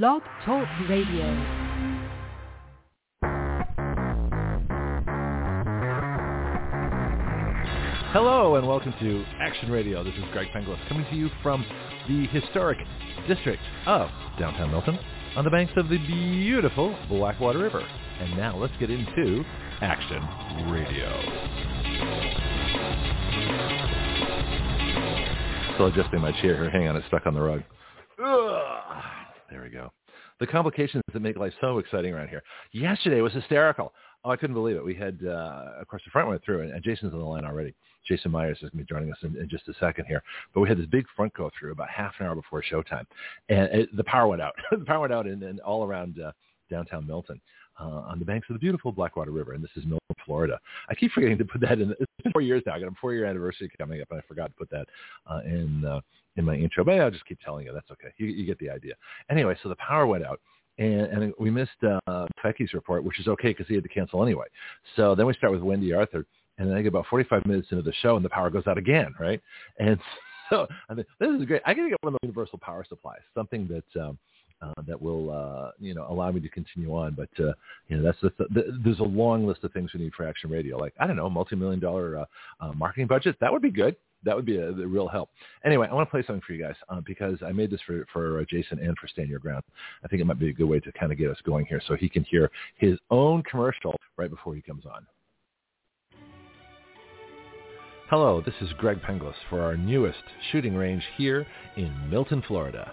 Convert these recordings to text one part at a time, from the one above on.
Blog Talk Radio. Hello and welcome to Action Radio. This is Greg Penglis coming to you from the historic district of downtown Milton on the banks of the beautiful Blackwater River. And now let's get into Action Radio. Still adjusting my chair here. Hang on, it's stuck on the rug. Ugh. There we go. The complications that make life so exciting around here. Yesterday was hysterical. Oh, I couldn't believe it. We had, uh, of course, the front went through, and, and Jason's on the line already. Jason Myers is going to be joining us in, in, just a second here. But we had this big front go through about half an hour before showtime, and it, the power went out. the power went out in, in all around uh, downtown Milton. Uh, on the banks of the beautiful Blackwater River, and this is Milton, Florida. I keep forgetting to put that in. It's been four years now. I got a four-year anniversary coming up, and I forgot to put that uh, in uh, in my intro. But I'll just keep telling you. That's okay. You, you get the idea. Anyway, so the power went out, and, and we missed uh, Fecky's report, which is okay because he had to cancel anyway. So then we start with Wendy Arthur, and then I get about 45 minutes into the show, and the power goes out again, right? And so I mean, this is great. I got to get one of those universal power supplies, something that um, uh, that will uh, you know allow me to continue on. But uh, you know that's the, the, there's a long list of things we need for Action Radio, like I don't know, multi-million dollar uh, uh, marketing budget. That would be good. That would be a, a real help. Anyway, I want to play something for you guys uh, because I made this for for Jason and for Stand Your Ground. I think it might be a good way to kind of get us going here, so he can hear his own commercial right before he comes on. Hello, this is Greg Penglis for our newest shooting range here in Milton, Florida.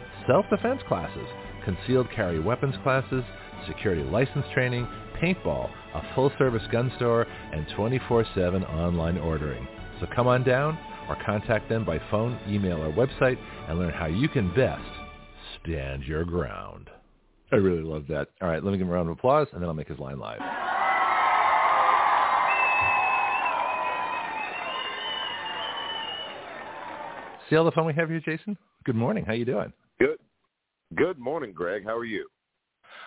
self-defense classes, concealed carry weapons classes, security license training, paintball, a full-service gun store, and 24-7 online ordering. So come on down or contact them by phone, email, or website and learn how you can best stand your ground. I really love that. All right, let me give him a round of applause, and then I'll make his line live. See all the fun we have here, Jason? Good morning. How you doing? Good. Good morning, Greg. How are you?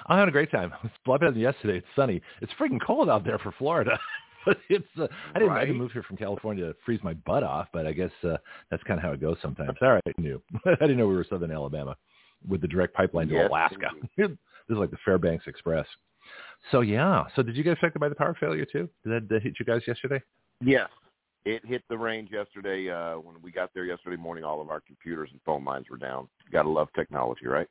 I'm having a great time. It's a lot better than yesterday. It's sunny. It's freaking cold out there for Florida. but it's uh, I didn't right. I didn't move here from California to freeze my butt off, but I guess uh, that's kind of how it goes sometimes. All right, I knew. I didn't know we were southern Alabama with the direct pipeline to Yes, Alaska. this is like the Fairbanks Express. So yeah. So did you get affected by the power failure too? Did that uh, hit you guys yesterday? Yes. It hit the range yesterday. Uh, when we got there yesterday morning, all of our computers and phone lines were down. Gotta love technology, right?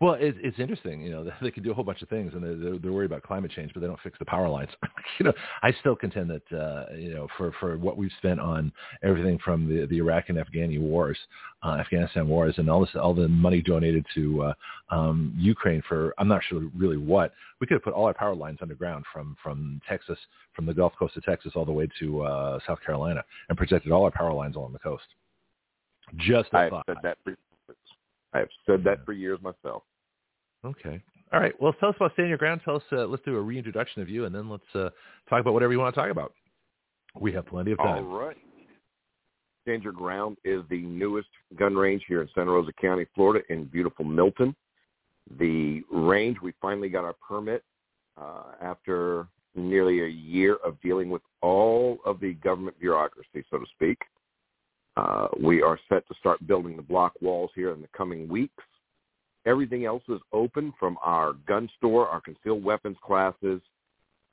Well, it, it's interesting. You know, they can do a whole bunch of things, and they're, they're worried about climate change, but they don't fix the power lines. you know, I still contend that uh, you know, for for what we've spent on everything from the the Iraq and Afghani wars, uh, Afghanistan wars, and all this, all the money donated to uh, um, Ukraine for I'm not sure really what. We could have put all our power lines underground from from Texas, from the Gulf Coast of Texas, all the way to uh, South Carolina, and protected all our power lines along the coast. Just a I thought. said that I have said that for years myself. Okay. All right. Well, tell us about Stand Your Ground. Tell us. Uh, let's do a reintroduction of you, and then let's uh, talk about whatever you want to talk about. We have plenty of time. right. Stand Your Ground is the newest gun range here in Santa Rosa County, Florida, in beautiful Milton. The range, we finally got our permit uh, after nearly a year of dealing with all of the government bureaucracy, so to speak. Uh, we are set to start building the block walls here in the coming weeks. Everything else is open from our gun store, our concealed weapons classes,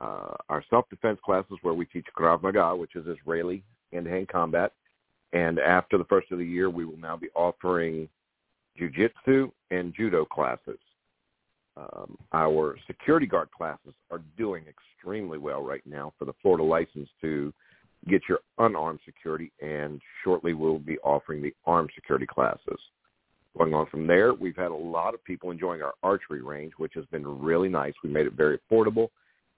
uh, our self-defense classes where we teach Krav Maga, which is Israeli hand-to-hand combat. And after the first of the year, we will now be offering jujitsu and judo classes. Um, our security guard classes are doing extremely well right now for the Florida license to get your unarmed security, and shortly we'll be offering the armed security classes. Going on from there, we've had a lot of people enjoying our archery range, which has been really nice. We made it very affordable,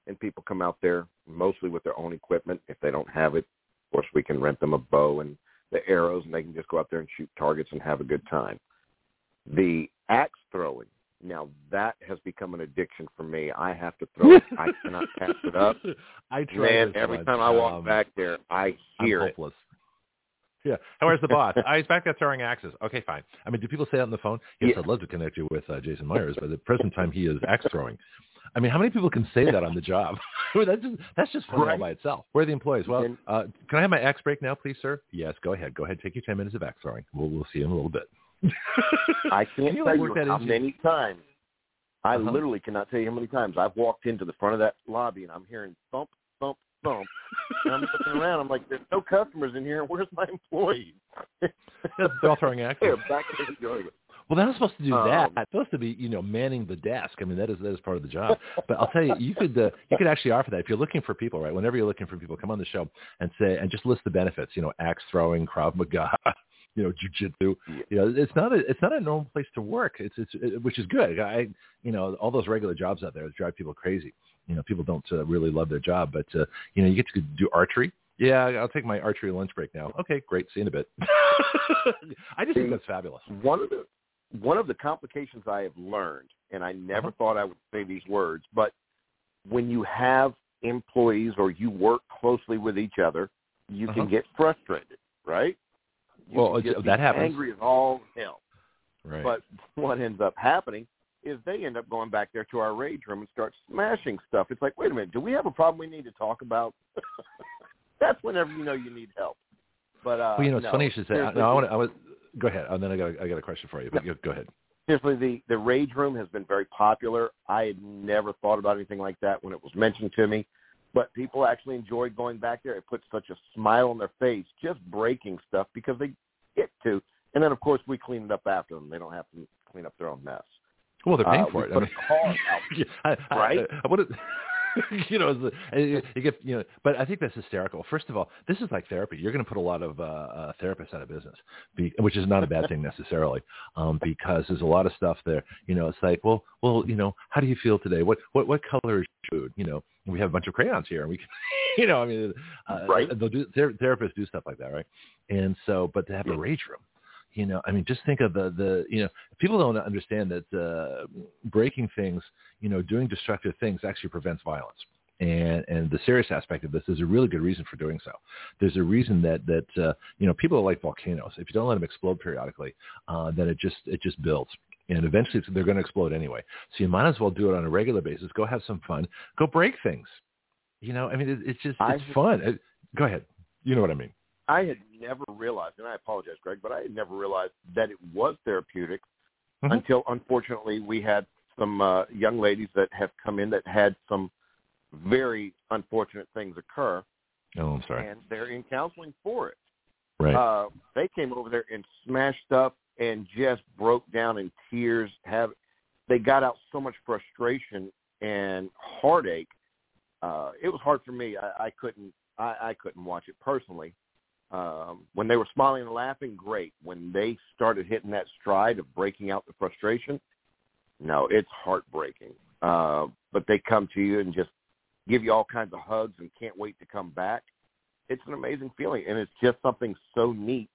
and people come out there mostly with their own equipment. If they don't have it, of course, we can rent them a bow and the arrows, and they can just go out there and shoot targets and have a good time. The axe throwing. Now that has become an addiction for me. I have to throw it. I cannot pass it up. I try Man, every much. time I walk Um, back there, I hear I'm it. Yeah. How where's the boss? I he's back there throwing axes. Okay, fine. I mean, do people say that on the phone? Yes, Yeah. I'd love to connect you with uh, Jason Myers, but at the present time he is axe throwing. I mean, how many people can say that on the job? I mean, that's just that's just funny all Right. by itself. Where are the employees? Well, uh, can I have my axe break now, please, sir? Yes, go ahead. Go ahead. Take your ten minutes of axe throwing. We'll we'll see you in a little bit. I Can can't you, tell you how many times. I Uh-huh. literally cannot tell you how many times I've walked into the front of that lobby and I'm hearing thump, thump, thump, and I'm looking around. I'm like, "There's no customers in here. Where's my employees?" They're all throwing axes. They're back in the enjoyment. Well, they're not supposed to do that. Um, It's supposed to be, you know, manning the desk. I mean, that is that is part of the job. But I'll tell you, you could uh, you could actually offer that if you're looking for people, right? Whenever you're looking for people, come on the show and say and just list the benefits. You know, axe throwing, Krav Maga, you know, jujitsu. Yeah. You know, it's not a it's not a normal place to work. It's it's it, which is good. I you know all those regular jobs out there drive people crazy. You know, people don't uh, really love their job, but uh, you know, you get to do archery. Yeah, I'll take my archery lunch break now. Okay, great. See you in a bit. I just think that's fabulous. One of the one of the complications I have learned, and I never Uh-huh. thought I would say these words, but when you have employees or you work closely with each other, you Uh-huh. can get frustrated, right? You Well, that happens. Angry as all hell. Right. But what ends up happening is they end up going back there to our rage room and start smashing stuff. It's like, wait a minute, do we have a problem we need to talk about? That's whenever you know you need help. But uh, Well, you know, it's no, funny you should say. No, I want. I was, go ahead, and then I got. I got a question for you. But you, go ahead. seriously, the the rage room has been very popular. I had never thought about anything like that when it was mentioned to me, but people actually enjoyed going back there. It puts such a smile on their face just breaking stuff because they get to, and then of course we clean it up after them. They don't have to clean up their own mess. Well, they're paying Uh, for it. I mean, out. I, I- Right? I, it, you know, you get you know, but I think that's hysterical. First of all, this is like therapy. You're going to put a lot of uh, uh, therapists out of business, be, which is not a bad thing necessarily, um, because there's a lot of stuff there. You know, it's like, well, well, you know, how do you feel today? What what what color is your food? You know, we have a bunch of crayons here, and we, can, you know, I mean, uh, Right. They'll do ther- therapists do stuff like that, right? And so, but to have a rage room you know i mean just think of the the you know people don't understand that uh breaking things you know doing destructive things actually prevents violence. And and the serious aspect of this is a really good reason for doing so. There's a reason that that uh, you know people are like volcanoes. If you don't let them explode periodically uh then it just it just builds. And eventually it's, they're going to explode anyway. So you might as well do it on a regular basis. Go have some fun. Go break things. You know i mean it, it's just I- it's fun. It, go ahead. You know what i mean. I had never realized, and I apologize, Greg, but I had never realized that it was therapeutic Mhm. until, unfortunately, we had some uh, young ladies that have come in that had some very unfortunate things occur, oh i'm sorry and they're in counseling for it. right Uh, they came over there and smashed stuff and just broke down in tears. Have they got out so much frustration and heartache? Uh, it was hard for me. I, I couldn't. I, I couldn't watch it personally. Um, when they were smiling and laughing, great. When they started hitting that stride of breaking out the frustration, no, it's heartbreaking. Uh, but they come to you and just give you all kinds of hugs and can't wait to come back it's an amazing feeling and it's just something so neat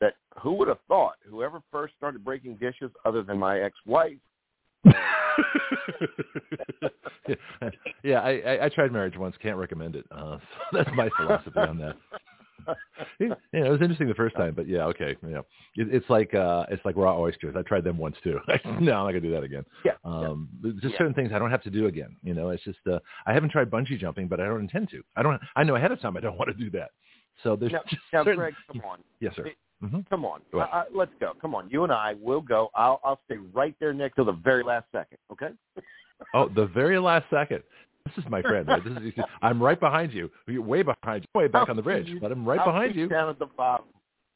that who would have thought whoever first started breaking dishes other than my ex-wife yeah, I, I, tried marriage once. Can't recommend it. Uh, so that's my philosophy on that. Yeah, yeah, it was interesting the first time, but yeah, okay, yeah. It, it's like uh, it's like raw oysters. I tried them once too. no, I'm not gonna do that again. yeah, Um, there's just Yeah. certain things I don't have to do again. You know, it's just uh, I haven't tried bungee jumping, but I don't intend to. I don't. I know ahead of time I don't want to do that. So there's now, just now certain, Greg come on Yes, sir. It- hmm come on Go ahead. I, let's go come on you and I will go I'll I'll stay right there Nick, till the very last second okay Oh, the very last second. This is my friend. Right? This is, I'm right behind you. You're way behind you, way back on the bridge, but I'm right I'll behind you. down at the bottom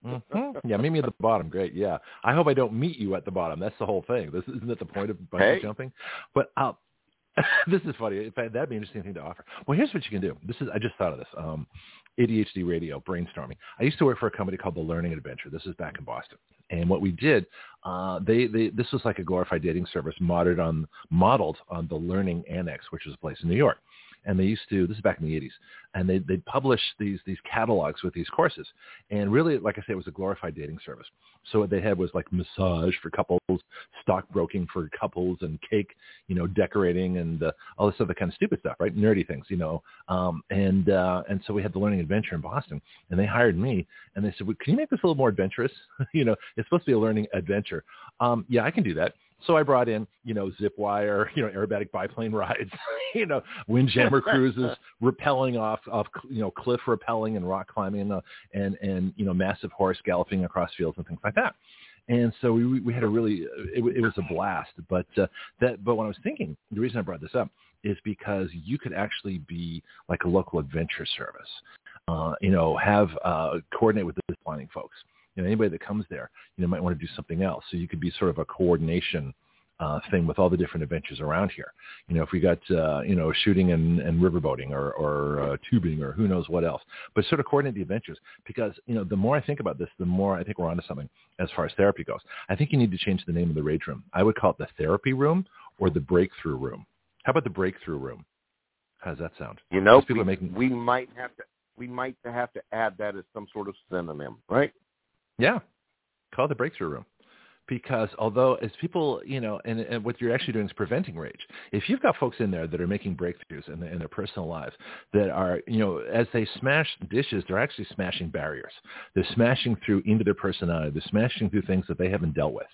hmm Yeah, meet me at the bottom. Great. Yeah, I hope I don't meet you at the bottom. That's the whole thing. This isn't that the point of bungee Hey. jumping. But uh, this is funny. In fact, that'd be an interesting thing to offer. Well, here's what you can do. This is I just thought of this. Um, ADHD radio, brainstorming. I used to work for a company called The Learning Adventure. This is back in Boston. And what we did, uh, they, they, this was like a glorified dating service modeled on, modeled on the Learning Annex, which was a place in New York and they used to this is back in the 80s and they they'd publish these these catalogs with these courses. And really like i say it was a glorified dating service. So what they had was like massage for couples stockbroking for couples and cake you know decorating and uh, all this other kind of stupid stuff right? Nerdy things you know? Um and uh and so we had the learning adventure in boston and they hired me and they said well, can you make this a little more adventurous? You know it's supposed to be a learning adventure. Um yeah i can do that so I brought in, you know, zip wire, you know, aerobatic biplane rides, you know, windjammer cruises, rappelling off, off, you know, cliff rappelling and rock climbing, uh, and and you know, massive horse galloping across fields and things like that. And so we we had a really it, it was a blast. But uh, that but when I was thinking, the reason I brought this up is because you could actually be like a local adventure service. Uh, you know, have uh, coordinate with the planning folks you know, anybody that comes there, you know, might want to do something else. So you could be sort of a coordination uh, thing with all the different adventures around here. You know, if we got, uh, you know, shooting and, and riverboating or, or uh, tubing or who knows what else, but sort of coordinate the adventures because, you know, the more I think about this, the more I think we're onto something as far as therapy goes. I think you need to change the name of the rage room. I would call it the therapy room or the breakthrough room. How about the breakthrough room? How does that sound? You know, people we, making... we might have to we might have to add that as some sort of synonym, right? Yeah, call the breakthrough room. Because although as people, you know, and, and what you're actually doing is preventing rage. If you've got folks in there that are making breakthroughs in, in their personal lives that are, you know, as they smash dishes, they're actually smashing barriers. They're smashing through into their personality. They're smashing through things that they haven't dealt with.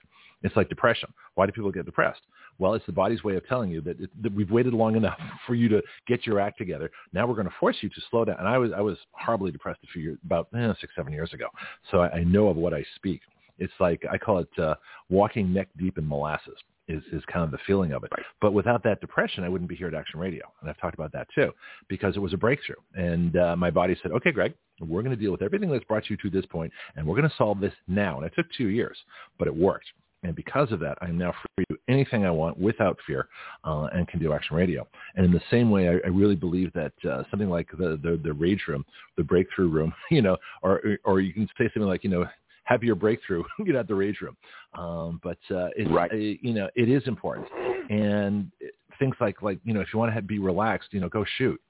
It's like depression. Why do people get depressed? Well, it's the body's way of telling you that, it, that we've waited long enough for you to get your act together. Now we're going to force you to slow down. And I was I was horribly depressed a few years, about eh, six seven years ago, so I, I know of what I speak. It's like I call it uh, walking neck deep in molasses. Is, is kind of the feeling of it. Right. But without that depression, I wouldn't be here at Action Radio. And I've talked about that too, because it was a breakthrough. And uh, my body said, okay, Greg, we're going to deal with everything that's brought you to this point, and we're going to solve this now. And it took two years, but it worked. And because of that, I'm now free to do anything I want without fear uh, and can do action radio. And in the same way, I, I really believe that uh, something like the, the, the rage room, the breakthrough room, you know, or, or you can say something like, you know, have your breakthrough, you know, at the rage room. Um, but uh, it's, right. uh, you know, it is important. And things like, like, you know, if you want to have, be relaxed, you know, go shoot,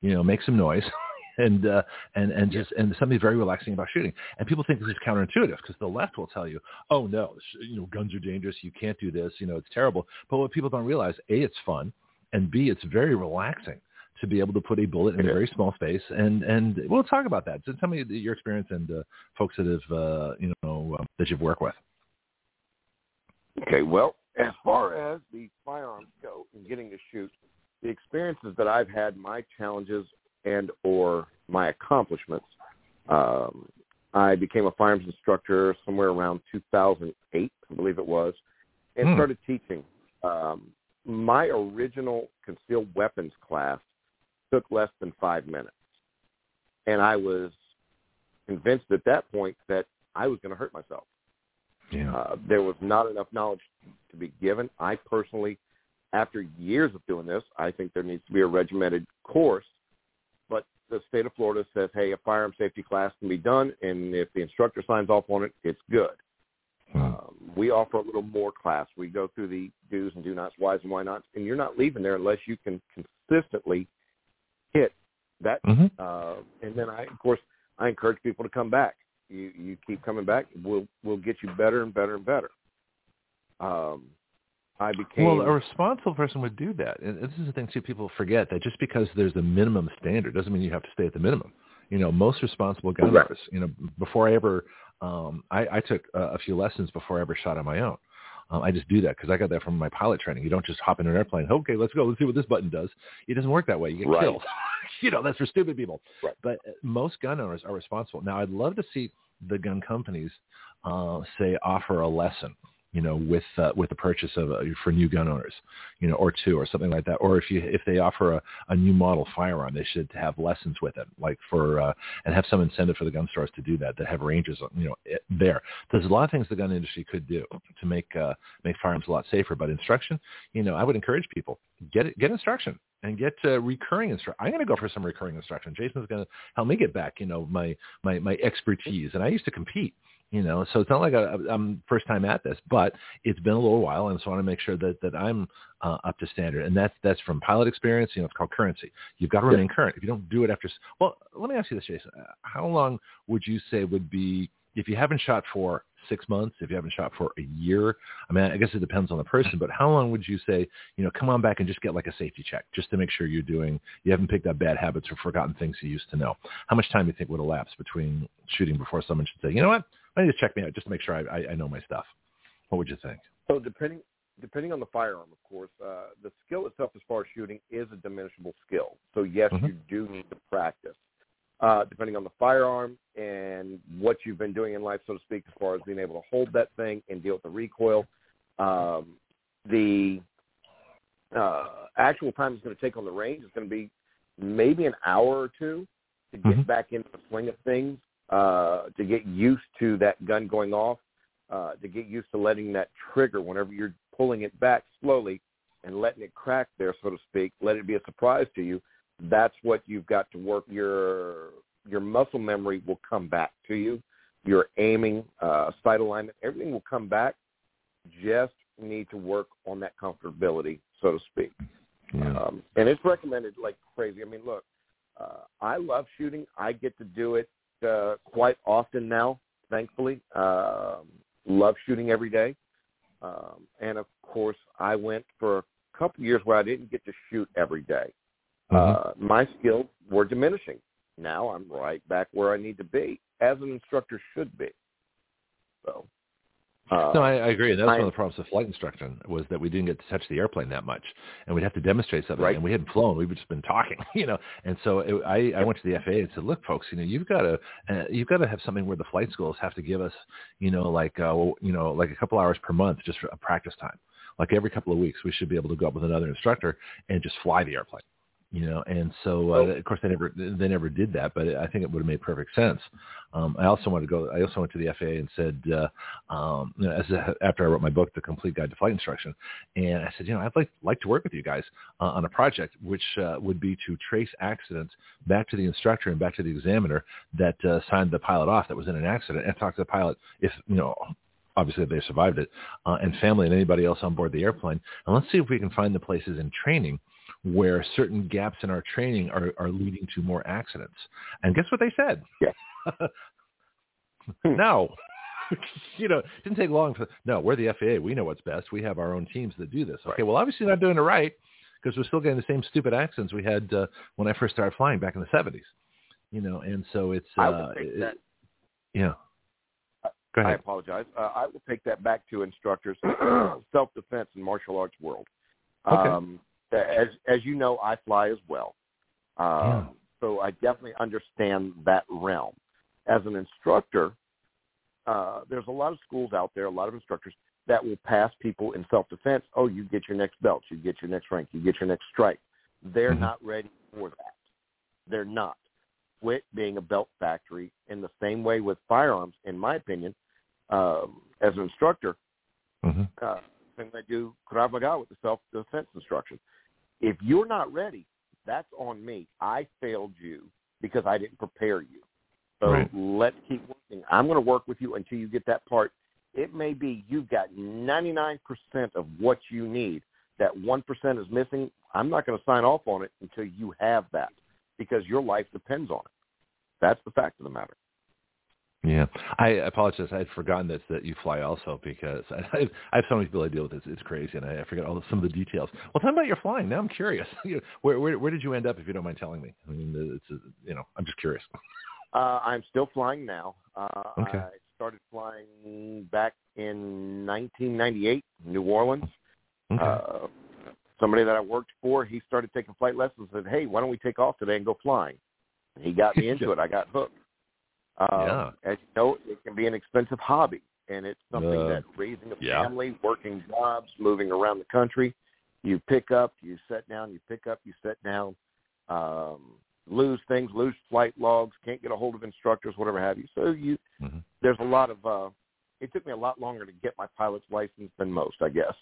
you know, make some noise. and uh, and and just and something very relaxing about shooting. And people think this is counterintuitive because the left will tell you, oh no, you know, guns are dangerous. You can't do this. You know, it's terrible. But what people don't realize, a, it's fun, and b, it's very relaxing to be able to put a bullet in a very small space. And and we'll talk about that. So tell me your experience and uh, folks that have uh, you know um, that you've worked with. Okay, well, as far as the firearms go and getting to shoot, the experiences that I've had, my challenges and or my accomplishments. Um, I became a firearms instructor somewhere around 2008, I believe it was, and hmm. started teaching. Um, my original concealed weapons class took less than five minutes, and I was convinced at that point that I was going to hurt myself. Yeah. Uh, there was not enough knowledge to be given. I personally, after years of doing this, I think there needs to be a regimented course the state of Florida says, hey, a firearm safety class can be done, and if the instructor signs off on it, it's good. Hmm. Um, we offer a little more class. We go through the do's and do nots, whys and why nots, and you're not leaving there unless you can consistently hit that. Mm-hmm. Uh, and then I, of course, I encourage people to come back. You you keep coming back. We'll we'll get you better and better and better. Um, I became well. A responsible person would do that, and this is the thing too. People forget that just because there's a minimum standard doesn't mean you have to stay at the minimum. You know, most responsible gun right. owners. You know, before I ever, um, I, I took uh, a few lessons before I ever shot on my own. Um, I just do that because I got that from my pilot training. You don't just hop in an airplane. Okay, let's go. Let's see what this button does. It doesn't work that way. You get right. killed. you know, that's for stupid people. Right. But uh, most gun owners are responsible. Now, I'd love to see the gun companies uh, say offer a lesson you know, with uh, with the purchase of uh, for new gun owners, you know, or two or something like that. Or if you if they offer a, a new model firearm, they should have lessons with it, like for uh, and have some incentive for the gun stores to do that. That have ranges, you know, there. There's a lot of things the gun industry could do to make uh, make firearms a lot safer. But instruction, you know, I would encourage people get it, get instruction and get uh, recurring instruction. I'm going to go for some recurring instruction. Jason's going to help me get back, you know, my my my expertise. And I used to compete you know so it's not like I, i'm first time at this but it's been a little while and so i want to make sure that that i'm uh, up to standard and that's that's from pilot experience you know it's called currency. You've got to remain yeah. current. If you don't do it after well let me ask you this jason. How long would you say would be if you haven't shot for six months, if you haven't shot for a year, I mean, I guess it depends on the person, but how long would you say, you know, come on back and just get like a safety check just to make sure you're doing, you haven't picked up bad habits or forgotten things you used to know? How much time do you think would elapse between shooting before someone should say, you know what, I need to check me out just to make sure I, I, I know my stuff. What would you think? So depending depending on the firearm, of course, uh, the skill itself as far as shooting is a diminishable skill. So yes, mm-hmm. you do need to practice. Uh, depending on the firearm and what you've been doing in life, so to speak, as far as being able to hold that thing and deal with the recoil, um, the uh, actual time it's going to take on the range is going to be maybe an hour or two to get mm-hmm. back into the swing of things uh, to get used to that gun going off, uh, to get used to letting that trigger whenever you're pulling it back slowly and letting it crack there, so to speak, let it be a surprise to you. That's what you've got to work. Your your muscle memory will come back to you. Your aiming, uh, sight alignment, everything will come back. Just need to work on that comfortability, so to speak. Yeah. Um, and it's recommended like crazy. I mean, look, uh, I love shooting. I get to do it uh, quite often now, thankfully. Um, love shooting every day. Um, and of course, I went for a couple years where I didn't get to shoot every day. Mm-hmm. Uh, my skills were diminishing. Now I'm right back where I need to be, as an instructor should be. So uh, no, I, I agree. And that was I, one of the problems with flight instruction was that we didn't get to touch the airplane that much, and we'd have to demonstrate something. Right. And we hadn't flown; we've just been talking, you know. And so it, I, I went to the FAA and said, "Look, folks, you know, you've got to uh, you've got to have something where the flight schools have to give us, you know, like uh, you know, like a couple hours per month just for a practice time. Like every couple of weeks, we should be able to go up with another instructor and just fly the airplane." You know, and so uh, of course they never they never did that, but I think it would have made perfect sense. Um, I also wanted to go. I also went to the FAA and said, uh, um, you know, as a, after I wrote my book, The Complete Guide to Flight Instruction, and I said, you know, I'd like like to work with you guys uh, on a project which uh, would be to trace accidents back to the instructor and back to the examiner that uh, signed the pilot off that was in an accident, and talk to the pilot if you know obviously if they survived it, uh, and family and anybody else on board the airplane. And let's see if we can find the places in training where certain gaps in our training are, are leading to more accidents. And guess what they said? Yeah. no. you know, it didn't take long. For, no, we're the FAA. We know what's best. We have our own teams that do this. Okay, right. well, obviously not doing it right because we're still getting the same stupid accidents we had uh, when I first started flying back in the 70s. You know, and so it's... Uh, I will take it, that. Yeah. I apologize. Uh, I will take that back to instructors, self-defense and martial arts world. Okay. Um, as as you know, I fly as well, um, yeah. so I definitely understand that realm. As an instructor, uh, there's a lot of schools out there, a lot of instructors that will pass people in self-defense. Oh, you get your next belt, you get your next rank, you get your next stripe. They're mm-hmm. not ready for that. They're not. Quit being a belt factory in the same way with firearms, in my opinion. Um, as an instructor, mm-hmm. uh, and they do Krav Maga with the self-defense instruction. If you're not ready, that's on me. I failed you because I didn't prepare you. So right. let's keep working. I'm going to work with you until you get that part. It may be you've got 99% of what you need. That 1% is missing. I'm not going to sign off on it until you have that because your life depends on it. That's the fact of the matter. Yeah, I apologize. I had forgotten that that you fly also because I, I have so many people I deal with. It's, it's crazy, and I, I forget all the, some of the details. Well, tell me about your flying. Now I'm curious. where, where where did you end up, if you don't mind telling me? I mean, it's you know, I'm just curious. Uh, I'm still flying now. Uh, okay. I started flying back in 1998, New Orleans. Okay. Uh, somebody that I worked for, he started taking flight lessons. and Said, "Hey, why don't we take off today and go flying?" And he got me into it. I got hooked. Um, yeah. As you know, it can be an expensive hobby. and it's something Uh, that raising a yeah. family, working jobs, moving around the country, you pick up, you set down, you pick up, you set down, um, lose things, lose flight logs, can't get a hold of instructors, whatever have you. So you, Mhm. there's a lot of. uh It took me a lot longer to get my pilot's license than most, I guess.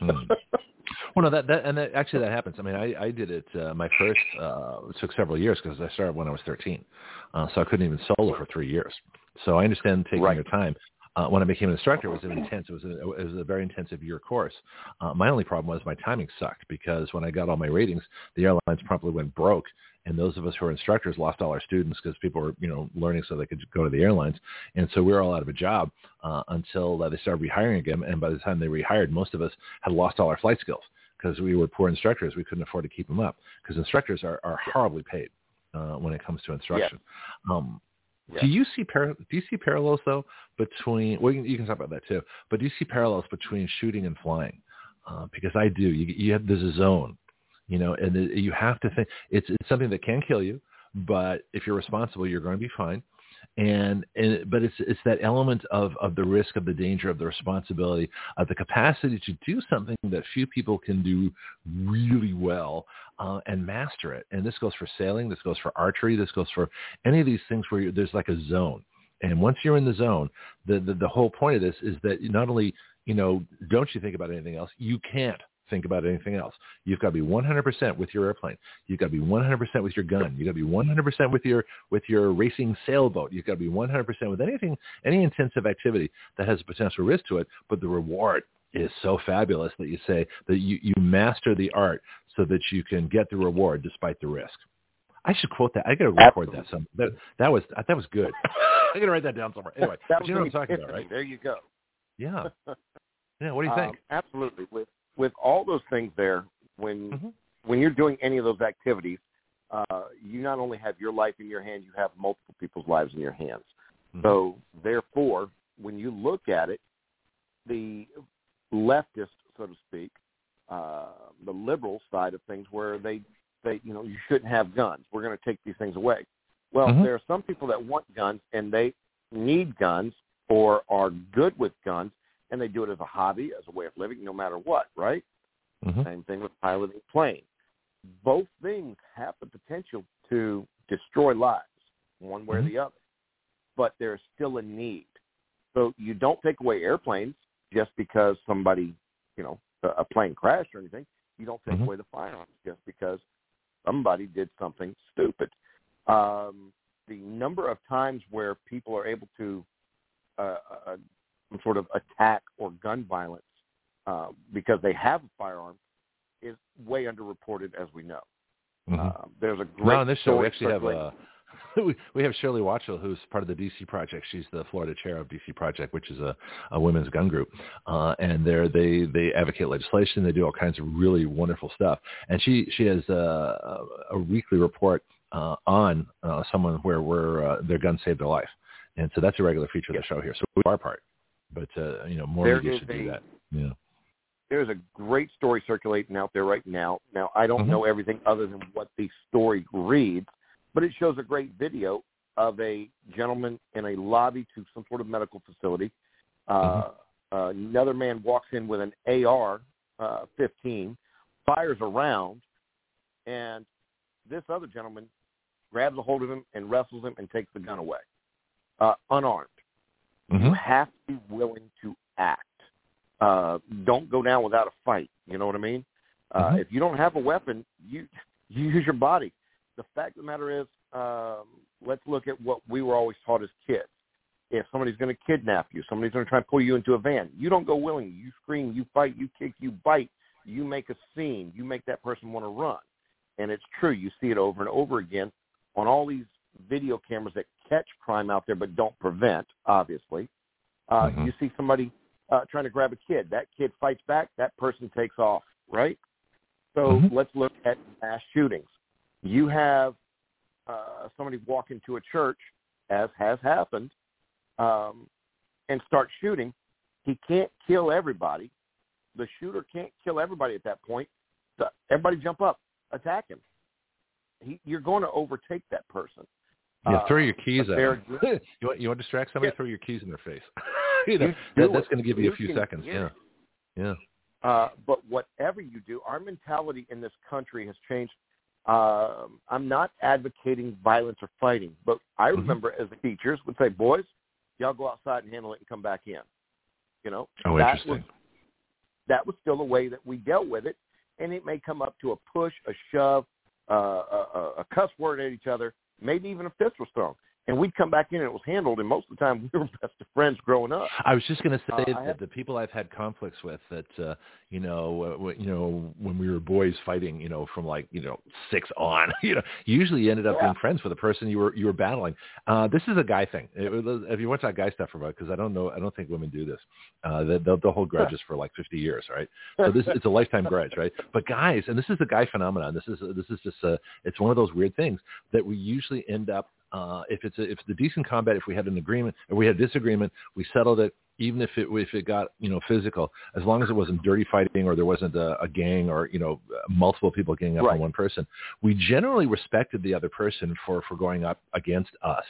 Hmm. Well, no, that, that and that, actually that happens. I mean, I, I did it. Uh, my first uh, it took several years because I started when I was 13, uh, so I couldn't even solo for three years. So I understand taking Right. your time. Uh, when I became an instructor, it was an intense. It was, a, it was a very intensive year course. Uh, my only problem was my timing sucked because when I got all my ratings, the airlines promptly went broke, and those of us who were instructors lost all our students because people were, you know, learning so they could go to the airlines, and so we were all out of a job uh, until uh, they started rehiring again. And by the time they rehired, most of us had lost all our flight skills because we were poor instructors. We couldn't afford to keep them up because instructors are, are horribly paid uh, when it comes to instruction. Um, Yeah. Do you see par- do you see parallels though between? Well, you can, you can talk about that too. But do you see parallels between shooting and flying? Uh, because I do. You, you have there's a zone, you know, and it, you have to think it's it's something that can kill you. But if you're responsible, you're going to be fine and, and but it's it's that element of of the risk of the danger of the responsibility of the capacity to do something that few people can do really well uh, and master it. And this goes for sailing this goes for archery this goes for any of these things where there's like a zone. And once you're in the zone the, the the whole point of this is that not only you know don't you think about anything else you can't think about anything else. You've got to be 100% with your airplane. You've got to be 100% with your gun. You've got to be 100% with your with your racing sailboat. You've got to be 100% with anything, any intensive activity that has a potential risk to it. But the reward is so fabulous that you say that you, you master the art so that you can get the reward despite the risk. I should quote that. I got to record Absolutely. that. Some that that was that was good. I got to write that down somewhere. Anyway, you know what I'm talking about, right? There you go. Yeah. Yeah. What do you think? Um, absolutely. With with all those things there, when Mhm. when you're doing any of those activities, uh, you not only have your life in your hand, you have multiple people's lives in your hands. Mhm. So therefore, when you look at it, the leftist, so to speak, uh, the liberal side of things, where they they you know you shouldn't have guns. We're going to take these things away. Well, Mhm. there are some people that want guns and they need guns or are good with guns and they do it as a hobby, as a way of living, no matter what, right? Mhm. Same thing with piloting a plane. Both things have the potential to destroy lives, one way Mhm. or the other. But there's still a need. So you don't take away airplanes just because somebody, you know, a, plane crashed or anything. You don't take Mhm. away the firearms just because somebody did something stupid. Um, the number of times where people are able to uh, uh, some sort of attack or gun violence uh, because they have a firearm is way underreported, as we know. Mhm. Uh, there's a great on this show we actually have uh, we, we have Shirley Watchell, who's part of the DC Project. She's the Florida chair of DC Project, which is a, a women's gun group, uh, and they they they advocate legislation. They do all kinds of really wonderful stuff. And she she has a, a weekly report uh, on uh, someone where where uh, their gun saved their life, and so that's a regular feature of the show here. So we do our part, but uh, you know more There media should do that. Yeah. there's a great story circulating out there right now. Now, I don't Mhm. know everything other than what the story reads, but it shows a great video of a gentleman in a lobby to some sort of medical facility. Uh, uh, another man walks in with an AR uh, 15, fires around, and this other gentleman grabs a hold of him and wrestles him and takes the gun away, uh, unarmed. You Mhm. have to be willing to act. Uh, don't go down without a fight. You know what I mean? Uh, Mhm. If you don't have a weapon, you you use your body. The fact of the matter is, um, let's look at what we were always taught as kids. If somebody's going to kidnap you, somebody's going to try and pull you into a van, you don't go willingly. You scream, you fight, you kick, you bite, you make a scene, you make that person want to run. And it's true. You see it over and over again on all these video cameras that catch crime out there but don't prevent, obviously. Uh, Mhm. You see somebody uh, trying to grab a kid. That kid fights back. That person takes off, right? So Mhm. let's look at mass shootings. You have uh, somebody walk into a church, as has happened, um, and start shooting. He can't kill everybody. The shooter can't kill everybody at that point. So everybody jump up, attack him. He, you're going to overtake that person. Yeah, Uh, throw your keys at them. you want you want to distract somebody? Yeah. Throw your keys in their face. you know, You that, that's going to give you You a few seconds. Yeah, yeah. Uh, but whatever you do, our mentality in this country has changed. Um, I'm not advocating violence or fighting, but I Mhm. remember as the teachers would say, "Boys, y'all go outside and handle it and come back in." You know, Oh, that interesting. was that was still the way that we dealt with it, and it may come up to a push, a shove, uh, a, a cuss word at each other, maybe even a was thrown, and we'd come back in and it was handled. And most of the time, we were best of friends growing up. I was just going to say Uh, that the people I've had conflicts with, that uh, you know, uh, w- you know, when we were boys fighting, you know, from like you know six on, you know, usually you ended up Yeah. being friends with the person you were you were battling. Uh, this is a guy thing. It, if you watch that guy stuff about, because I don't know, I don't think women do this. Uh, they, they'll, they'll hold grudges for like 50 years, right? So this it's a lifetime grudge, right? But guys, and this is the guy phenomenon. This is this is just a, it's one of those weird things that we usually end up uh, if it's a, if it's a decent combat, if we had an agreement, if we had disagreement, we settled it. Even if it if it got you know physical, as long as it wasn't dirty fighting or there wasn't a, a gang or you know multiple people getting up Right. on one person, we generally respected the other person for for going up against us,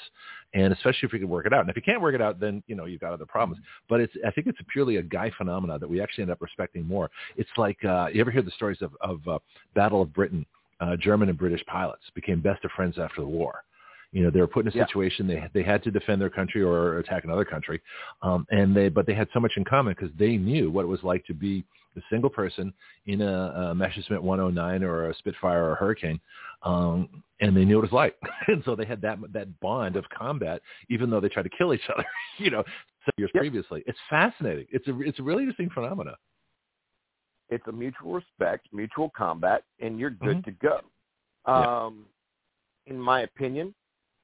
and especially if we could work it out. And if you can't work it out, then you know you've got other problems. But it's I think it's purely a guy phenomena that we actually end up respecting more. It's like uh, you ever hear the stories of of uh, Battle of Britain? Uh, German and British pilots became best of friends after the war. You know, they were put in a Yeah. situation they they had to defend their country or attack another country, um, and they but they had so much in common because they knew what it was like to be a single person in a, a Messerschmitt 109 or a Spitfire or a Hurricane, um, and they knew what it was like, and so they had that that bond of combat, even though they tried to kill each other. You know, some years Yep. previously. It's fascinating. It's a it's a really interesting phenomena. It's a mutual respect, mutual combat, and you're good Mhm. to go. Yeah. Um, in my opinion,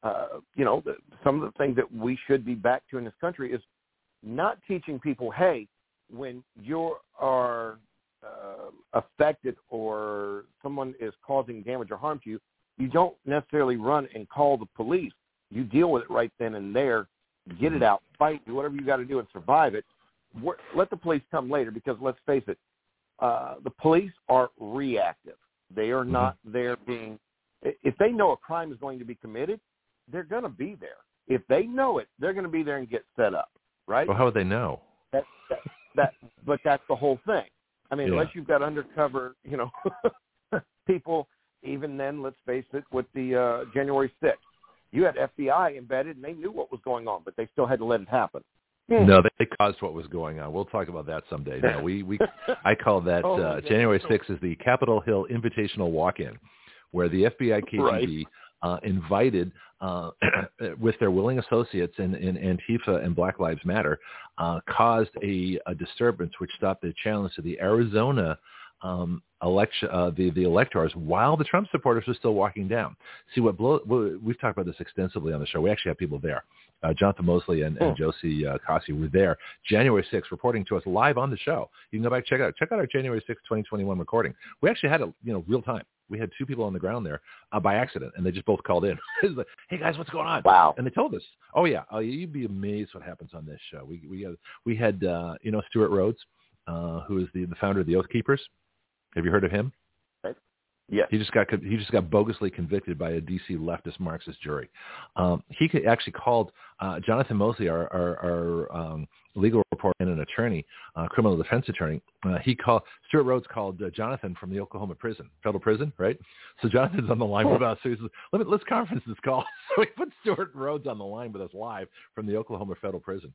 uh, you know, the, some of the things that we should be back to in this country is not teaching people, hey, when you are uh, affected or someone is causing damage or harm to you, you don't necessarily run and call the police. You deal with it right then and there, get it out, fight, do whatever you got to do and survive it. Wor- Let the police come later because let's face it, uh, the police are reactive. They are not there being. If they know a crime is going to be committed, they're going to be there. If they know it, they're going to be there and get set up, right? Well, how would they know? That, that, that, but that's the whole thing. I mean, Yeah. unless you've got undercover, you know, people. Even then, let's face it, with the uh, January sixth, you had FBI embedded, and they knew what was going on, but they still had to let it happen. No, they caused what was going on. We'll talk about that someday. No, we we I call that Oh, uh, yeah. January 6th is the Capitol Hill Invitational Walk-In, where the FBI KGB uh, invited, uh, with their willing associates in, in Antifa and Black Lives Matter, uh, caused a, a disturbance which stopped the challenge to the Arizona um, election, uh, the the electors, while the Trump supporters were still walking down. See what blow, we've talked about this extensively on the show. We actually have people there. Uh, Jonathan Moseley and, and Hmm. Josie uh, Cossey were there January 6th reporting to us live on the show. You can go back and check out. Check out our January 6th, 2021 recording. We actually had it, you know, real time. We had two people on the ground there uh, by accident, and they just both called in. It was like, hey guys, what's going on? Wow. And they told us, oh yeah, oh, you'd be amazed what happens on this show. We we had, we had uh, you know Stewart Rhodes, uh, who is the the founder of the Oath Keepers. Have you heard of him? Yes. He just got he just got bogusly convicted by a DC leftist Marxist jury. Um, he could actually called uh, Jonathan Moseley, our our, our um, legal reporter and an attorney, uh, criminal defense attorney. Uh, he called Stewart Rhodes called uh, Jonathan from the Oklahoma prison, federal prison, right? So Jonathan's on the line with us. So he says, Let me, let's conference this call. So we put Stewart Rhodes on the line with us live from the Oklahoma federal prison.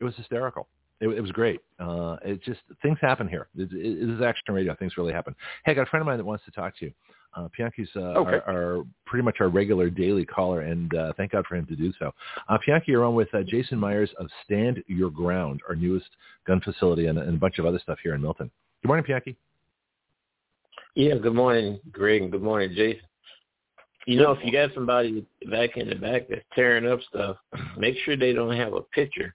It was hysterical. It, it was great. Uh, it just things happen here. It, it, it is action radio. Things really happen. Hey, I got a friend of mine that wants to talk to you. Uh, Pianki's uh, Okay. our, our pretty much our regular daily caller, and uh, thank God for him to do so. Uh, Pianki, you're on with uh, Jason Myers of Stand Your Ground, our newest gun facility, and, and a bunch of other stuff here in Milton. Good morning, Pianki. Yeah, good morning, Greg, and good morning, Jason. You know, if you got somebody back in the back that's tearing up stuff, make sure they don't have a picture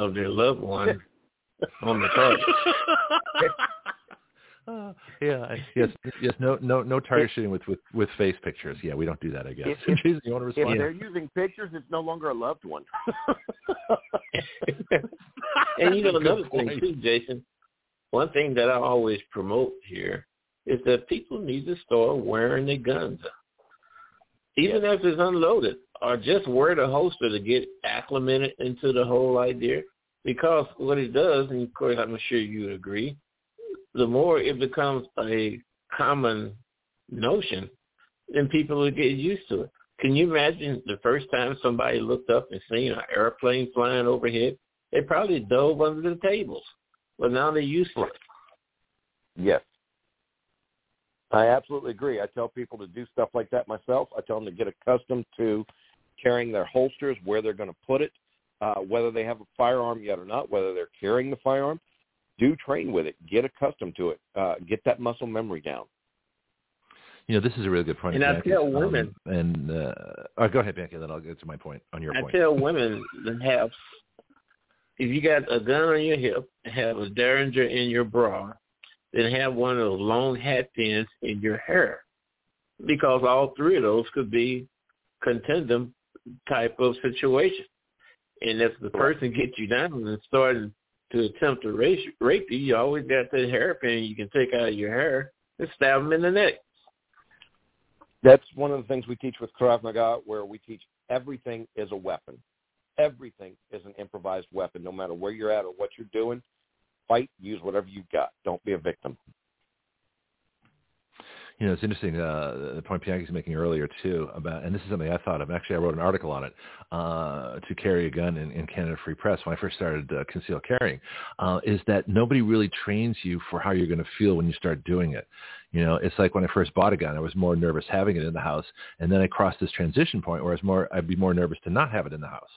of their loved one on the target. Uh, yeah, yes, yes. No, no, no target shooting with, with with face pictures. Yeah, we don't do that. I guess. If- if- you want to If they're using pictures, it's no longer a loved one. and you know Good another thing too, Jason. One thing that I always promote here is that people need to start wearing their guns, even if it's unloaded, or just wear the holster to get acclimated into the whole idea. because what it does, and of course I'm sure you would agree, the more it becomes a common notion, then people will get used to it. Can you imagine the first time somebody looked up and seen an airplane flying overhead? They probably dove under the tables. But now they're used to it. Yes. I absolutely agree. I tell people to do stuff like that myself. I tell them to get accustomed to carrying their holsters, where they're going to put it, uh, whether they have a firearm yet or not, whether they're carrying the firearm. Do train with it. Get accustomed to it. Uh, get that muscle memory down. You know, this is a really good point. And Bianca. I tell women. Um, and uh, oh, go ahead, Bianca. Then I'll get to my point on your point. I tell women that have, if you got a gun on your hip, have a derringer in your bra, then have one of those long hat pins in your hair, because all three of those could be contendom type of situation. And if the person gets you down and starting to attempt to rape, rape you, you always got that hairpin you can take out of your hair and stab them in the neck. That's one of the things we teach with Krav Maga, where we teach everything is a weapon. Everything is an improvised weapon, no matter where you're at or what you're doing. Fight, use whatever you've got. Don't be a victim. You know, it's interesting uh, the point Bianchi's making earlier too about, and this is something I thought of. Actually, I wrote an article on it uh, to carry a gun in, in Canada Free Press when I first started uh, concealed carrying. Uh, is that nobody really trains you for how you're going to feel when you start doing it. You know, it's like when I first bought a gun, I was more nervous having it in the house, and then I crossed this transition point where I was more, I'd be more nervous to not have it in the house.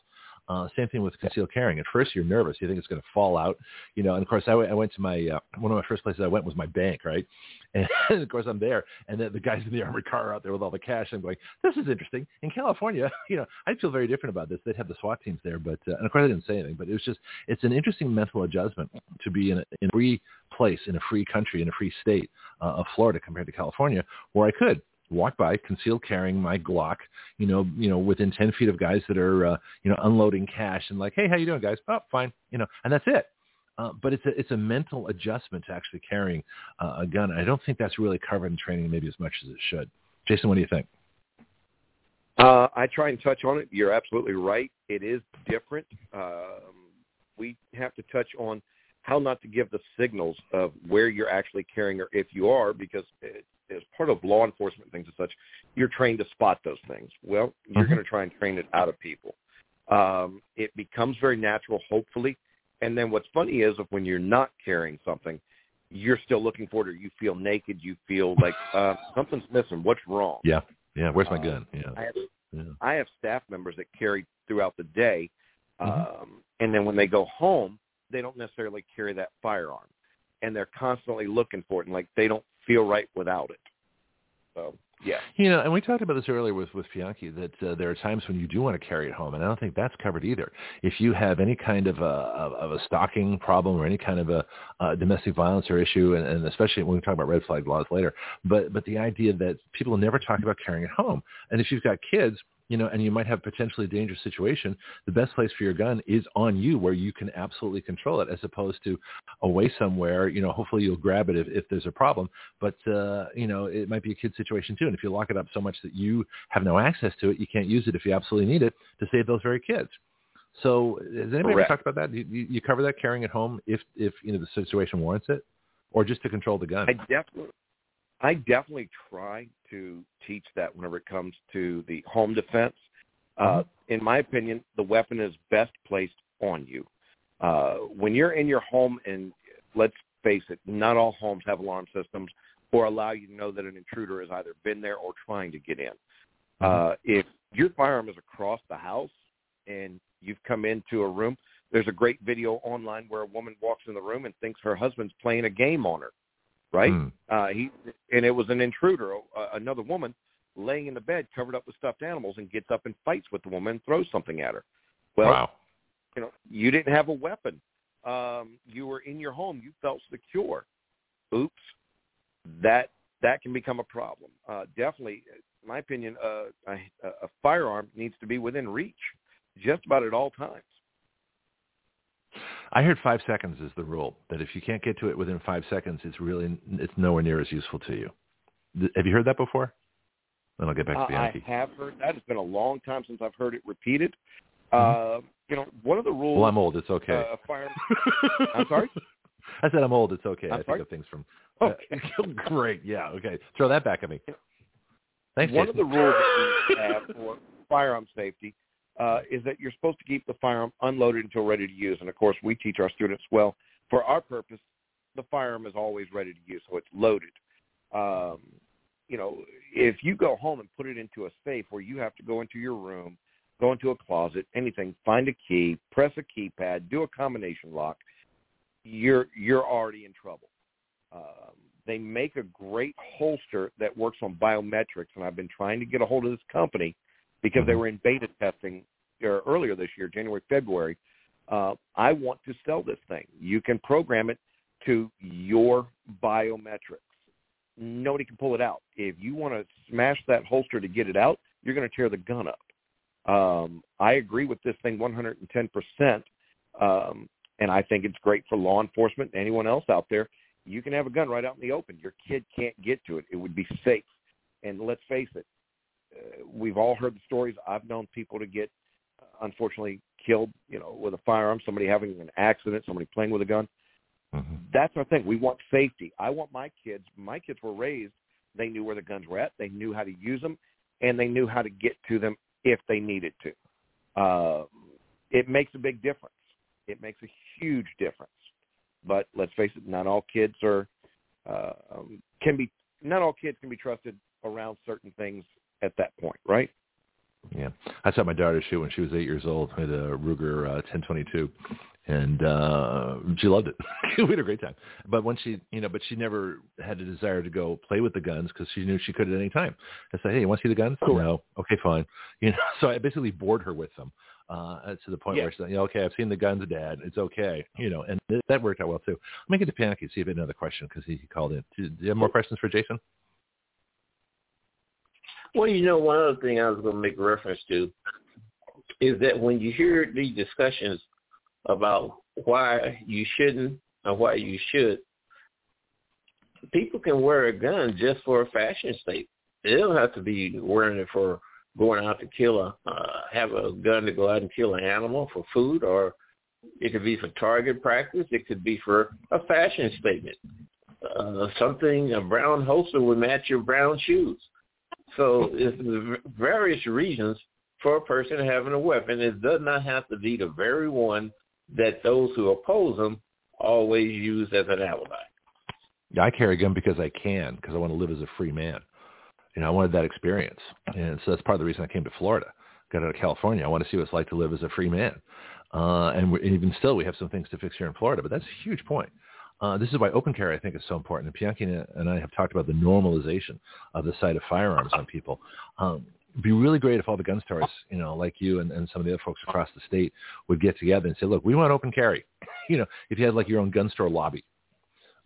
Uh, same thing with concealed carrying. At first, you're nervous. You think it's going to fall out, you know. And of course, I, w- I went to my uh, one of my first places I went was my bank, right? And of course, I'm there, and the, the guys in the armored car are out there with all the cash. I'm going, this is interesting. In California, you know, I feel very different about this. They'd have the SWAT teams there, but uh, and of course, I didn't say anything. But it was just, it's an interesting mental adjustment to be in a, in a free place, in a free country, in a free state uh, of Florida compared to California, where I could walk by concealed carrying my Glock, you know, you know, within 10 feet of guys that are, uh, you know, unloading cash and like, hey, how you doing, guys? Oh, fine, you know, and that's it. Uh, but it's a it's a mental adjustment to actually carrying uh, a gun. I don't think that's really covered in training maybe as much as it should. Jason, what do you think? Uh, I try and touch on it. You're absolutely right. It is different. Um, we have to touch on how not to give the signals of where you're actually carrying or if you are, because as part of law enforcement things and such, you're trained to spot those things. Well, you're Mhm. going to try and train it out of people. Um, it becomes very natural, hopefully. And then what's funny is if when you're not carrying something, you're still looking for it, or you feel naked, you feel like uh, something's missing. What's wrong? Yeah, yeah. Where's my Uh, gun? Yeah, I have yeah. I have staff members that carry throughout the day, um, Mhm. and then when they go home, they don't necessarily carry that firearm, and they're constantly looking for it, and like they don't feel right without it. So yeah, You know, and we talked about this earlier with with Bianchi that uh, there are times when you do want to carry it home, and I don't think that's covered either. If you have any kind of a of, a stalking problem or any kind of a uh, domestic violence or issue, and, and especially when we talk about red flag laws later, but but the idea that people never talk about carrying it home, and if you've got kids, you know, and you might have a potentially dangerous situation, the best place for your gun is on you where you can absolutely control it as opposed to away somewhere, you know, hopefully you'll grab it if, if there's a problem, but, uh, you know, it might be a kid situation too. And if you lock it up so much that you have no access to it, you can't use it if you absolutely need it to save those very kids. So has anybody ever talked about that? You, you you cover that carrying it home if, if, you know, the situation warrants it or just to control the gun? I definitely, I definitely try to teach that whenever it comes to the home defense. Uh, in my opinion, the weapon is best placed on you. Uh, when you're in your home, and let's face it, not all homes have alarm systems or allow you to know that an intruder has either been there or trying to get in. Uh, if your firearm is across the house and you've come into a room, there's a great video online where a woman walks in the room and thinks her husband's playing a game on her, right? Hmm. Uh, he and it was an intruder, uh, another woman laying in the bed covered up with stuffed animals, and gets up and fights with the woman and throws something at her. Well, wow. you know, you didn't have a weapon. Um, you were in your home. You felt secure. Oops, that that can become a problem. Uh, definitely, in my opinion, uh, a, a firearm needs to be within reach, just about at all times. I heard five seconds is the rule. That if you can't get to it within five seconds, it's really it's nowhere near as useful to you. Th- Have you heard that before? Then I'll get back to Uh, I have heard that. It's been a long time since I've heard it repeated. Uh, you know, one of the rules. Well, I'm old. It's okay. Uh, fire. I'm sorry. I said I'm old. It's okay. I'm I sorry? think of things from. Uh, Okay. great. Yeah. Okay. Throw that back at me. Thanks, One Jason. of the rules that we have for firearm safety uh, is that you're supposed to keep the firearm unloaded until ready to use. And of course, we teach our students well. For our purpose, the firearm is always ready to use, so it's loaded. Um, you know, if you go home and put it into a safe where you have to go into your room, go into a closet, anything, find a key, press a keypad, do a combination lock, you're you're already in trouble. Um, they make a great holster that works on biometrics, and I've been trying to get a hold of this company because they Mhm. were in beta testing uh, earlier this year, January, February. Uh, I want to sell this thing. You can program it to your biometrics. Nobody can pull it out. If you want to smash that holster to get it out, you're going to tear the gun up. Um, I agree with this thing 110%, um, and I think it's great for law enforcement and anyone else out there. You can have a gun right out in the open. Your kid can't get to it. It would be safe. And let's face it, we've all heard the stories. I've known people to get, uh, unfortunately, killed, you know, with a firearm, somebody having an accident, somebody playing with a gun. Mhm. That's our thing. We want safety. I want my kids. My kids were raised. They knew where the guns were at. They knew how to use them, and they knew how to get to them if they needed to. Uh, it makes a big difference. It makes a huge difference. But let's face it, not all kids are uh, um, can be. Not all kids can be trusted around certain things at that point, right? Yeah, I saw my daughter shoot when she was eight years old with a Ruger uh, 1022, and uh, she loved it. we had a great time. But when she, you know, but she never had a desire to go play with the guns because she knew she could at any time. I said, "Hey, you want to see the guns?" Correct. No. Okay, fine. You know, so I basically bored her with them uh, to the point Yeah. where she's like, "Yeah, okay, I've seen the guns, Dad. It's okay." You know, and th- that worked out well too. Let me get to Bianchi see if he had another question because he, he called in. Do, do you have more questions for Jason? Well, you know, one other thing I was going to make reference to is that when you hear these discussions about why you shouldn't or why you should, people can wear a gun just for a fashion statement. They don't have to be wearing it for going out to kill a, uh, have a gun to go out and kill an animal for food, or it could be for target practice. It could be for a fashion statement. Uh, something, a brown holster would match your brown shoes. So it's various reasons for a person having a weapon. It does not have to be the very one that those who oppose them always use as an alibi. I carry a gun because I can, because I want to live as a free man. You know, I wanted that experience, and so that's part of the reason I came to Florida. Got out of California. I want to see what it's like to live as a free man. Uh, and, and even still, we have some things to fix here in Florida, but that's a huge point. Uh, this is why open carry, I think, is so important. And Bianchi and I have talked about the normalization of the sight of firearms on people. Um, it'd be really great if all the gun stores, you know, like you and, and some of the other folks across the state would get together and say, look, we want open carry. you know, if you had like your own gun store lobby,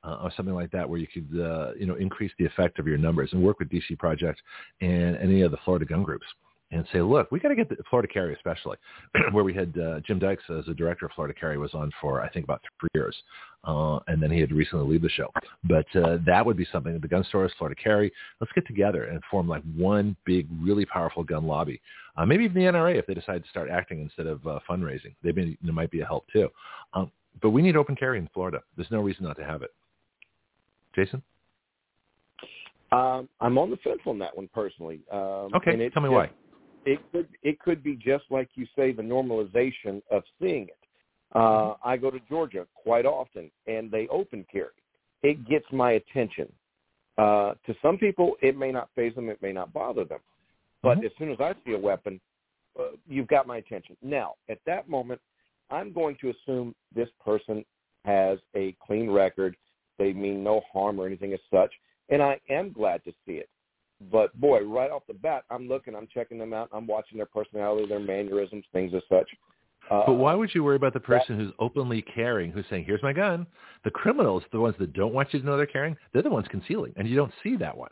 uh, or something like that, where you could, uh, you know, increase the effect of your numbers and work with DC Project and any of the Florida gun groups and say, look, we got to get the Florida Carry, especially where we had uh, Jim Dykes as the director of Florida Carry was on for I think about three years, uh, and then he had recently leave the show. But uh, that would be something. The gun stores, Florida Carry, let's get together and form like one big, really powerful gun lobby. Uh, maybe even the NRA if they decide to start acting instead of uh, fundraising. They may, there might be a help too. Um, but we need open carry in Florida. There's no reason not to have it. Jason? Um, I'm on the fence on that one personally. Um, Okay, tell me why. It could it could be just like you say, the normalization of seeing it. Uh, I go to Georgia quite often, and they open carry. It gets my attention. Uh, to some people, it may not phase them, it may not bother them, but Mhm. as soon as I see a weapon, uh, you've got my attention. Now, at that moment, I'm going to assume this person has a clean record. They mean no harm or anything as such, and I am glad to see it. But boy, right off the bat, I'm looking, I'm checking them out, I'm watching their personality, their mannerisms, things as such. Uh, But why would you worry about the person who's openly carrying, who's saying, "Here's my gun"? The criminals, the ones that don't want you to know they're carrying, they're the ones concealing, and you don't see that one.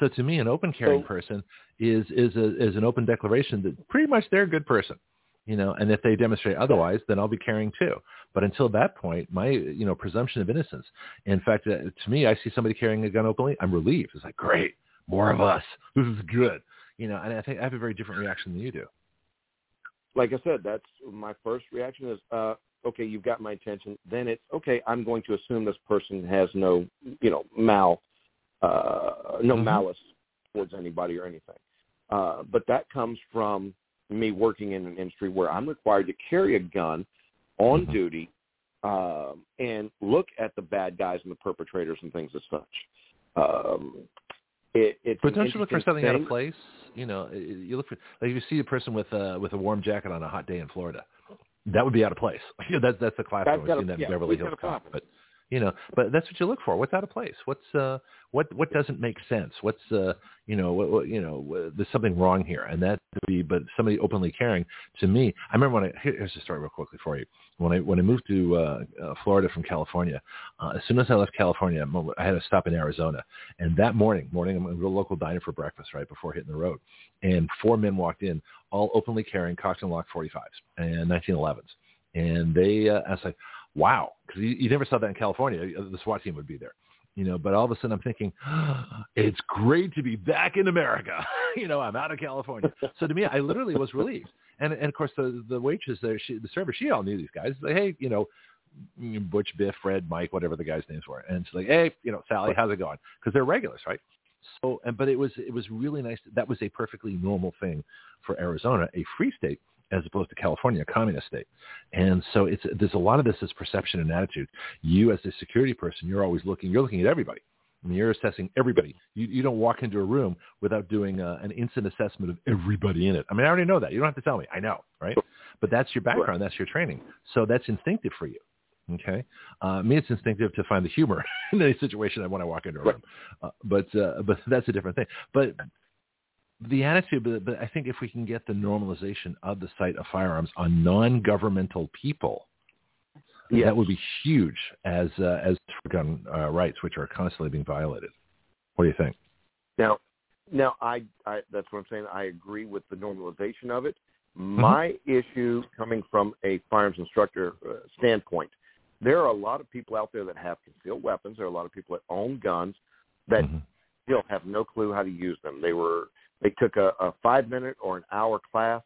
So to me, an open carrying So- person is is a, is an open declaration that pretty much they're a good person, you know. And if they demonstrate otherwise, then I'll be carrying too. But until that point, my you know presumption of innocence. In fact, uh, to me, I see somebody carrying a gun openly, I'm relieved. It's like great, more of us. This is good, you know. And I think I have a very different reaction than you do. like I said, that's my first reaction is, uh, okay, you've got my attention. Then it's okay. I'm going to assume this person has no, you know, mal, uh, no Mhm. malice towards anybody or anything. Uh, but that comes from me working in an industry where I'm required to carry a gun on Mhm. duty um, and look at the bad guys and the perpetrators and things as such. Um, it, it's But don't you look for something out of place? You know, you look for like if you see a person with a with a warm jacket on a hot day in Florida, that would be out of place. You know, that's that's the classic. That's We've a- seen that in Beverly Hills Cop, but you know, but that's what you look for. What's out of place? What's uh what what doesn't make sense? What's uh you know what, what you know what, there's something wrong here, and that be but somebody openly caring to me. I remember when I here's a story real quickly for you. When I when I moved to uh, uh, Florida from California, uh, as soon as I left California, I had to stop in Arizona, and that morning, morning I'm going to a local diner for breakfast right before hitting the road, and four men walked in, all openly carrying Coxton Lock 45s and 1911s, and they uh, I was like, wow, because you, you never saw that in California. Uh, the SWAT team would be there you know but all of a sudden i'm thinking it's great to be back in america. You know i'm out of california. So to me i literally was relieved. And and of course the the waitress there she the server she all knew these guys. Like hey you know mm, butch biff fred mike whatever the guys names were. And she's like hey you know sally how's it going? Because they're regulars right? So and but it was it was really nice. That was a perfectly normal thing for arizona a free state as opposed to California, a communist state. And so it's there's a lot of this is perception and attitude. You as a security person, you're always looking, you're looking at everybody. I mean, you're assessing everybody. You, you don't walk into a room without doing uh, an instant assessment of everybody in it. I mean, I already know that. You don't have to tell me. I know, right? But that's your background. That's your training. So that's instinctive for you. Okay. Uh, me, it's instinctive to find the humor in any situation I when I walk into a room. Uh, but uh, but that's a different thing. But the attitude, but, but I think if we can get the normalization of the sight of firearms on non-governmental people, Yes. that would be huge as uh, as for gun uh, rights, which are constantly being violated. What do you think? Now, now I, I that's what I'm saying. I agree with the normalization of it. Mm-hmm. My issue coming from a firearms instructor uh, standpoint, there are a lot of people out there that have concealed weapons. There are a lot of people that own guns that Mhm. still have no clue how to use them. They were they took a, a five minute or an hour class.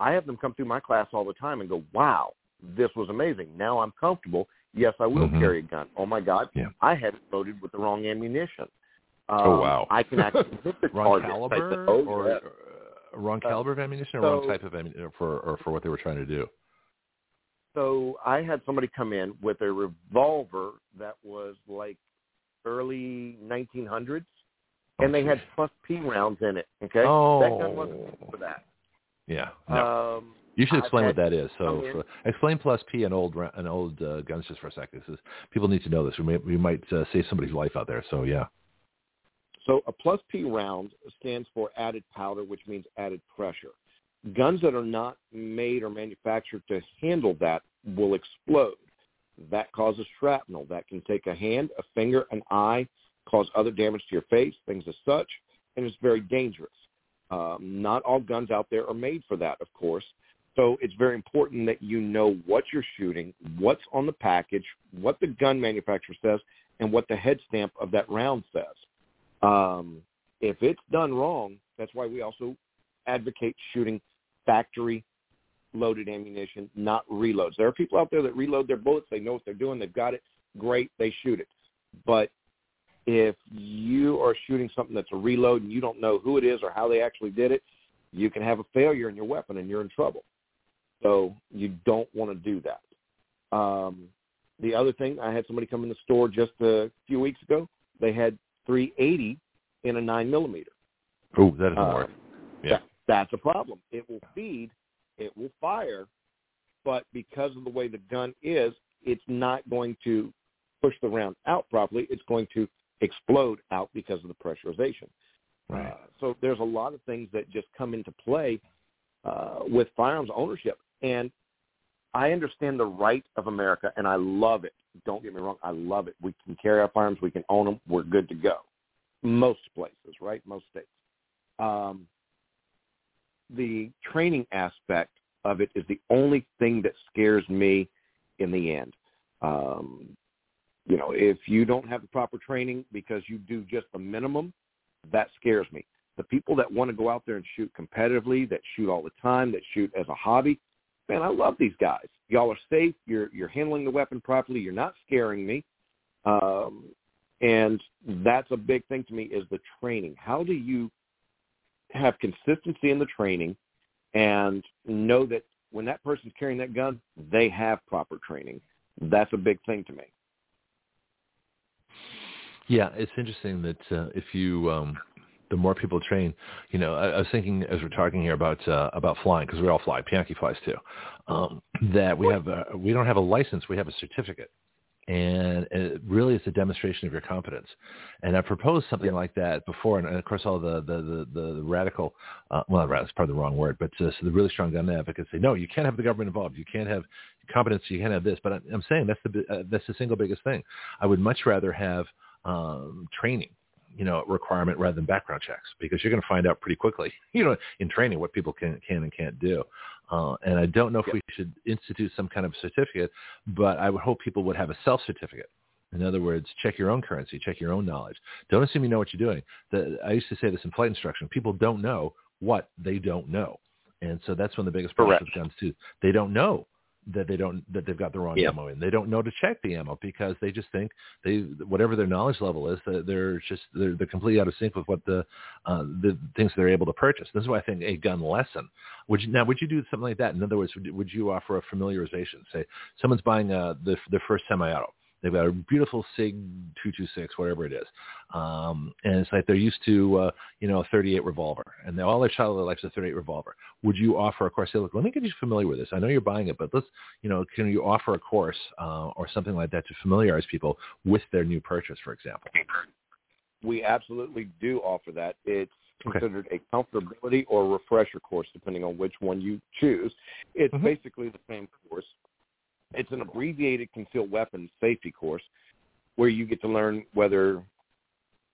I have them come through my class all the time and go, "Wow, this was amazing. Now I'm comfortable. Yes, I will Mhm. carry a gun. Oh my God, Yeah. I had it loaded with the wrong ammunition. Oh, Um, wow. I can actually hit the Wrong target. I caliber said, oh, or yeah. uh, wrong Uh, caliber of ammunition or wrong type of ammunition for or for what they were trying to do? So I had somebody come in with a revolver that was like early 1900s, and they had plus P rounds in it. Okay, Oh. that gun wasn't for that. Yeah. No. Um, you should explain what that is. So for, explain plus P and old and old uh, guns just for a second. This is, people need to know this. We may, we might uh, save somebody's life out there. So yeah. So a plus P round stands for added powder, which means added pressure. Guns that are not made or manufactured to handle that will explode. That causes shrapnel. That can take a hand, a finger, an eye, cause other damage to your face, things as such, and it's very dangerous. Um, not all guns out there are made for that, of course. So it's very important that you know what you're shooting, what's on the package, what the gun manufacturer says, and what the head stamp of that round says. Um, if it's done wrong, that's why we also advocate shooting factory loaded ammunition, not reloads. There are people out there that reload their bullets. They know what they're doing. They've got it. Great. They shoot it. But if you are shooting something that's a reload and you don't know who it is or how they actually did it, you can have a failure in your weapon and you're in trouble. So you don't want to do that. Um, the other thing, I had somebody come in the store just a few weeks ago. They had 380 in a nine millimeter. Oh, that doesn't Uh, work. Yeah. that- that's a problem. It will feed, it will fire, but because of the way the gun is, it's not going to push the round out properly. It's going to explode out because of the pressurization. Right. Uh, so there's a lot of things that just come into play uh, with firearms ownership. And I understand the right of America, and I love it. Don't get me wrong, I love it. We can carry our firearms, we can own them, we're good to go. Most places, right? Most states. Um, the training aspect of it is the only thing that scares me in the end. Um, you know, if you don't have the proper training because you do just the minimum, that scares me. The people that want to go out there and shoot competitively, that shoot all the time, that shoot as a hobby, man, I love these guys. Y'all are safe. You're you're handling the weapon properly. You're not scaring me. Um, and that's a big thing to me is the training. How do you have consistency in the training and know that when that person's carrying that gun, they have proper training? That's a big thing to me. Yeah, it's interesting that uh, if you um, the more people train, you know, I, I was thinking as we're talking here about uh, about flying because we all fly. Bianchi flies too. Um, that we have a, we don't have a license, we have a certificate and it really it's a demonstration of your competence. And I proposed something like that before, and, of course all the the the, the radical, uh, well, that's probably the wrong word, but uh, so the really strong gun advocates say, no, you can't have the government involved, you can't have competence, you can't have this. But I'm saying that's the uh, that's the single biggest thing. I would much rather have um, training you know, requirement rather than background checks because you're going to find out pretty quickly, you know, in training what people can can and can't do. Uh, and I don't know if we should institute some kind of certificate, but I would hope people would have a self-certificate. In other words, check your own currency, check your own knowledge. Don't assume you know what you're doing. The, I used to say this in flight instruction. People don't know what they don't know. And so that's one of the biggest problems with guns too. They don't know that they don't that they've got the wrong ammo in. They don't know to check the ammo because they just think they whatever their knowledge level is, they're just they're, they're completely out of sync with what the uh, the things they're able to purchase. This is why I think a gun lesson. Would you now would you do something like that? In other words, would, would you offer a familiarization? Say someone's buying uh, the their first semi-auto They've got a beautiful SIG 226, whatever it is. Um, and it's like they're used to, uh, you know, a 38 revolver. And all their childhood life is a 38 revolver. Would you offer a course? Say, look, let me get you familiar with this. I know you're buying it, but let's, you know, can you offer a course uh, or something like that to familiarize people with their new purchase, for example? We absolutely do offer that. It's considered okay. a comfortability or refresher course, depending on which one you choose. It's mm-hmm. basically the same course it's an abbreviated concealed weapons safety course where you get to learn whether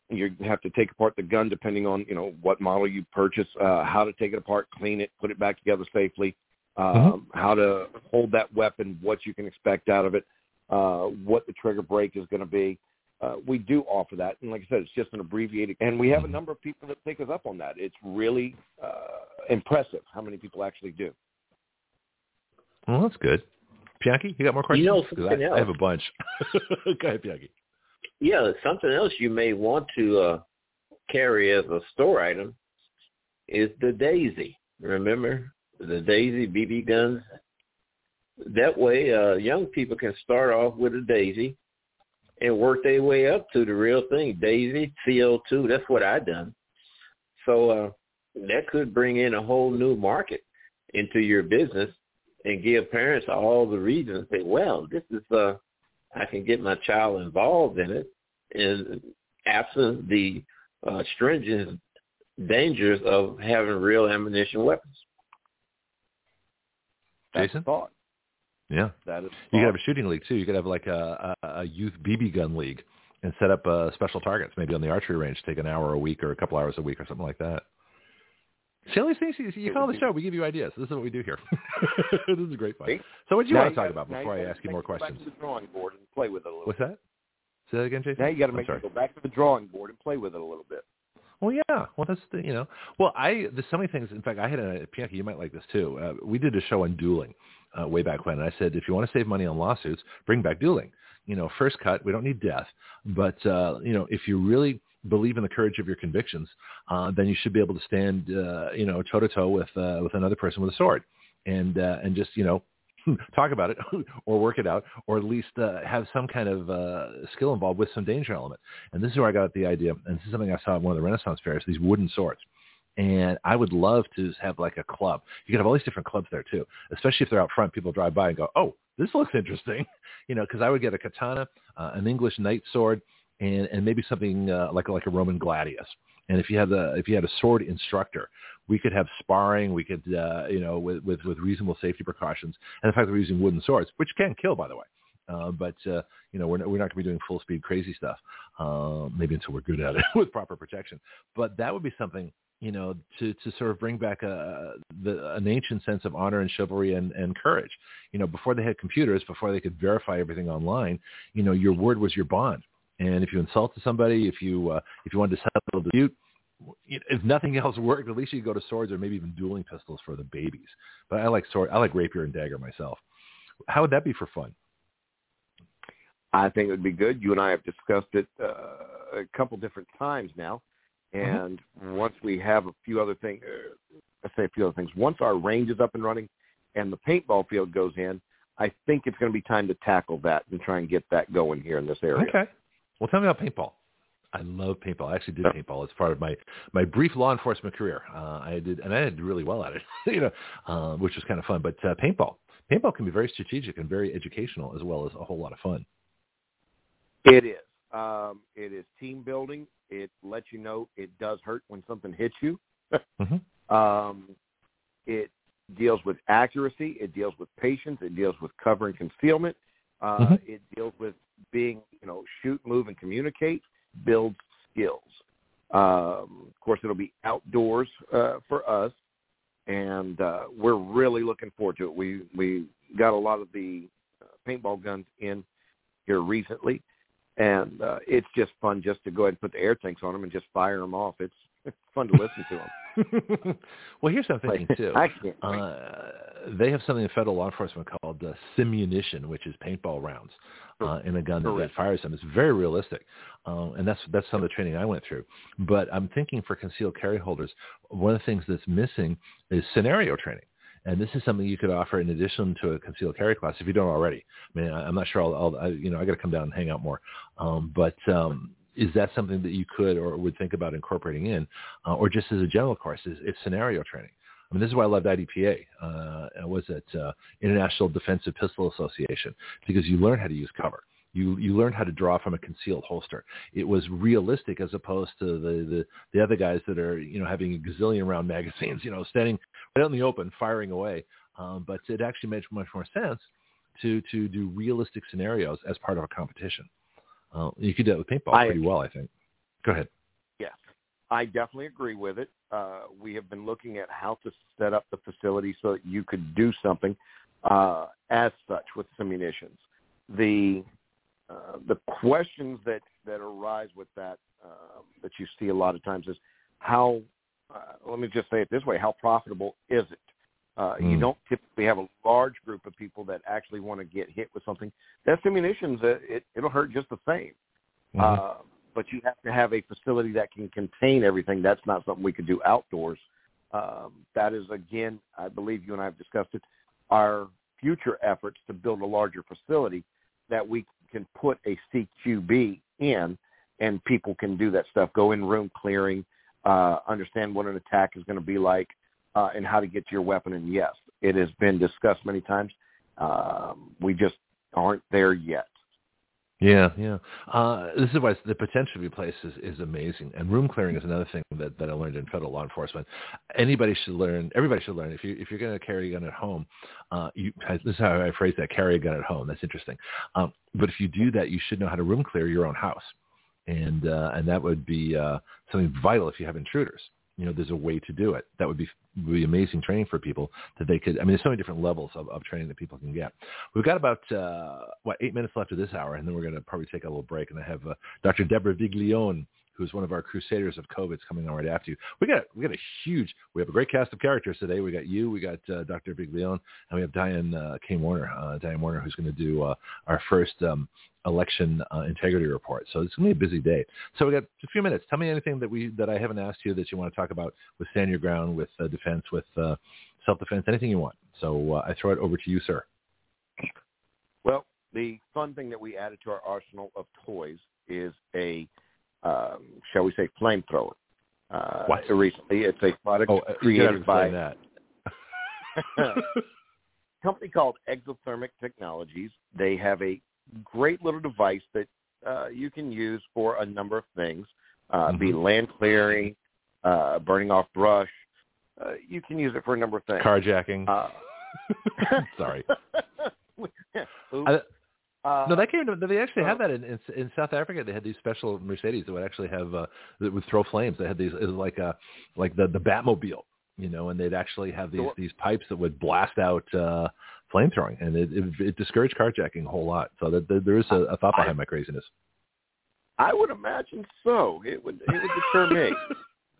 you have to take apart the gun depending on you know what model you purchase, uh, how to take it apart, clean it, put it back together safely, mm-hmm. how to hold that weapon, what you can expect out of it, uh, what the trigger break is going to be. Uh, we do offer that, and like I said, it's just an abbreviated, and we have a mm-hmm. number of people that take us up on that. It's really uh, impressive how many people actually do. Well, that's good. Bianchi, you got more questions? You know, something I, else. I have a bunch. Go ahead, Bianchi. Yeah, something else you may want to uh, carry as a store item is the Daisy. Remember the Daisy BB guns? That way, uh, young people can start off with a Daisy and work their way up to the real thing. Daisy, CO2, that's what I done. So uh, that could bring in a whole new market into your business and give parents all the reasons. Say, well, this is uh, I can get my child involved in it, and absent the uh, stringent dangers of having real ammunition weapons. Jason, thought. Yeah, that is. You could have a shooting league too. You could have like a, a, a youth BB gun league and set up uh, special targets, maybe on the archery range, take an hour a week or a couple hours a week or something like that. Silly things. You call the show. We give you ideas. This is what we do here. this is great fun. So what do you now want to talk gotta, about before I ask you more questions? Back to the drawing board and play with it a little. What's that? Say that again, Jason. Now you got to make it go back to the drawing board and play with it a little bit. Well, yeah. Well, that's the you know. Well, I there's so many things. In fact, I had a Bianchi. You might like this too. Uh, we did a show on dueling uh, way back when, and I said if you want to save money on lawsuits, bring back dueling. You know, first cut. We don't need death, but uh, you know, if you really believe in the courage of your convictions, uh, then you should be able to stand, uh, you know, toe to toe with uh, with another person with a sword, and uh, and just you know talk about it or work it out or at least uh, have some kind of uh, skill involved with some danger element. And this is where I got the idea, and this is something I saw at one of the Renaissance fairs, these wooden swords. And I would love to have like a club. You could have all these different clubs there too, especially if they're out front. People drive by and go, oh, this looks interesting. You know, because I would get a katana, uh, an English knight sword, and, and maybe something uh, like like a Roman gladius. And if you had a if you had a sword instructor, we could have sparring. We could uh, you know with, with with reasonable safety precautions, and the fact that we're using wooden swords, which can kill by the way. Uh, but uh, you know we're not, we're not going to be doing full speed crazy stuff. Uh, maybe until we're good at it with proper protection. But that would be something you know to to sort of bring back a the, an ancient sense of honor and chivalry and, and courage. You know before they had computers, before they could verify everything online, you know your word was your bond. And if you insulted somebody, if you uh, if you wanted to settle a dispute, if nothing else worked, at least you could go to swords or maybe even dueling pistols for the babies. But I like sword. I like rapier and dagger myself. How would that be for fun? I think it would be good. You and I have discussed it uh, a couple different times now, mm-hmm. and mm-hmm. once we have a few other things, uh, let's say a few other things. Once our range is up and running, and the paintball field goes in, I think it's going to be time to tackle that and try and get that going here in this area. Okay. Well, tell me about paintball. I love paintball. I actually did paintball as part of my my brief law enforcement career. Uh, I did, and I did really well at it, you know, uh, which was kind of fun. But uh, paintball, paintball can be very strategic and very educational as well as a whole lot of fun. It is. Um, it is team building. It lets you know it does hurt when something hits you. mm-hmm. um, it deals with accuracy. It deals with patience. It deals with cover and concealment. Uh, mm-hmm. It deals with being, you know, shoot, move, and communicate. Builds skills. Um, of course, it'll be outdoors uh, for us, and uh, we're really looking forward to it. We we got a lot of the uh, paintball guns in here recently, and uh, it's just fun just to go ahead and put the air tanks on them and just fire them off. It's, it's fun to listen to them. well, here's something like, too. I can't uh, they have something in federal law enforcement called uh, simunition, which is paintball rounds uh, in a gun that, that fires them. It's very realistic, um, and that's that's some of the training I went through. But I'm thinking for concealed carry holders, one of the things that's missing is scenario training. And this is something you could offer in addition to a concealed carry class if you don't already. I mean, I, am not sure. I'll, I'll I, you know, I got to come down and hang out more. Um, but um, is that something that you could or would think about incorporating in, uh, or just as a general course, is, is scenario training? I mean, this is why I loved IDPA. Uh, I was at uh, International Defensive Pistol Association because you learn how to use cover. You you learned how to draw from a concealed holster. It was realistic as opposed to the, the the other guys that are you know having a gazillion round magazines, you know, standing right out in the open firing away. Um, but it actually makes much more sense to to do realistic scenarios as part of a competition. Uh, you could do it with paintball I, pretty well, I think. Go ahead. Yes, I definitely agree with it. Uh, we have been looking at how to set up the facility so that you could do something uh, as such with simunitions. The uh, the questions that that arise with that uh, that you see a lot of times is how. Uh, let me just say it this way: How profitable is it? Uh, mm. You hmm. don't typically have a large group of people that actually want to get hit with something. That's munitions. Uh, it, it'll hurt just the same. Mm-hmm. Uh, but you have to have a facility that can contain everything. That's not something we could do outdoors. Um, that is, again, I believe you and I have discussed it, our future efforts to build a larger facility that we can put a CQB in and people can do that stuff, go in room clearing, uh, understand what an attack is going to be like, uh, and how to get to your weapon. And yes, it has been discussed many times. Um, we just aren't there yet. Yeah, yeah. Uh, this is why the potential to be placed is, is amazing. And room clearing is another thing that, that I learned in federal law enforcement. Anybody should learn. Everybody should learn. If you if you're going to carry a gun at home, uh, you, this is how I phrase that: carry a gun at home. That's interesting. Um, but if you do that, you should know how to room clear your own house, and uh, and that would be uh, something vital if you have intruders you know, there's a way to do it. That would be would be amazing training for people that they could. I mean, there's so many different levels of, of training that people can get. We've got about uh, what eight minutes left of this hour, and then we're going to probably take a little break. And I have uh, Dr. Deborah Viglione who's one of our crusaders of COVID, coming on right after you. We got we got a huge. We have a great cast of characters today. We got you, we got uh, Dr. Viglione, and we have Diane uh, Kane Warner, uh, Diane Warner, who's going to do uh, our first um, election uh, integrity report. So it's going to be a busy day. So we got a few minutes. Tell me anything that we that I haven't asked you that you want to talk about with stand your ground, with uh, defense, with uh, self defense, anything you want. So uh, I throw it over to you, sir. Well, the fun thing that we added to our arsenal of toys is a um, shall we say, flamethrower. Uh, what? Recently, it's a product oh, uh, created by that. a company called Exothermic Technologies. They have a great little device that uh, you can use for a number of things, uh, mm-hmm. be land clearing, uh, burning off brush. Uh, you can use it for a number of things. Carjacking. Uh, Sorry. I, uh, no, that came. To, they actually had that in, in in South Africa. They had these special Mercedes that would actually have uh, that would throw flames. They had these it was like a like the the Batmobile, you know, and they'd actually have these these pipes that would blast out uh, flame throwing, and it, it, it discouraged carjacking a whole lot. So that, that there is a, a thought behind I, my craziness. I would imagine so. It would it would deter me.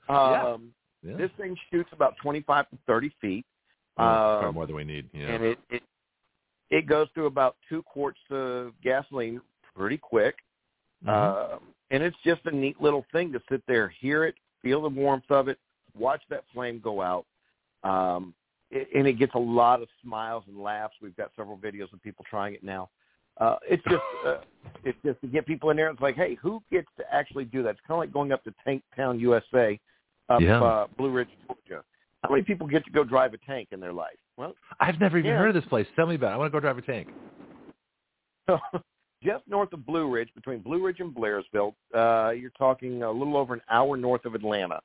Um, Yeah. This thing shoots about 25 to 30 feet. Oh, far Um, more than we need. Yeah. and it, it it goes through about two quarts of gasoline pretty quick. Mhm. Um, and it's just a neat little thing to sit there, hear it, feel the warmth of it, watch that flame go out. Um, it, and it gets a lot of smiles and laughs. We've got several videos of people trying it now. Uh, it's just uh, it's just to get people in there. It's like, hey, who gets to actually do that? It's kind of like going up to Tank Town, USA, up Yeah. uh, Blue Ridge, Georgia. How many people get to go drive a tank in their life? Well, I've never even Yeah. heard of this place. Tell me about it. I want to go drive a tank. So just north of Blue Ridge, between Blue Ridge and Blairsville, uh, you're talking a little over an hour north of Atlanta.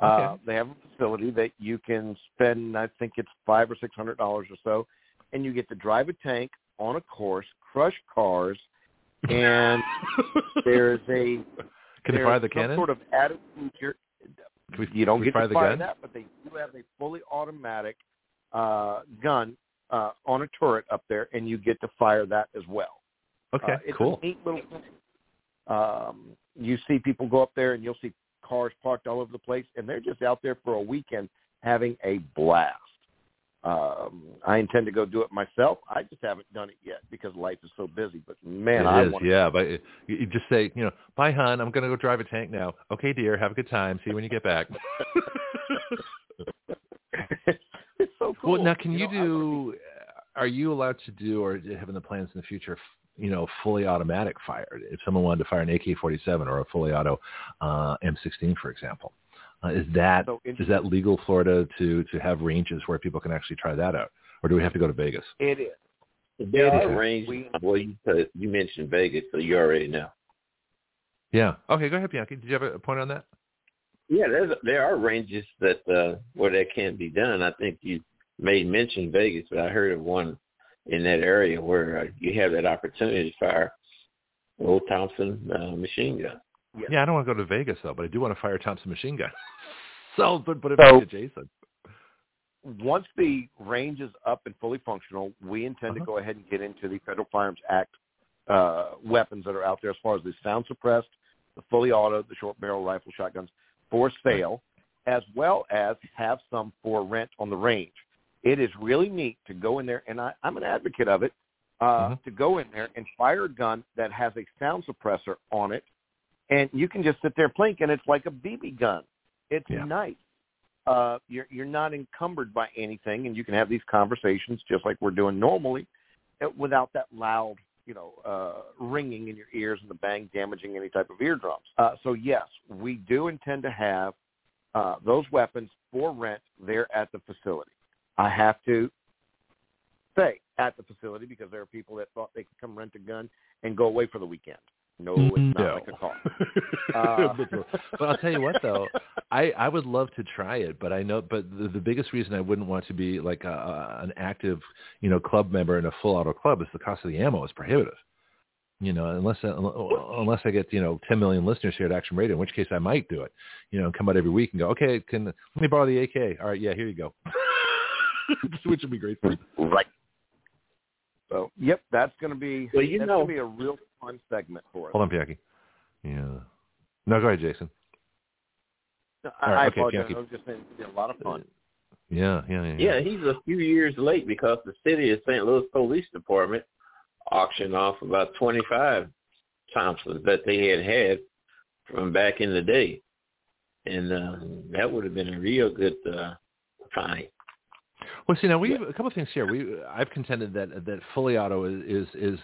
Uh, Okay. they have a facility that you can spend, I think it's five or six hundred dollars or so, and you get to drive a tank on a course, crush cars, and there's a Can there's fire the cannon? sort of added feature. Can we- you don't get fire to the fire gun? that, but they do have a fully automatic uh, gun uh, on a turret up there, and you get to fire that as well. Okay, Uh, it's cool. a neat little thing. Um, you see people go up there, and you'll see cars parked all over the place, and they're just out there for a weekend having a blast. Um, I intend to go do it myself. I just haven't done it yet because life is so busy. But man, It I is, want yeah. But you, you just say, you know, bye, hon. I'm going to go drive a tank now. Okay, dear. Have a good time. See you when you get back. it's so cool. Well, now can you, know, I wanna do? Are you allowed to do, or having the plans in the future? F- You know, fully automatic fire. If someone wanted to fire an AK-47 or a fully auto uh, M16, for example, uh, is that So in- is that legal, Florida, to to have ranges where people can actually try that out, or do we have to go to Vegas? It is. There Yeah. are ranges. We- Well, you said, you mentioned Vegas, so you already know. Yeah. Okay, go ahead, Bianchi. Did you have a point on that? Yeah, there's there are ranges that uh, where that can be done. I think you made mention Vegas, but I heard of one in that area where uh, you have that opportunity to fire old Thompson uh, machine gun. Yes. Yeah, I don't want to go to Vegas though, but I do want to fire a Thompson machine gun. so, but but if So- it's adjacent. Once the range is up and fully functional, we intend to Uh-huh. go ahead and get into the Federal Firearms Act uh, weapons that are out there as far as the sound suppressed, the fully auto, the short barrel rifle shotguns for sale, as well as have some for rent on the range. It is really neat to go in there, and I, I'm an advocate of it, uh, Mhm. to go in there and fire a gun that has a sound suppressor on it, and you can just sit there blink, and it's like a BB gun. It's Yeah. nice. Uh, you're you're not encumbered by anything, and you can have these conversations just like we're doing normally, uh, without that loud, you know, uh, ringing in your ears and the bang damaging any type of eardrums. Uh, so yes, we do intend to have uh, those weapons for rent there at the facility. I have to stay at the facility because there are people that thought they could come rent a gun and go away for the weekend. No, it's mm, not like a car. Uh, but I'll tell you what though, I I would love to try it, but I know, but the, the biggest reason I wouldn't want to be like a, a, an active, you know, club member in a full auto club is the cost of the ammo is prohibitive. You know, unless uh, uh, unless I get you know 10 million listeners here at Action Radio, in which case I might do it. You know, and come out every week and go, okay, can let me borrow the AK? All right, yeah, here you go. which would be great for you. right. So, yep, that's going to be Well, you that's know- going to be a real fun segment for us. Hold on, Bianchi. Yeah. No, go ahead, Jason. I, All right, I okay, apologize. Bianchi. I was just saying it's going to be a lot of fun. Yeah, yeah, yeah. Yeah, he's a few years late because the city of St. Louis Police Department auctioned off about 25 Thompsons that they had had from back in the day. And uh, that would have been a real good uh, find. Well, see, now we have a couple of things here. We I've contended that that fully auto is is, is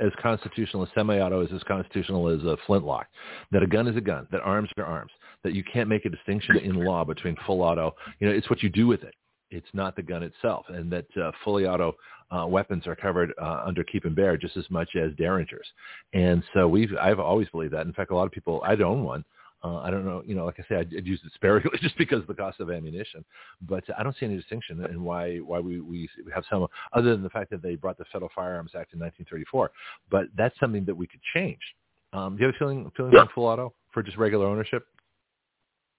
as constitutional as semi-auto is as constitutional as a flintlock. That a gun is a gun. That arms are arms. That you can't make a distinction in law between full auto. You know, it's what you do with it. It's not the gun itself, and that uh, fully auto uh, weapons are covered uh, under keep and bear just as much as derringers. And so we've I've always believed that. In fact, a lot of people I'd own one. Uh, I don't know, you know, like I say, I'd, I'd use it sparingly just because of the cost of ammunition. But I don't see any distinction in why why we, we have some, other than the fact that they brought the Federal Firearms Act in 1934. But that's something that we could change. Um, do you have a feeling feeling Yeah. on full auto for just regular ownership?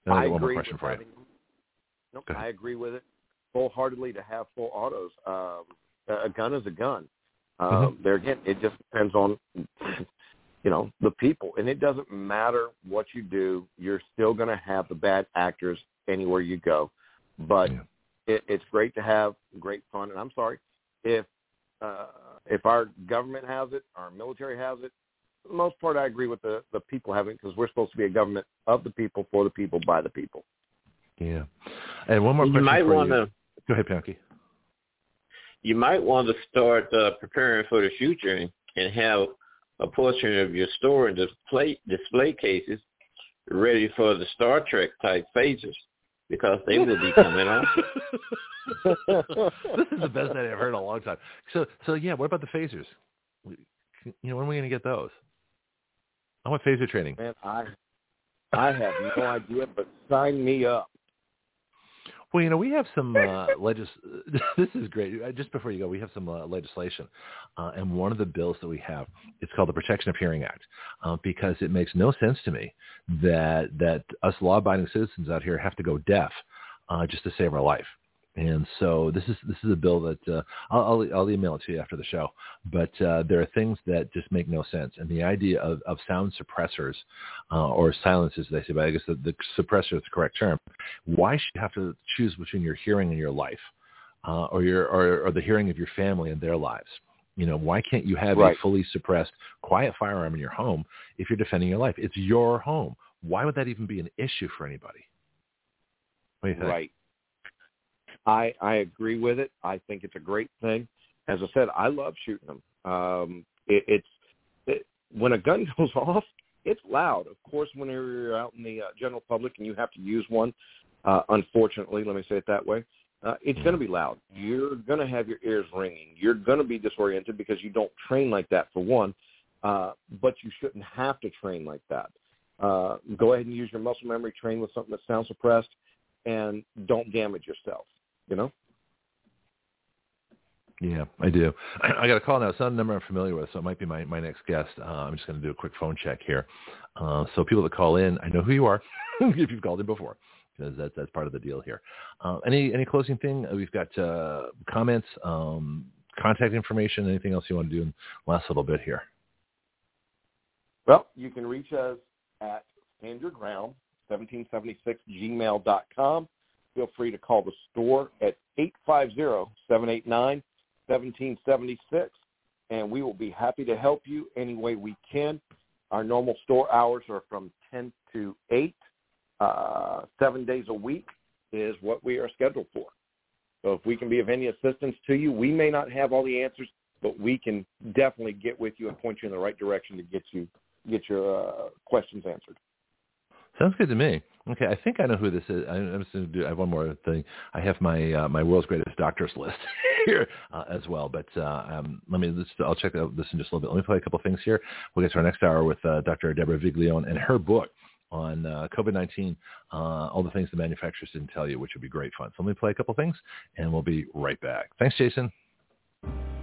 And I I got one more agree question with for you. Nope, I agree with it wholeheartedly to have full autos. Um, a a gun is a gun. Um, Mm-hmm. There again, it just depends on you know, the people. And it doesn't matter what you do, you're still going to have the bad actors anywhere you go. But yeah. it, it's great to have great fun. And I'm sorry if uh, if our government has it, our military has it. For the most part, I agree with the the people having because we're supposed to be a government of the people, for the people, by the people. Yeah. And one more you question might for want you. to. Go ahead, Bianchi. You might want to start uh, preparing for the future and, and have a portion of your store and display display cases ready for the Star Trek type phasers because they will be coming off. this is the best idea I've heard in a long time. So, so yeah, what about the phasers? You know, when are we going to get those? I want phaser training. Man, I I have no idea, but sign me up. Well, you know, we have some uh, legis. this is great. Uh, just before you go, we have some uh, legislation, uh, and one of the bills that we have it's called the Protection of Hearing Act, uh, because it makes no sense to me that that us law-abiding citizens out here have to go deaf uh, just to save our life. And so this is this is a bill that uh, I'll, I'll, I'll email it to you after the show. But uh, there are things that just make no sense, and the idea of, of sound suppressors uh, or silencers, they say, but I guess the, the suppressor is the correct term. Why should you have to choose between your hearing and your life, uh, or your or, or the hearing of your family and their lives? You know, why can't you have right. a fully suppressed, quiet firearm in your home if you're defending your life? It's your home. Why would that even be an issue for anybody? What do you think? Right. I I agree with it. I think it's a great thing. As I said, I love shooting them. Um, it, it's it, when a gun goes off, it's loud. Of course, when you're out in the uh, general public and you have to use one, uh, unfortunately, let me say it that way, uh, it's going to be loud. You're going to have your ears ringing. You're going to be disoriented because you don't train like that for one. Uh, but you shouldn't have to train like that. Uh, go ahead and use your muscle memory. Train with something that sounds suppressed, and don't damage yourself you know? Yeah, I do. I got a call now. It's not a number I'm familiar with, so it might be my, my next guest. Uh, I'm just going to do a quick phone check here. Uh, so people that call in, I know who you are if you've called in before, because that's that's part of the deal here. Uh, any any closing thing? Uh, we've got uh, comments, um, contact information, anything else you want to do in the last little bit here? Well, you can reach us at standyourground 1776 gmail.com feel free to call the store at 850-789-1776, and we will be happy to help you any way we can. Our normal store hours are from 10 to 8. Uh, seven days a week is what we are scheduled for. So if we can be of any assistance to you, we may not have all the answers, but we can definitely get with you and point you in the right direction to get you get your uh, questions answered. Sounds good to me. Okay, I think I know who this is. I, am just to do. I have one more thing. I have my uh, my world's greatest doctors list here uh, as well. But uh, um, let me. I'll check out this in just a little bit. Let me play a couple things here. We'll get to our next hour with uh, Dr. Deborah Viglione and her book on uh, COVID-19, uh, all the things the manufacturers didn't tell you, which would be great fun. So let me play a couple things, and we'll be right back. Thanks, Jason.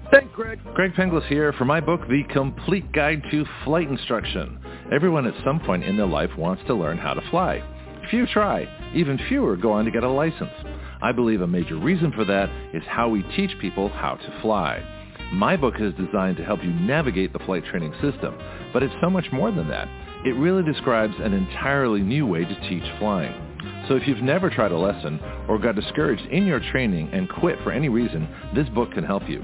Thanks, Greg. Greg Penglis here for my book, The Complete Guide to Flight Instruction. Everyone at some point in their life wants to learn how to fly. Few try. Even fewer go on to get a license. I believe a major reason for that is how we teach people how to fly. My book is designed to help you navigate the flight training system, but it's so much more than that. It really describes an entirely new way to teach flying. So if you've never tried a lesson or got discouraged in your training and quit for any reason, this book can help you.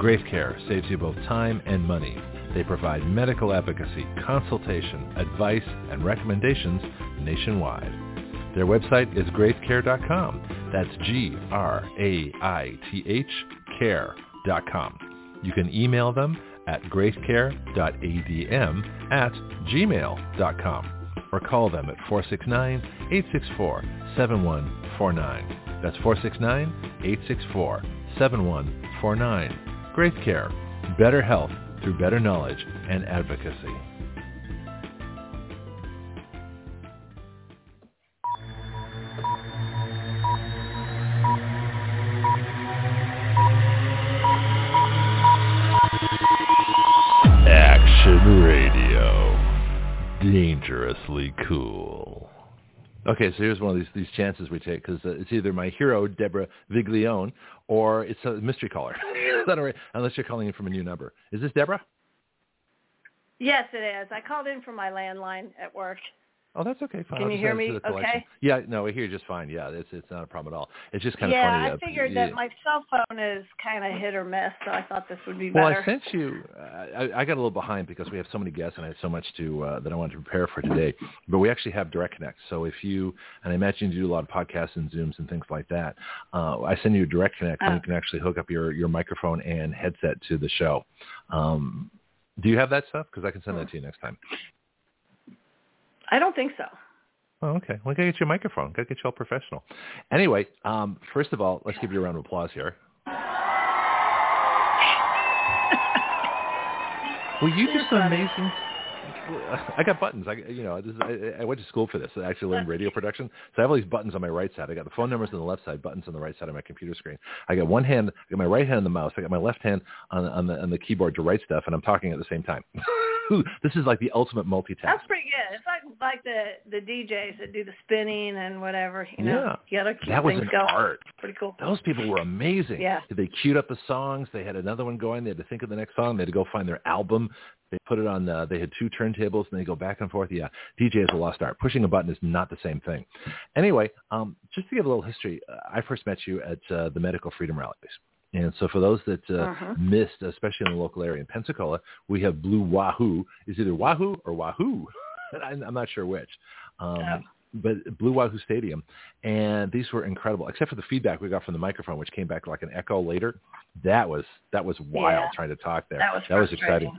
Graith Care saves you both time and money. They provide medical advocacy, consultation, advice, and recommendations nationwide. Their website is graithcare.com. That's G-R-A-I-T-H care.com. You can email them at graithcare.adm at gmail.com or call them at 469-864-7149. That's 469-864-7149. Graith Care, better health through better knowledge and advocacy. Action Radio. Dangerously cool. Okay, so here's one of these these chances we take because uh, it's either my hero Deborah Viglione or it's a mystery caller. Unless you're calling in from a new number. Is this Deborah? Yes, it is. I called in from my landline at work. Oh, that's okay. Fine. Can I'll you hear me to the collection. okay? Yeah, no, we hear you just fine. Yeah, it's it's not a problem at all. It's just kind of yeah, funny. I uh, figured yeah. that my cell phone is kind of hit or miss, so I thought this would be better. Well. I sent you. I, I got a little behind because we have so many guests and I had so much to uh, that I wanted to prepare for today. But we actually have Direct Connect. So if you and I imagine you do a lot of podcasts and Zooms and things like that, uh, I send you a Direct Connect and Oh. you can actually hook up your your microphone and headset to the show. Um, do you have that stuff? Because I can send that to you next time. I don't think so. Oh, okay. Well, gotta get your microphone. Gotta get you all professional. Anyway, um, first of all, let's give you a round of applause here. Well, you You're just funny. amazing. I got buttons. I, you know, this is, I, I went to school for this. I actually learned radio production. So I have all these buttons on my right side. I got the phone numbers on the left side, buttons on the right side of my computer screen. I got one hand, I got my right hand on the mouse. I got my left hand on, on the on the keyboard to write stuff, and I'm talking at the same time. this is like the ultimate multitask. That's pretty good. It's like like the the DJs that do the spinning and whatever. You know, you gotta keep that was an going. art. Pretty cool. Those people were amazing. Yeah. They queued up the songs. They had another one going. They had to think of the next song. They had to go find their album. They put it on. Uh, they had two turntables, and they go back and forth. Yeah, DJ is a lost art. Pushing a button is not the same thing. Anyway, um, just to give a little history, uh, I first met you at uh, the Medical Freedom Rallies. And so for those that uh, Uh-huh. missed, especially in the local area in Pensacola, we have Blue Wahoo. Is either Wahoo or Wahoo. I'm not sure which. Um, Oh. But Blue Wahoo Stadium, and these were incredible, except for the feedback we got from the microphone, which came back like an echo later. That was that was wild Yeah. trying to talk there. That was that was exciting.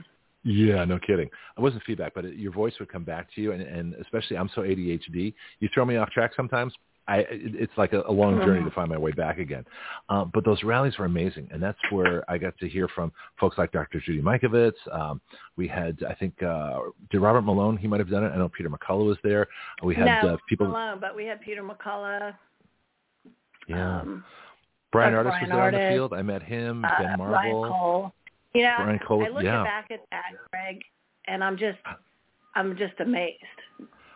Yeah, no kidding. It wasn't feedback, but it, your voice would come back to you, and, and especially I'm so ADHD, you throw me off track sometimes. I it's like a, a long journey Mhm. to find my way back again. Um, but those rallies were amazing, and that's where I got to hear from folks like Dr. Judy Mikovits. Um, we had, I think, uh, did Robert Malone? He might have done it. I know Peter McCullough was there. We had no, uh, people. alone, but we had Peter McCullough. Yeah, Um, Brian. Ardis was Brian there on the field. I met him. uh, ben Marble. Cole. You know, Ryan Cole, I look yeah. back at that, Greg, and I'm just, I'm just amazed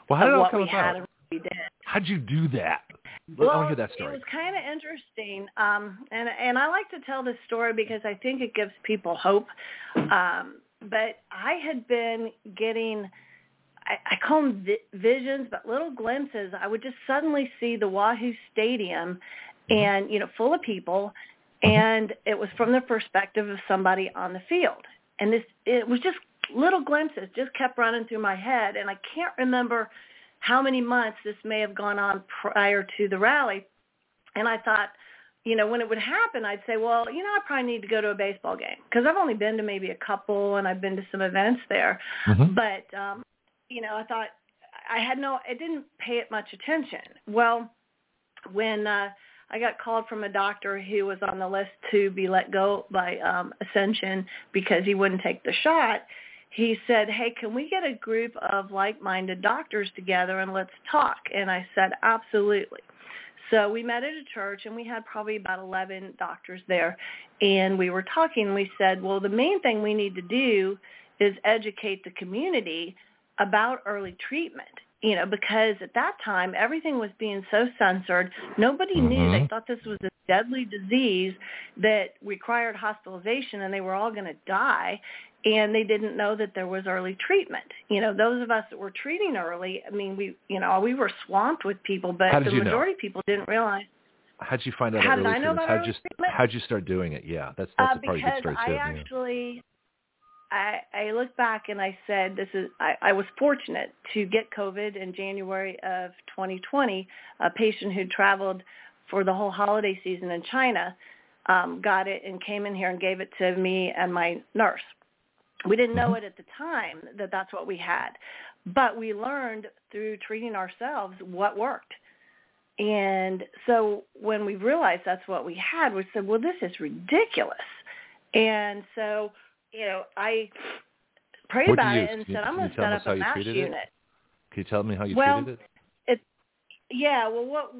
Well, how did it all come about? We did. How'd you do that? Well, me hear that story. it was kind of interesting, um, and and I like to tell this story because I think it gives people hope. Um, but I had been getting, I, I call them vi- visions, but little glimpses. I would just suddenly see the Wahoo Stadium, and you know, full of people, and it was from the perspective of somebody on the field, and this it was just little glimpses, just kept running through my head, and I can't remember how many months this may have gone on prior to the rally. And I thought, you know, when it would happen, I'd say, well, you know, I probably need to go to a baseball game because I've only been to maybe a couple and I've been to some events there. Mhm. But, um, you know, I thought I had no, I didn't pay it much attention. Well, when uh, I got called from a doctor who was on the list to be let go by um, Ascension because he wouldn't take the shot, he said, hey, can we get a group of like-minded doctors together and let's talk? And I said, absolutely. So we met at a church and we had probably about 11 doctors there. And we were talking. We said, well, the main thing we need to do is educate the community about early treatment. You know, because at that time everything was being so censored, nobody knew. They Mhm. thought this was a deadly disease that required hospitalization, and they were all going to die and they didn't know that there was early treatment. You know, those of us that were treating early, I mean, we, you know, we were swamped with people, but the you know? majority of people didn't realize. How'd you find out How about did early I know about How'd you treatment? how'd you start doing it? Yeah, that's that's Uh, a part the because I too. yeah. actually, I, I look back and I said, this is, I, I was fortunate to get COVID in January of 2020. A patient who traveled for the whole holiday season in China um, got it and came in here and gave it to me and my nurse. We didn't know mm-hmm. it at the time that that's what we had, but we learned through treating ourselves what worked. And so when we realized that's what we had, we said, well, this is ridiculous. And so, you know, I prayed what about it and said, I'm going to set up a MASH unit. It? Can you tell me how you well, treated it? Yeah, well, what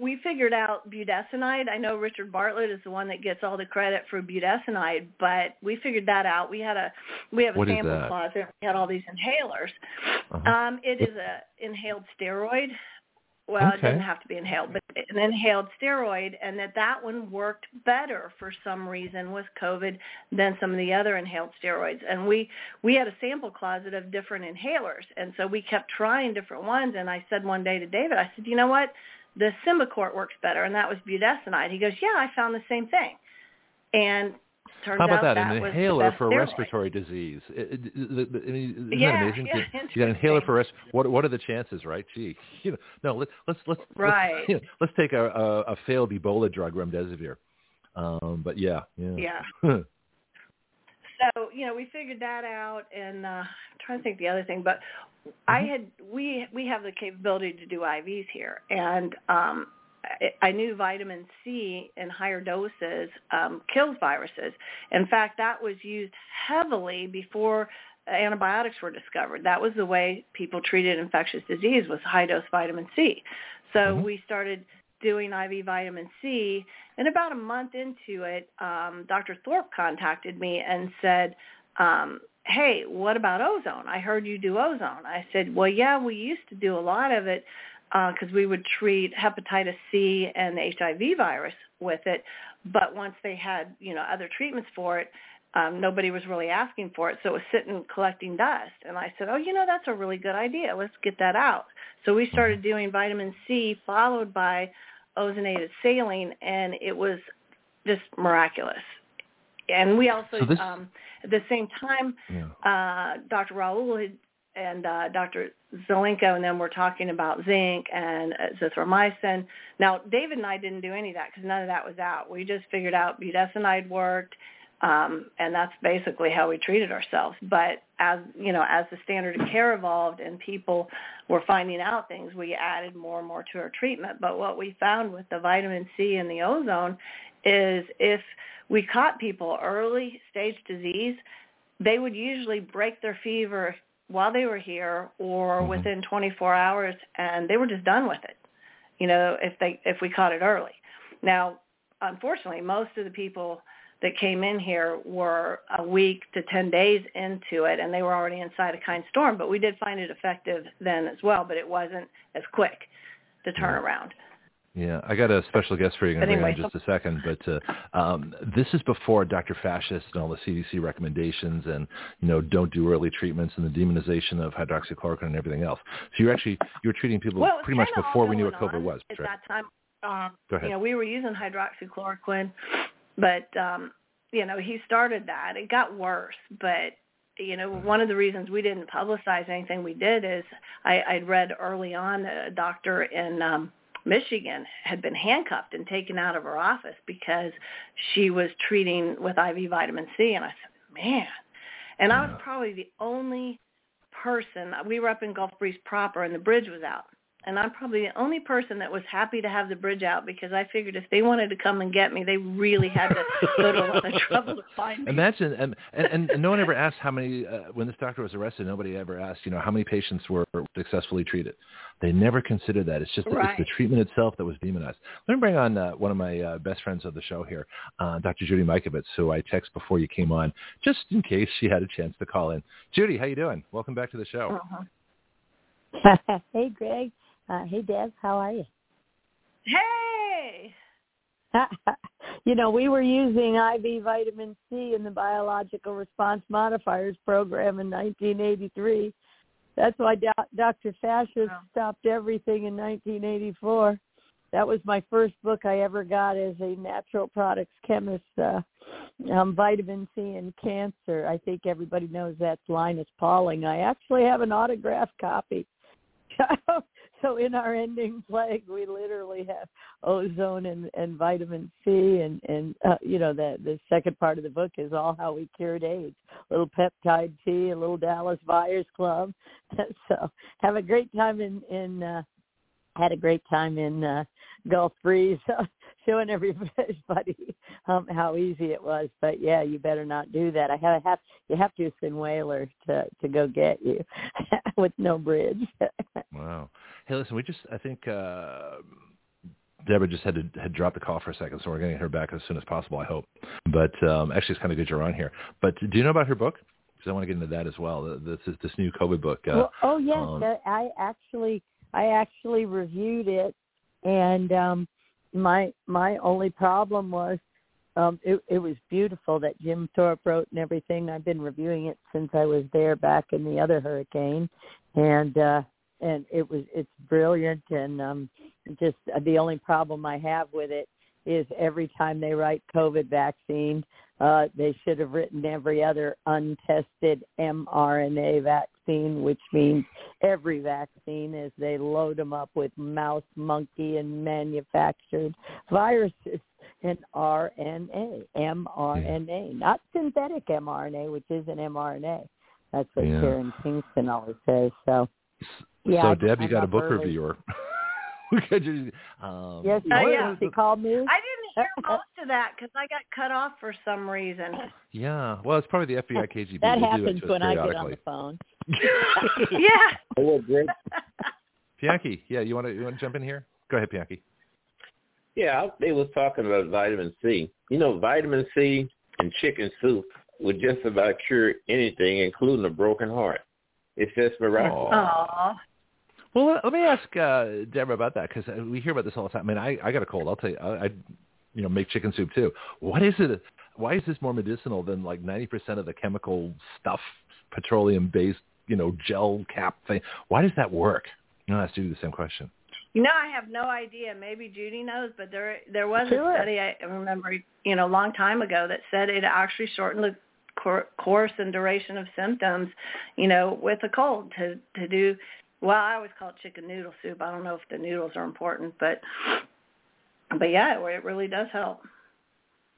we figured out budesonide. I know Richard Bartlett is the one that gets all the credit for budesonide, but we figured that out. We had a we have a what sample closet. We had all these inhalers. Uh-huh. Um, it is a inhaled steroid well, okay. it doesn't have to be inhaled, but an inhaled steroid, and that that one worked better for some reason with COVID than some of the other inhaled steroids. And we we had a sample closet of different inhalers, and so we kept trying different ones. And I said one day to David, I said, you know what, the Symbicort works better, and that was budesonide. He goes, yeah, I found the same thing. And Turns How about that? that? An inhaler for steroid. respiratory disease. It, it, it, I mean, isn't yeah, that amazing? Yeah, you, got an inhaler for res- what? What are the chances, right? Gee, you know, no. Let, let's let's right. Let's, you know, let's take a, a, a failed Ebola drug, remdesivir. Um, but yeah, yeah. Yeah. so you know, we figured that out, and uh, I'm trying to think the other thing, but I Mm-hmm. had we we have the capability to do IVs here, and um, I knew vitamin C in higher doses um, kills viruses. In fact, that was used heavily before antibiotics were discovered. That was the way people treated infectious disease was high dose vitamin C. So Mhm. we started doing IV vitamin C, and about a month into it, um, Dr. Thorp contacted me and said, um, "Hey, what about ozone? I heard you do ozone." I said, "Well, yeah, we used to do a lot of it." Because uh, we would treat hepatitis C and the HIV virus with it. But once they had, you know, other treatments for it, um, nobody was really asking for it. So it was sitting collecting dust. And I said, oh, you know, that's a really good idea. Let's get that out. So we started doing vitamin C followed by ozonated saline, and it was just miraculous. And we also, So this- um, at the same time, yeah. uh, Dr. Raoult had and uh, Dr. Zelenko and them were talking about zinc and zithromycin. Now, David and I didn't do any of that because none of that was out. We just figured out budesonide worked, um, and that's basically how we treated ourselves. But as you know, as the standard of care evolved and people were finding out things, we added more and more to our treatment. But what we found with the vitamin C and the ozone is if we caught people early stage disease, they would usually break their fever while they were here or Mhm. within 24 hours and they were just done with it you know if they if we caught it early. Now unfortunately most of the people that came in here were a week to 10 days into it and they were already in cytokine storm but we did find it effective then as well but it wasn't as quick to turn around Yeah, I got a special guest for you. I'm going to bring anyway, in just a second, but uh, um, this is before Dr. Fascist and all the CDC recommendations, and you know, don't do early treatments and the demonization of hydroxychloroquine and everything else. So you're actually you were treating people well, pretty much before we knew what COVID was, at right? that time um Go ahead. you know we were using hydroxychloroquine but um you know he started that it got worse but you know one of the reasons we didn't publicize anything we did is i i'd read early on a doctor in um Michigan had been handcuffed and taken out of her office because she was treating with IV vitamin C and I said, "Man." And I was probably the only person. We were up in Gulf Breeze proper and the bridge was out. And I'm probably the only person that was happy to have the bridge out because I figured if they wanted to come and get me, they really had to go to a lot of trouble to find me. Imagine, and, and, and no one ever asked how many, uh, when this doctor was arrested, nobody ever asked, you know, how many patients were successfully treated. They never considered that. It's just Right. it's the treatment itself that was demonized. Let me bring on uh, one of my uh, best friends of the show here, uh, Dr. Judy Mikovits, who I text before you came on, just in case she had a chance to call in. Judy, how you doing? Welcome back to the show. Uh-huh. hey, Greg. Uh, hey, Deb. How are you? Hey! you know, we were using IV vitamin C in the biological response modifiers program in 1983. That's why Do- Dr. Fascist Wow. stopped everything in 1984. That was my first book I ever got as a natural products chemist. Uh, um, vitamin C and cancer. I think everybody knows that's Linus Pauling. I actually have an autographed copy. so in our ending plague, we literally have ozone and, and vitamin C, and and uh, you know the the second part of the book is all how we cured AIDS. A little peptide T, a little Dallas Buyers Club. so have a great time in in. Uh, had a great time in uh, Gulf Breeze, showing everybody um, how easy it was. But yeah, you better not do that. I have, have you have to send whaler to to go get you with no bridge. wow. Hey, listen, we just I think. uh Deborah just had to had dropped the call for a second, so we're getting her back as soon as possible. I hope. But um, actually, it's kind of good you're on here. But do you know about her book? Because I want to get into that as well. This is this new COVID book. Uh, well, oh yes, um, I actually I actually reviewed it, and um, my my only problem was um, it, it was beautiful that Jim Thorp wrote and everything. I've been reviewing it since I was there back in the other hurricane, and uh, and it was it's brilliant. And um, just uh, the only problem I have with it is every time they write COVID vaccine, uh, they should have written every other untested mRNA vaccine, which means every vaccine as they load them up with mouse, monkey, and manufactured viruses and RNA, mRNA, yeah. not synthetic mRNA, which is an mRNA. That's what yeah. Karen Kingston always says. So, yeah. So, I, Deb, I you got a book early. reviewer. um, yes, uh, yeah. She called me. I didn't hear most of that because I got cut off for some reason. Yeah, well, it's probably the FBI KGB. that happens when I get on the phone. yeah. Hello, Greg. Pianki, yeah, you want to you want to jump in here? Go ahead, Pianki. Yeah, they was talking about vitamin C. You know, vitamin C and chicken soup would just about cure anything, including a broken heart. It's just miraculous. Aww. Well, let me ask uh, Deborah about that because uh, we hear about this all the time. I mean, I, I got a cold. I'll tell you, I, I, you know, make chicken soup too. What is it? Why is this more medicinal than like ninety percent of the chemical stuff, petroleum-based, you know, gel cap thing? Why does that work? You know, I ask you the same question. You know, I have no idea. Maybe Judy knows, but there there was sure. a study I remember, you know, a long time ago that said it actually shortened the course and duration of symptoms, you know, with a cold to to do well, I always call it chicken noodle soup. I don't know if the noodles are important, but but yeah, it really does help.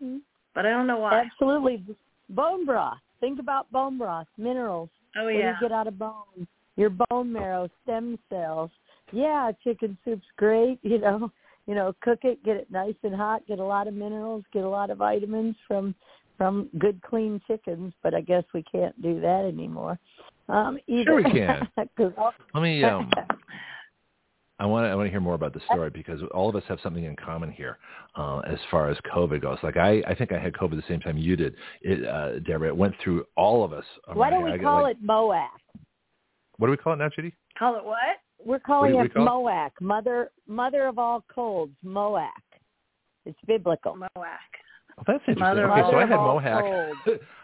Mm-hmm. But I don't know why. Absolutely, bone broth. Think about bone broth, minerals. Oh yeah. What you get out of bone? Your bone marrow, stem cells. Yeah, chicken soup's great. You know, you know, cook it, get it nice and hot, get a lot of minerals, get a lot of vitamins from from good clean chickens. But I guess we can't do that anymore. Um, either. Sure, we can. Let me. Um, I want to. I want to hear more about the story because all of us have something in common here, uh, as far as COVID goes. Like I, I think I had COVID the same time you did, it, uh, Deborah. It went through all of us. Why don't we call like, it MOAC? What do we call it now, Judy? Call it what? We're calling what it MOAC, Mother Mother of all colds, MOAC. It's biblical. MOAC. Well, that's interesting. Mother okay, so I had Mohawk.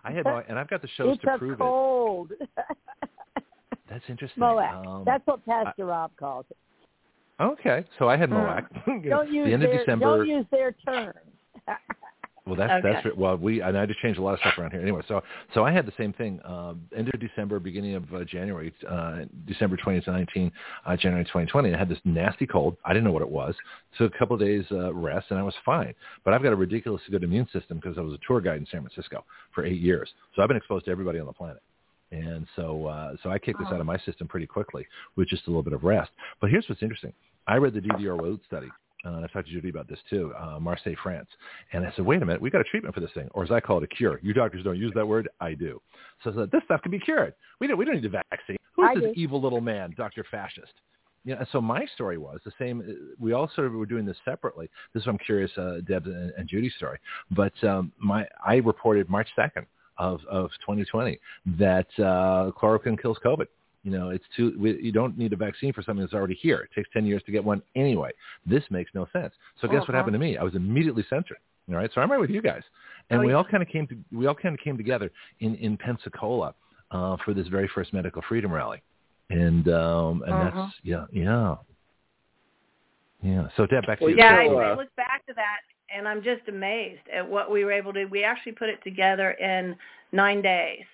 I had and I've got the shows it's to prove a cold. it. That's interesting. Mohawk. Um, that's what Pastor I, Rob calls it. Okay, so I had Mohawk. don't use the end their, of December. Don't use their terms. Well, that's okay. that's well, we and I just changed a lot of stuff around here anyway. So so I had the same thing. Um, end of December, beginning of uh, January, uh, December 2019, uh, January 2020. I had this nasty cold. I didn't know what it was. Took a couple of days uh, rest, and I was fine. But I've got a ridiculously good immune system because I was a tour guide in San Francisco for eight years. So I've been exposed to everybody on the planet. And so, uh, so I kicked this out of my system pretty quickly with just a little bit of rest. But here's what's interesting. I read the Didier Raoult study, uh, and I talked to Judy about this too, uh, Marseille, France. And I said, wait a minute, we got a treatment for this thing, or as I call it, a cure. You doctors don't use that word. I do. So I said, this stuff can be cured. We don't, we don't need a vaccine. Who's this do. evil little man, Dr. Fascist? you Yeah, so my story was the same. We all sort of were doing this separately. This is what I'm curious, uh, Deb and, and Judy's story. But um, my I reported March 2nd of, of 2020 that uh, chloroquine kills COVID. You know, it's too. We, you don't need a vaccine for something that's already here. It takes 10 years to get one anyway. This makes no sense. So guess Uh-huh. what happened to me? I was immediately censored. All right, so I'm right with you guys, and Oh, we yeah. all kind of came to we all kind of came together in in Pensacola uh, for this very first medical freedom rally, and um, and Uh-huh. that's yeah yeah yeah. So Deb, back to Well, you. Yeah, So, I, I uh, look back to that. and I'm just amazed at what we were able to. We actually put it together in nine days.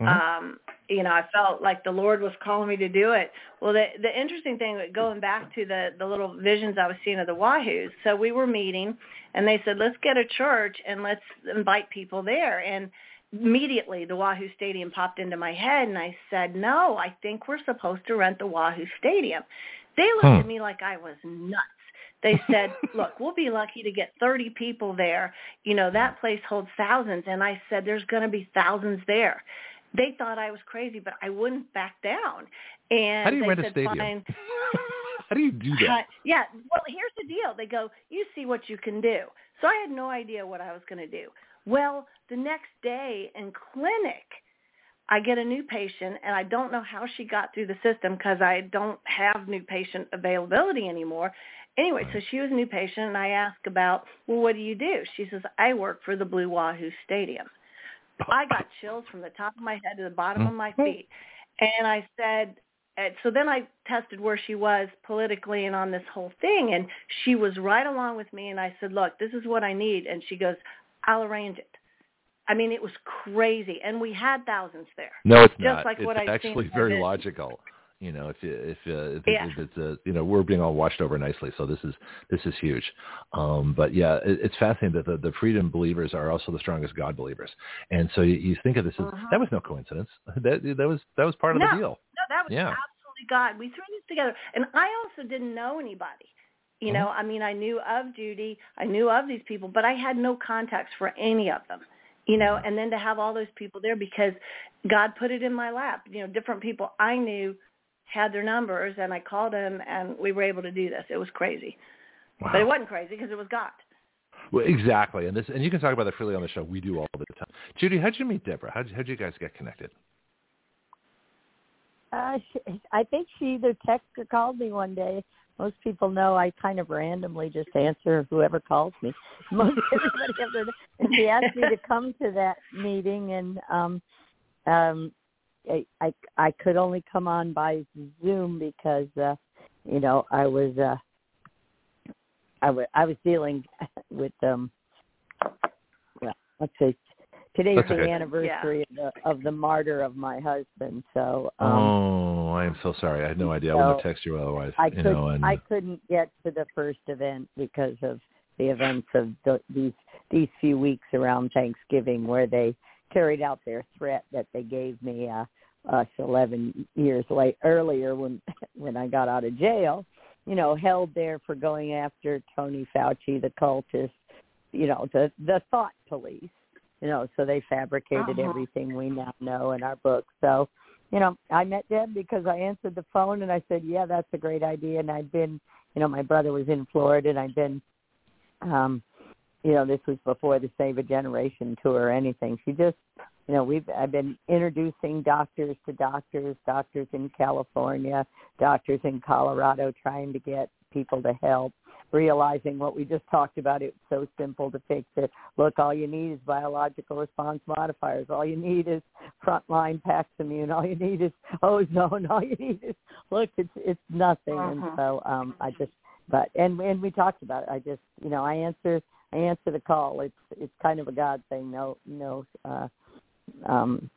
Mm-hmm. Um, you know, I felt like the Lord was calling me to do it. Well, the the interesting thing, going back to the the little visions I was seeing of the Wahoos. So we were meeting, and they said, let's get a church and let's invite people there. And immediately the Wahoo Stadium popped into my head, and I said, no, I think we're supposed to rent the Wahoo Stadium. They looked hmm. at me like I was nuts. They said, look, we'll be lucky to get 30 people there. You know, that place holds thousands. And I said, there's going to be thousands there. They thought I was crazy, but I wouldn't back down. And How do you they rent said, a stadium? Fine. How do you do that? Uh, yeah. Well, here's the deal. They go, you see what you can do. So I had no idea what I was going to do. Well, the next day in clinic, I get a new patient, and I don't know how she got through the system because I don't have new patient availability anymore. Anyway, so she was a new patient, and I asked about, well, what do you do? She says, I work for the Blue Wahoo Stadium. I got chills from the top of my head to the bottom of my mm-hmm. feet. And I said, and so then I tested where she was politically and on this whole thing, and she was right along with me. And I said, "Look, this is what I need," and she goes, "I'll arrange it." I mean, it was crazy, and we had thousands there. No, it's just not. Like it's what actually very logical you know if if uh, if, yeah. if it's a you know we're being all washed over nicely so this is this is huge. Um but yeah it, it's fascinating that the, the freedom believers are also the strongest god believers. And so you, you think of this as uh-huh. that was no coincidence. That that was that was part of no, the deal. No that was yeah. absolutely god. We threw this together. And i also didn't know anybody. You know mm-hmm. i mean i knew of judy. I knew of these people but i had no contacts for any of them you know and then to have all those people there because god put it in my lap. You know different people i knew had their numbers, and I called them, and we were able to do this. It was crazy, wow. but it wasn't crazy because it was God. Well, exactly, and this, and you can talk about that freely on the show. We do all the time. Judy, how'd you meet Deborah? How'd, how'd you guys get connected? Uh, she, I think she either texted or called me one day. Most people know I kind of randomly just answer whoever calls me. Most everybody ever. And she asked me to come to that meeting, and um, um, I, I I could only come on by Zoom because uh, you know I was uh, I was I was dealing with um well let's say today's That's the okay. anniversary yeah. of the of the martyr of my husband so um, oh I am so sorry I had no idea so I wouldn't have texted you otherwise I you could know and I couldn't get to the first event because of the events of the, these these few weeks around Thanksgiving where they carried out their threat that they gave me uh us 11 years late earlier when when I got out of jail, you know, held there for going after Tony Fauci, the cultist, you know, the the thought police, you know, so they fabricated uh-huh. everything we now know in our book. So, you know, I met them because I answered the phone and I said, "Yeah, that's a great idea." And I'd been, you know, my brother was in Florida and I'd been um you know, this was before the Save a Generation tour or anything. She just you know we've i've been introducing doctors to doctors doctors in california doctors in colorado trying to get people to help realizing what we just talked about. It's so simple to fix it. Look all you need is biological response modifiers. All you need is frontline paximune all you need is ozone. All you need is look it's it's nothing. Uh-huh. and so um i just but and and we talked about it. I just you know i answer answer the call it's it's kind of a god thing no no uh um,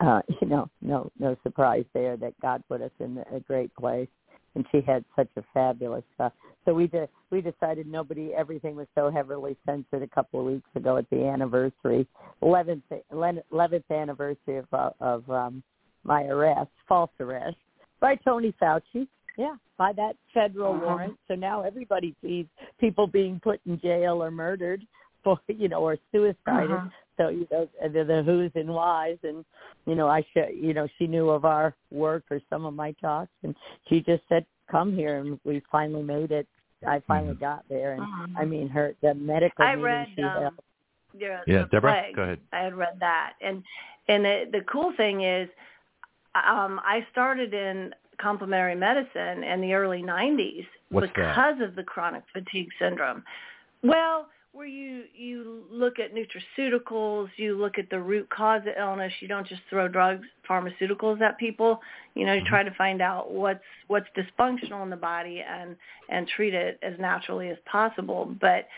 uh, you know, no no surprise there that God put us in a great place, and she had such a fabulous. Uh, so we de- we decided nobody everything was so heavily censored a couple of weeks ago at the anniversary, eleventh eleventh anniversary of uh, of um, my arrest, false arrest by Tony Fauci. Yeah, by that federal uh-huh. warrant. So now everybody sees people being put in jail or murdered for you know or suicided uh-huh. so you know the, the who's and whys and you know i sh- you know she knew of our work or some of my talks and she just said come here and we finally made it i finally mm-hmm. got there and uh-huh. i mean her the medical I read she um, held yeah, Yeah, the Deborah, plague. go ahead. I had read that, and and the the cool thing is, um, I started in complementary medicine in the early '90s What's because of the chronic fatigue syndrome. Well, where you you look at nutraceuticals, you look at the root cause of illness. You don't just throw drugs, pharmaceuticals at people. You know, you Mm-hmm. try to find out what's what's dysfunctional in the body and and treat it as naturally as possible. But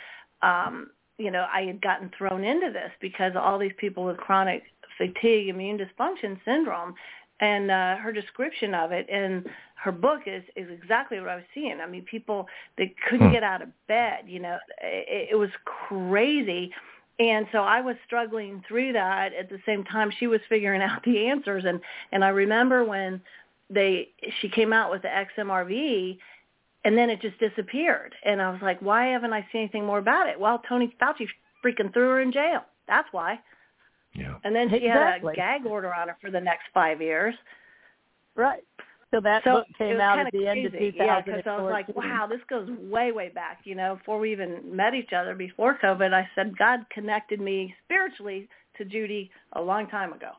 um, you know, I had gotten thrown into this because all these people with chronic fatigue immune dysfunction syndrome and uh, her description of it in her book is is exactly what I was seeing. I mean, people that couldn't hmm. get out of bed, you know, it, it was crazy. And so I was struggling through that at the same time she was figuring out the answers and and I remember when they she came out with the XMRV and then it just disappeared. And I was like, why haven't I seen anything more about it? Well, Tony Fauci freaking threw her in jail. That's why. Yeah. And then she exactly. had a gag order on her for the next five years. Right. So that so book came out at the crazy. end of 2014. Yeah, because I was like, wow, this goes way, way back. You know, before we even met each other, before COVID, I said God connected me spiritually to Judy a long time ago.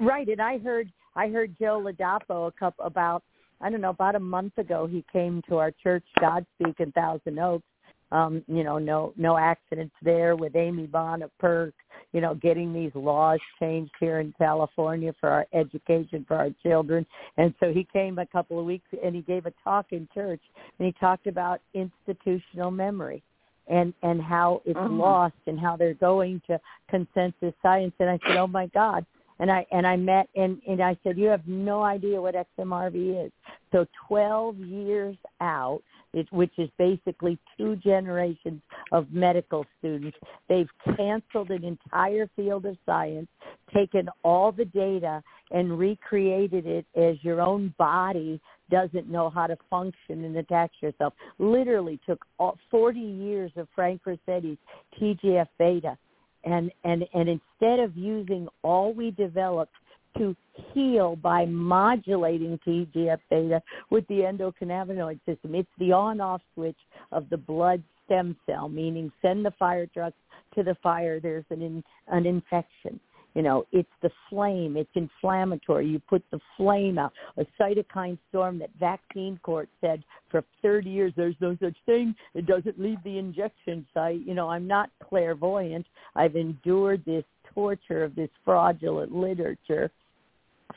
Right, and I heard I heard Joe Ladapo a couple about I don't know about a month ago. He came to our church Godspeak in Thousand Oaks, um, you know, no no accidents there with Amy Bonnet Perk, you know, getting these laws changed here in California for our education for our children. And so he came a couple of weeks and he gave a talk in church and he talked about institutional memory and and how it's uh-huh. lost and how they're going to consensus science and I said, "Oh my god, and I and I met and and I said, "You have no idea what XMRV is." So 12 years out, it, which is basically two generations of medical students. They've canceled an entire field of science, taken all the data, and recreated it as your own body doesn't know how to function and attach yourself. Literally took all, 40 years of Frank Ruscetti's TGF beta. And, and, and instead of using all we developed to heal by modulating TGF beta with the endocannabinoid system. It's the on-off switch of the blood stem cell, meaning send the fire trucks to the fire. There's an in, an infection. You know, it's the flame. It's inflammatory. You put the flame out. A cytokine storm that vaccine court said for 30 years there's no such thing. It doesn't leave the injection site. You know, I'm not clairvoyant. I've endured this torture of this fraudulent literature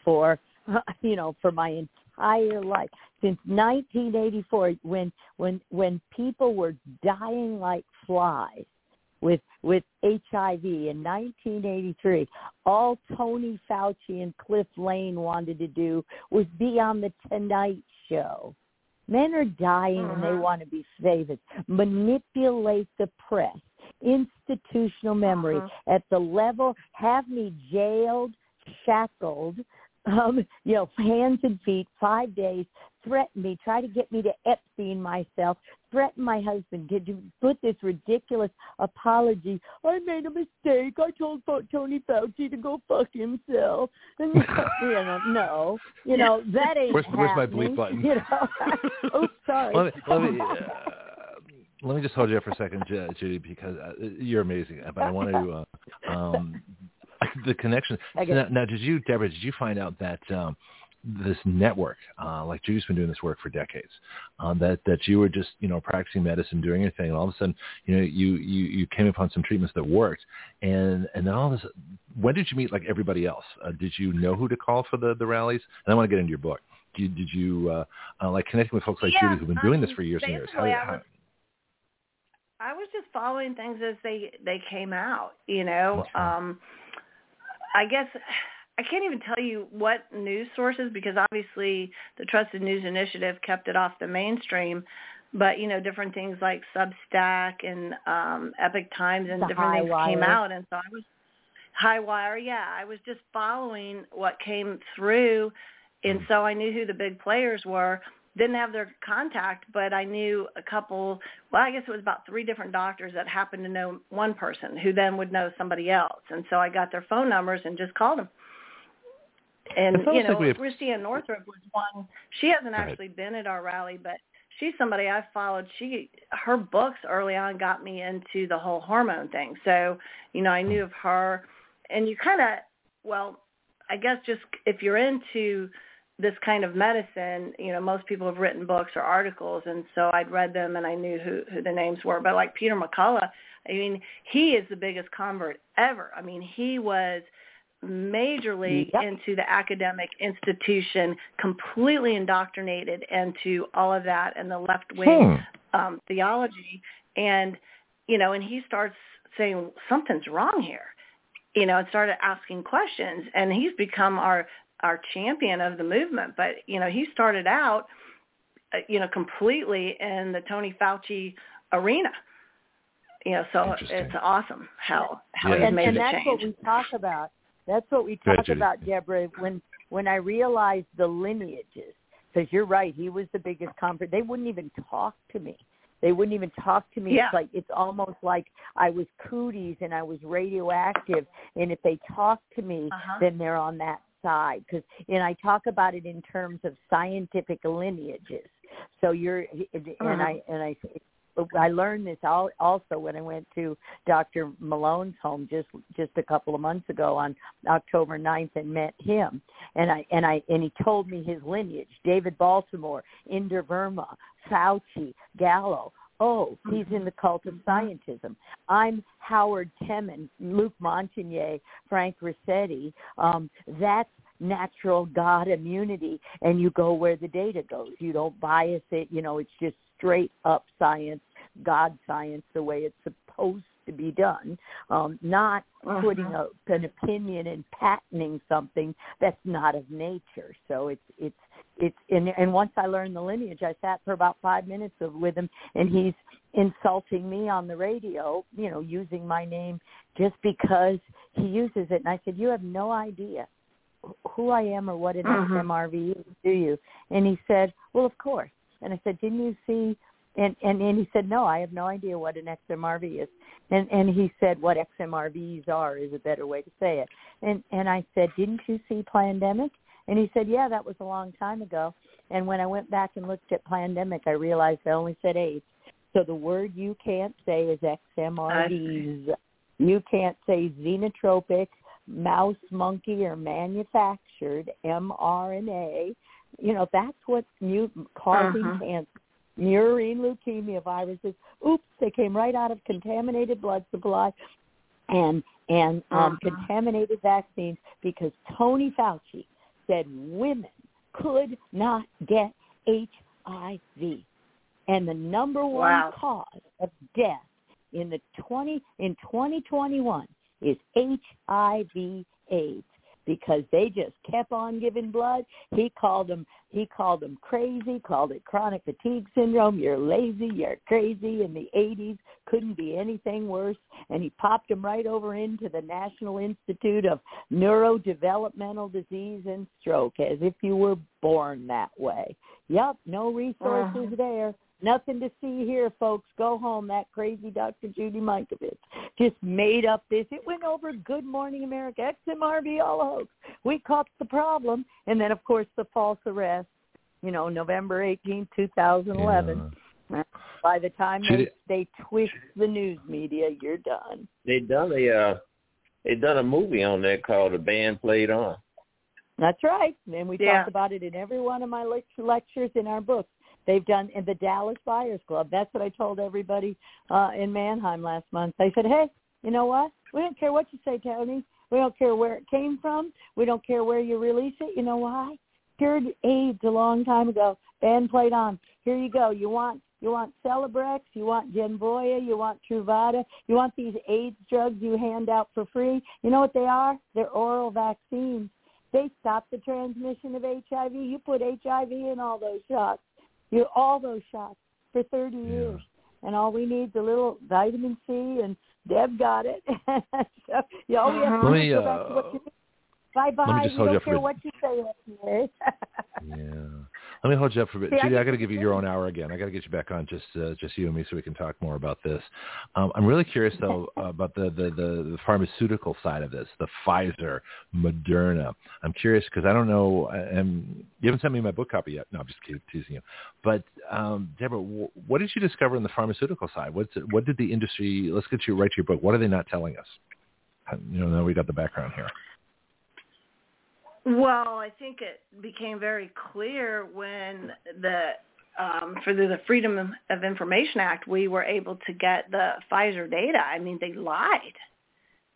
for you know for my entire life since 1984 when when when people were dying like flies with with HIV in 1983 all Tony Fauci and Cliff Lane wanted to do was be on the Tonight show men are dying and they uh-huh. want to be famous manipulate the press institutional memory uh-huh. at the level have me jailed shackled um, you know, hands and feet, five days, threaten me, try to get me to Epstein myself, threaten my husband, to put this ridiculous apology. I made a mistake. I told Tony Fauci to go fuck himself. And you know, no, you know that ain't where's. Where's my bleep button? You know, oh, sorry. Let me, let me, uh, let me just hold you up for a second, Judy, because uh, you're amazing. But I want to uh, um, the connection. Now, now, did you, Deborah? Did you find out that um, this network, uh, like Judy's been doing this work for decades, um, that that you were just you know practicing medicine, doing your thing, and all of a sudden you know you you you came upon some treatments that worked, and and then all of this. When did you meet like everybody else? Uh, did you know who to call for the the rallies? And I want to get into your book. Did, you, did you uh, uh, like connecting with folks like yeah, Judy who've been doing this for years and years? How, how, I was just following things as they they came out, you know. Um I guess I can't even tell you what news sources because obviously the Trusted News Initiative kept it off the mainstream. But you know, different things like Substack and um, Epoch Times and the different things wire. came out, and so I was High Wire. Yeah, I was just following what came through, and so I knew who the big players were didn't have their contact, but I knew a couple, well, I guess it was about three different doctors that happened to know one person who then would know somebody else. And so I got their phone numbers and just called them. And, you know, like Christiane Northrup was one. She hasn't actually been at our rally, but she's somebody I followed. She, her books early on got me into the whole hormone thing. So, you know, I knew of her. And you kind of, well, I guess just if you're into this kind of medicine, you know, most people have written books or articles, and so I'd read them and I knew who, who the names were. But like Peter McCullough, I mean, he is the biggest convert ever. I mean, he was majorly yep. into the academic institution, completely indoctrinated into all of that and the left wing hmm. um, theology. And you know, and he starts saying something's wrong here, you know, and started asking questions, and he's become our our champion of the movement. But you know, he started out, uh, you know, completely in the Tony Fauci arena. You know, so it's awesome how how yeah. he's and, made and the that's what we talk about. That's what we talk about, Deborah. When when I realized the lineages, because you're right, he was the biggest convert. They wouldn't even talk to me. They wouldn't even talk to me. Yeah. It's like it's almost like I was cooties and I was radioactive. And if they talk to me, Uh-huh. then they're on that side. Because and I talk about it in terms of scientific lineages. So you're and Mhm. I and I I learned this al- also when I went to Dr. Malone's home just just a couple of months ago on October 9th and met him and I and I and he told me his lineage David Baltimore Inder Verma Fauci Gallo oh he's in the cult of scientism. I'm Howard Temin Luc Montagnier Frank Ruscetti. Um that's natural God immunity and you go where the data goes. You don't bias it, you know, it's just straight up science, God science the way it's supposed to be done. Um, not putting a, an opinion and patenting something that's not of nature. So it's it's it's and, and once I learned the lineage, I sat for about five minutes of, with him, and he's insulting me on the radio, you know, using my name just because he uses it. And I said, you have no idea who I am or what an Mhm. XMRV is, do you? And he said, well, of course. And I said, didn't you see? And, and and he said, no, I have no idea what an XMRV is. And and he said, what XMRVs are is a better way to say it. And and I said, didn't you see Plandemic? And he said, yeah, that was a long time ago. And when I went back and looked at Plandemic, I realized I only said AIDS. So the word you can't say is XMRVs. You can't say xenotropic, mouse, monkey, or manufactured mRNA. You know, that's what's mu- causing Uh-huh. cancer. Murine leukemia viruses. Oops, they came right out of contaminated blood supply and and um, Uh-huh. contaminated vaccines because Tony Fauci said women could not get HIV, and the number one Wow. cause of death in the 20 in 2021 is HIV AIDS because they just kept on giving blood. He called them he called them crazy, called it chronic fatigue syndrome. You're lazy, you're crazy. In the 80s, couldn't be anything worse. And he popped them right over into the National Institute of Neurodevelopmental Disease and Stroke, as if you were born that way. Yep, no resources Uh-huh. there. Nothing to see here, folks. Go home. That crazy Dr. Judy Mikovits just made up this. It went over Good Morning America, XMRV, all a hoax. We caught the problem. And then, of course, the false arrest, you know, November eighteenth, two 2011. By the time Judy- they, they twist the news media, you're done. They done a uh, they done a movie on that called "The Band Played On." That's right. And we Yeah. talk about it in every one of my lectures in our books. They've done in the Dallas Buyers Club. That's what I told everybody uh, in Mannheim last month. I said, hey, you know what? We don't care what you say, Tony. We don't care where it came from. We don't care where you release it. You know why? Cured AIDS a long time ago. Band played on. Here you go. You want you want Celebrex, you want Genvoya, you want Truvada, you want these AIDS drugs you hand out for free. You know what they are? They're oral vaccines. They stop the transmission of HIV. You put HIV in all those shots. You all those shots for 30 years. And all we need is a little vitamin C and Deb got it. so you all we have to Let do me, is go back to what uh, you Bye bye. let me just we hold you don't up for care a- what you say. Yeah. Let me hold you up for a bit. See, I Judy, I get got to give you your own hour again. I got to get you back on just uh, just you and me so we can talk more about this. Um, I'm really curious though about the, the, the, the pharmaceutical side of this, the Pfizer, Moderna. I'm curious because I don't know, and you haven't sent me my book copy yet. No, I'm just kidding, teasing you. But um, Deborah, w- what did you discover in the pharmaceutical side? What's it, what did the industry? Let's get you right to your book. What are they not telling us? You know, now we got the background here. Well, I think it became very clear when the um, for the Freedom of Information Act, we were able to get the Pfizer data. I mean, they lied.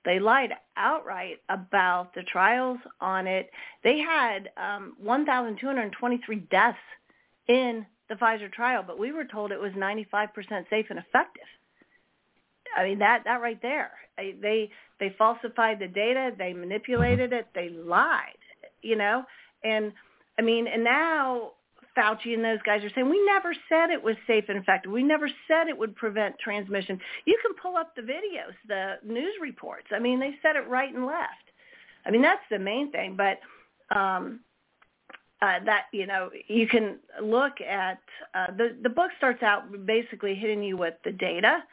They lied outright about the trials on it. They had um, 1,223 deaths in the Pfizer trial, but we were told it was 95% safe and effective. I mean that that right there. They they falsified the data, they manipulated it, they lied, you know? And I mean, and now Fauci and those guys are saying we never said it was safe and effective. We never said it would prevent transmission. You can pull up the videos, the news reports. I mean, they said it right and left. I mean, that's the main thing. But um, uh, that you know, you can look at uh, the the book starts out basically hitting you with the data,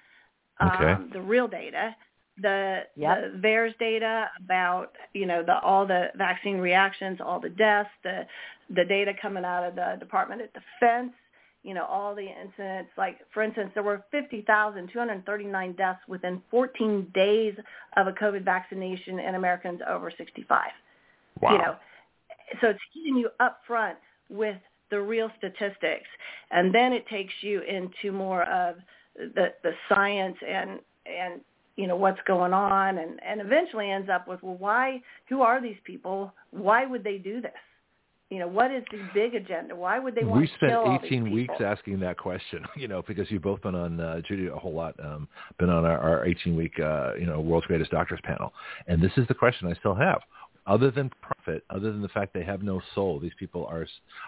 okay. um, the real data, the, Yep. the VAERS data about you know the all the vaccine reactions, all the deaths, the the data coming out of the Department of Defense, you know all the incidents. Like for instance, there were 50,239 deaths within 14 days of a COVID vaccination in Americans over 65. Wow. You know, so it's hitting you up front with the real statistics, and then it takes you into more of the the science and and you know what's going on and and eventually ends up with well why who are these people why would they do this you know what is the big agenda why would they want we to spent kill all 18 these weeks asking that question, you know, because you've both been on uh, Judy a whole lot, um, been on our, our 18 week, uh, you know, World's Greatest Doctors panel, and this is the question I still have. Other than profit, other than the fact they have no soul, these people are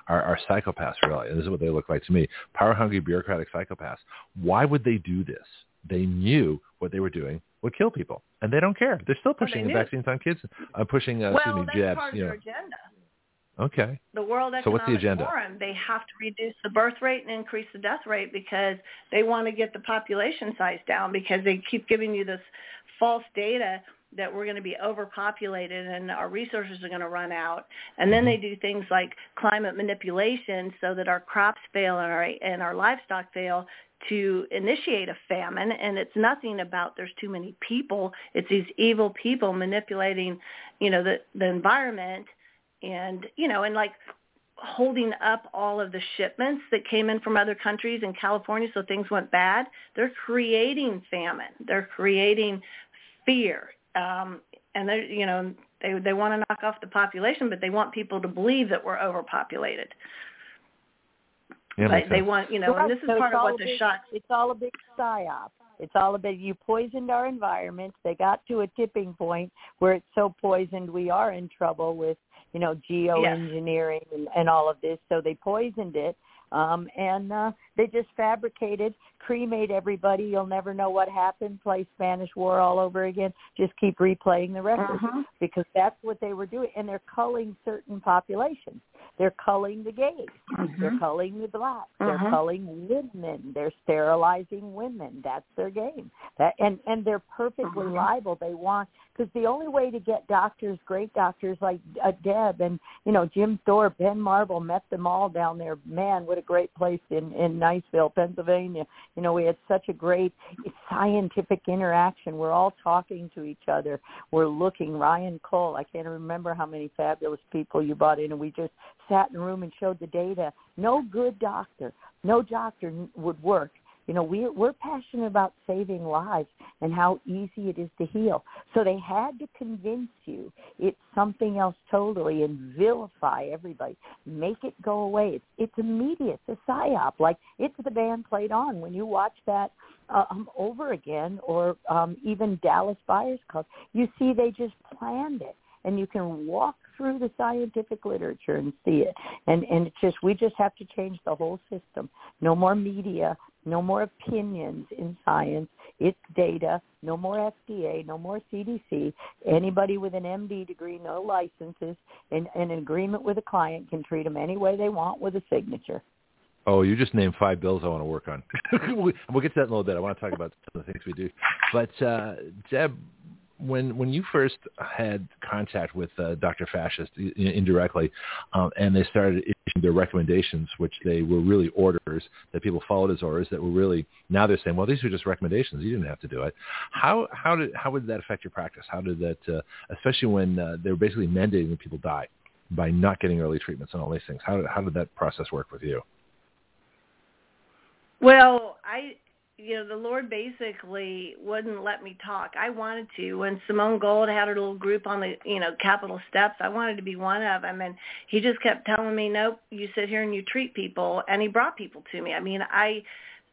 are, are psychopaths, really. And this is what they look like to me: power hungry, bureaucratic psychopaths. Why would they do this? They knew what they were doing would kill people, and they don't care. They're still Well, they pushing the vaccines on kids, uh, pushing uh, well excuse me, that's jabs. part You their know, agenda okay. the World So what's the Economic agenda? Forum, they have to reduce the birth rate and increase the death rate because they want to get the population size down because they keep giving you this false data that we're going to be overpopulated and our resources are going to run out. And then they do things like climate manipulation so that our crops fail and our, and our livestock fail to initiate a famine and it's nothing about there's too many people. It's these evil people manipulating you know the the environment and you know and like holding up all of the shipments that came in from other countries in California so things went bad. They're creating famine. They're creating fear. Um and they you know they they want to knock off the population but they want people to believe that we're overpopulated Yeah, but they want you know Right, and this is so part of what the big- shot It's all a big psyop. It's all about you poisoned our environment. They got to a tipping point where it's so poisoned we are in trouble with, you know, geoengineering and, and all of this. So they poisoned it. Um, and uh, they just fabricated, cremate everybody. You'll never know what happened. Play Spanish War all over again. Just keep replaying the record Mhm. because that's what they were doing. And they're culling certain populations. They're culling the gays. They're Mhm. culling the blacks. They're Mhm. culling women. They're sterilizing women. That's their game. That, and and they're perfectly Mhm. liable. They want because the only way to get doctors, great doctors like uh, Deb and you know Jim Thorp, Ben Marble, met them all down there. Man, what a great place in in Niceville, Pennsylvania. You know we had such a great scientific interaction. We're all talking to each other. We're looking. Ryan Cole, I can't remember how many fabulous people you brought in, and we just sat in a room and showed the data. No good doctor, no doctor would work. You know, we, we're passionate about saving lives and how easy it is to heal. So they had to convince you it's something else totally and vilify everybody. Make it go away. It's, it's immediate. It's a psyop. Like it's the band played on. When you watch that um, over again or um, even Dallas Buyers Club, you see they just planned it and you can walk through the scientific literature and see it. And and it's just we just have to change the whole system. No more media, no more opinions in science. It's data. No more FDA, no more CDC. Anybody with an MD degree, no licenses, and, an agreement with a client can treat them any way they want with a signature. Oh, you just named five bills I want to work on. We- we'll get to that in a little bit. I want to talk about some of the things we do. But uh, Deb, when when you first had contact with uh, Dr. Fascist indirectly, um, and they started issuing their recommendations, which they were really orders that people followed as orders, that were really now they're saying, well, these are just recommendations. You didn't have to do it. How how did how would that affect your practice? How did that, uh, especially when uh, they were basically mandating that people die by not getting early treatments and all these things? How did, how did that process work with you? Well, I, you know, the Lord basically wouldn't let me talk. I wanted to. When Simone Gold had her little group on the, you know, Capitol steps, I wanted to be one of them. And he just kept telling me, nope, you sit here and you treat people. And he brought people to me. I mean, I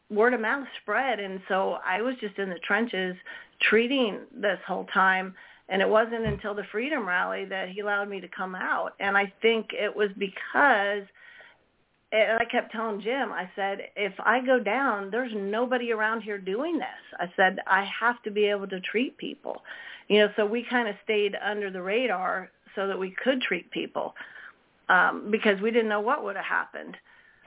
word of mouth spread, and so I was just in the trenches treating this whole time. And it wasn't until the Freedom Rally that he allowed me to come out. And I think it was because and I kept telling Jim, I said, if I go down, there's nobody around here doing this. I said, I have to be able to treat people. You know, so we kind of stayed under the radar so that we could treat people um, because we didn't know what would have happened.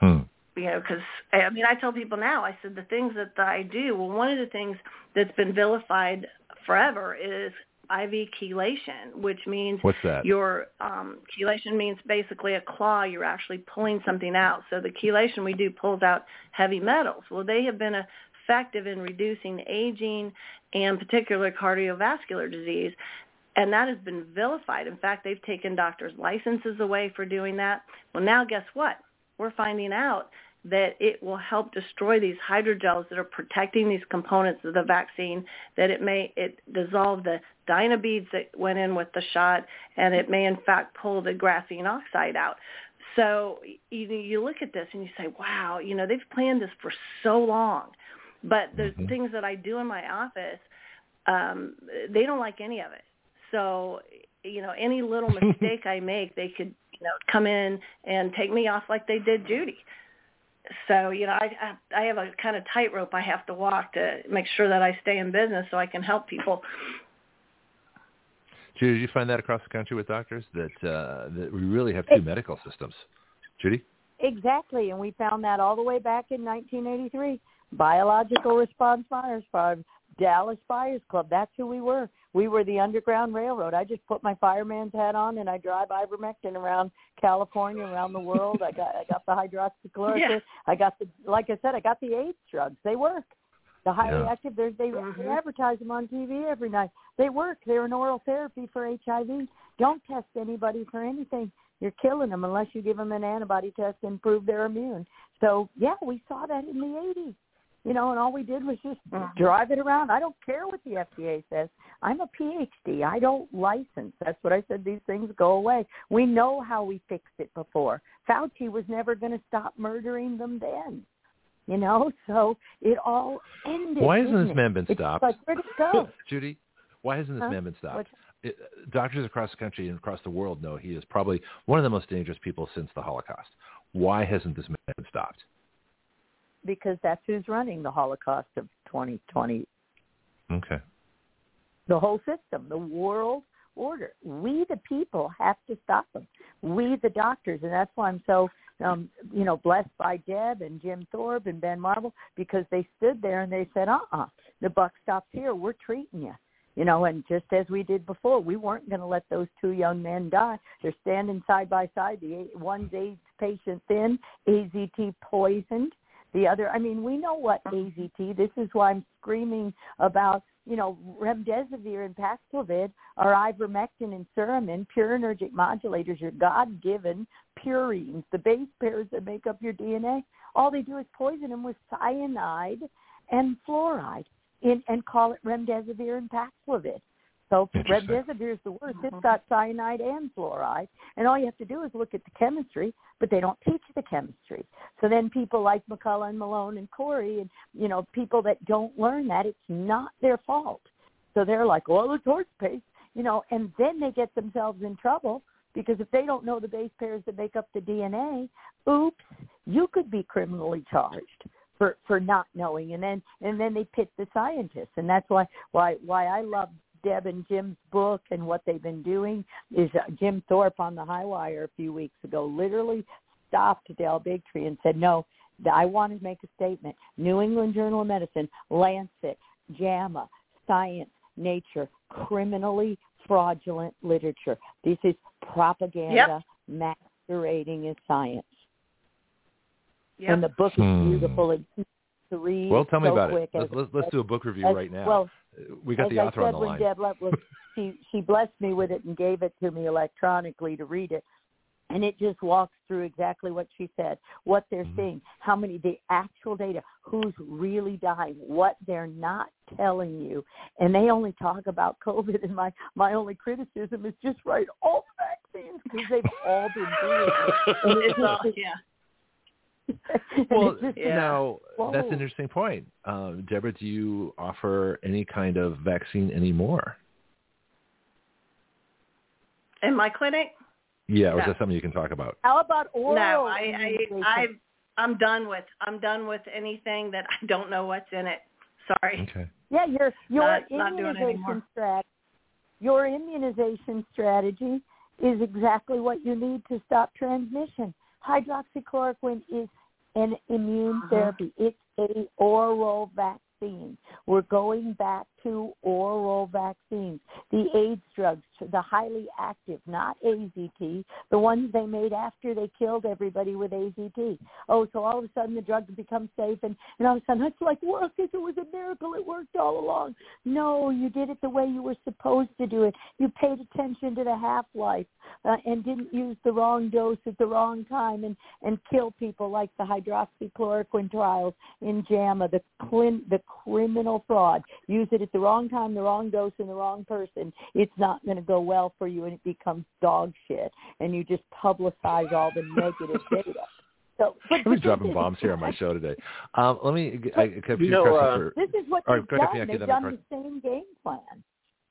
Hmm. You know, because I mean, I tell people now, I said the things that I do. Well, one of the things that's been vilified forever is IV chelation, which means What's that? your um, chelation means basically a claw. You're actually pulling something out. So the chelation we do pulls out heavy metals. Well, they have been effective in reducing aging and particular cardiovascular disease. And that has been vilified. In fact, they've taken doctors' licenses away for doing that. Well, now guess what? We're finding out that it will help destroy these hydrogels that are protecting these components of the vaccine, that it may it dissolve the dynabeads that went in with the shot, and it may in fact pull the graphene oxide out. So you, you look at this and you say, wow, you know, they've planned this for so long. But the Mhm. things that I do in my office, um, they don't like any of it. So, you know, any little mistake I make, they could, you know, come in and take me off like they did Judy so you know I, I I have a kind of tightrope I have to walk to make sure that I stay in business so I can help people. Judy, did you find that across the country with doctors that uh, that we really have two medical systems? Judy? Exactly, and we found that all the way back in 1983. Biological Response Fires Farm, Dallas Buyers Club. That's who we were. We were the Underground Railroad. I just put my fireman's hat on and I drive ivermectin around California, around the world. I got I got the hydroxychloroquine. Yeah. I got the like I said, I got the AIDS drugs. They work. The highly Yeah. active. There's they, they Mhm. advertise them on TV every night. They work. They're an oral therapy for HIV. Don't test anybody for anything. You're killing them unless you give them an antibody test and prove they're immune. So yeah, we saw that in the 80s. You know, and all we did was just drive it around. I don't care what the FDA says. I'm a PhD. I don't license. That's what I said. These things go away. We know how we fixed it before. Fauci was never going to stop murdering them then. You know, so it all ended. Why hasn't this it? man been stopped? Like where'd it go? Judy, why hasn't this Huh? man been stopped? What- It, doctors across the country and across the world know he is probably one of the most dangerous people since the Holocaust. Why hasn't this man been stopped? Because that's who's running the Holocaust of 2020 Okay. the whole system, the world order. We, the people, have to stop them. We, the doctors, and that's why I'm so, um, you know, blessed by Deb and Jim Thorp and Ben Marble because they stood there and they said, "Uh-uh, the buck stops here. We're treating you." You know, and just as we did before, we weren't going to let those two young men die. They're standing side by side. The one's AIDS patient thin, AZT poisoned. The other, I mean, we know what AZT. This is why I'm screaming about, you know, remdesivir and Paxlovid or ivermectin and Suramin, purinergic modulators, your God-given purines, the base pairs that make up your DNA. All they do is poison them with cyanide and fluoride and call it remdesivir and Paxlovid. So Interesting. remdesivir is the worst. It's uh-huh. got cyanide and fluoride, and all you have to do is look at the chemistry, but they don't teach the chemistry. So then people like McCullough and Malone and Kory, and you know people that don't learn that, it's not their fault. So they're like, well, it's horse paste, you know, and then they get themselves in trouble because if they don't know the base pairs that make up the DNA, oops, you could be criminally charged for for not knowing and then and then they pit the scientists and that's why why why I love Deb and Jim's book and what they've been doing is uh, Jim Thorp on the High Wire a few weeks ago literally stopped Del Bigtree and said, "No, I want to make a statement. New England Journal of Medicine, Lancet, JAMA, Science, Nature, criminally fraudulent literature. This is propaganda masquerading as science." Yep. And the book is Hmm. beautiful and easy to read. Well, tell me so about it. Let's, let's, let's do a book review as- right now. Well, we got as the I said on the when line. Deb left, was she she blessed me with it and gave it to me electronically to read it, and it just walks through exactly what she said, what they're Mhm. seeing, how many the actual data, who's really dying, what they're not telling you, and they only talk about COVID. And my my only criticism is just write all the vaccines because they've all been doing it. And it's It's all, yeah. well, yeah. now Whoa. that's an interesting point. Um, Deborah, do you offer any kind of vaccine anymore? In my clinic? Yeah, or is that something you can talk about? How about oral? no, I. I, I, I'm done with. I'm done with anything that I don't know what's in it. Sorry. Okay. Yeah, your your Not- not doing it immunization anymore. strategy, your immunization strategy is exactly what you need to stop transmission. Hydroxychloroquine is an immune Uh-huh. therapy. It's a oral vaccine. We're going back to oral vaccines. The AIDS drugs, the highly active, not AZT, the ones they made after they killed everybody with AZT. Oh, so all of a sudden the drug becomes safe, and, and all of a sudden it's like, well, because it was a miracle. It worked all along. No, you did it the way you were supposed to do it. You paid attention to the half-life uh, and didn't use the wrong dose at the wrong time and, and kill people like the hydroxychloroquine trials in JAMA, the, clin- the criminal fraud. Use it at the wrong time, the wrong dose, and the wrong person. It's not going to go well for you, and it becomes dog shit. And you just publicize all the negative data. So, but I'm this dropping is- bombs here on my show today. Um, let me. I, I have a few You know, questions uh, for. This is what they've right, go ahead, done. Bianchi, They've then done I'll the same game plan.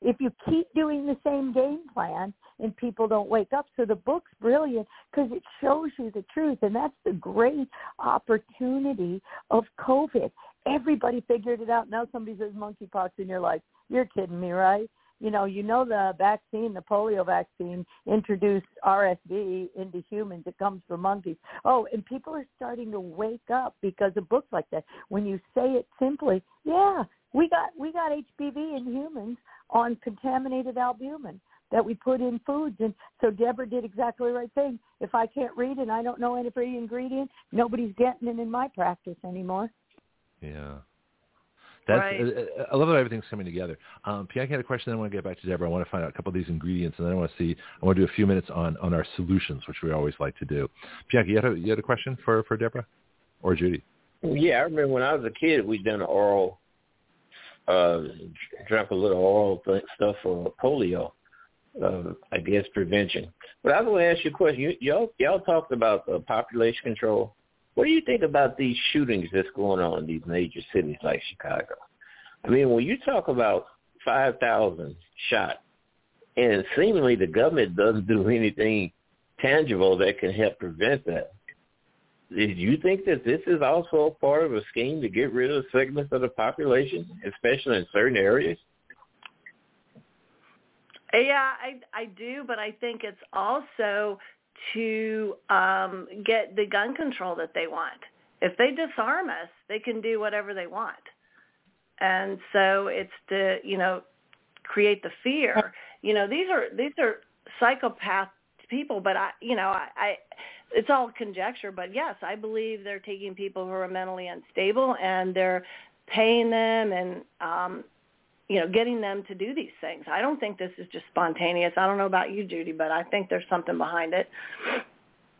If you keep doing the same game plan and people don't wake up, so the book's brilliant because it shows you the truth, and that's the great opportunity of COVID. Everybody figured it out. Now somebody says monkeypox, and you're like, "You're kidding me, right?" You know, you know the vaccine, the polio vaccine, introduced RSV into humans. It comes from monkeys. Oh, and people are starting to wake up because of books like that. When you say it simply, yeah, we got we got HPV in humans on contaminated albumin that we put in foods. And so Deborah did exactly the right thing. If I can't read and I don't know any every ingredient, nobody's getting it in my practice anymore. Yeah. That's, Right. uh, I love that everything's coming together. Um, Bianchi had a question. Then I want to get back to Deborah. I want to find out a couple of these ingredients, and then I want to see. I want to do a few minutes on, on our solutions, which we always like to do. Bianchi, you had a, you had a question for, for Deborah or Judy? Yeah, I remember when I was a kid, we'd done oral, uh, drank a little oral th- stuff for polio, uh, I guess prevention. But I was going to ask you a question. You, y'all, y'all talked about uh, population control. What do you think about these shootings that's going on in these major cities like Chicago? I mean, when you talk about 5,000 shot, and seemingly the government doesn't do anything tangible that can help prevent that. Do you think that this is also part of a scheme to get rid of segments of the population, especially in certain areas? Yeah, I I do, but I think it's also to um get the gun control that they want. If they disarm us, they can do whatever they want. And so it's to, you know, create the fear. You know, these are these are psychopath people, but I, you know, I, I it's all conjecture, but yes, I believe they're taking people who are mentally unstable and they're paying them and um you know, getting them to do these things. I don't think this is just spontaneous. I don't know about you, Judy, but I think there's something behind it.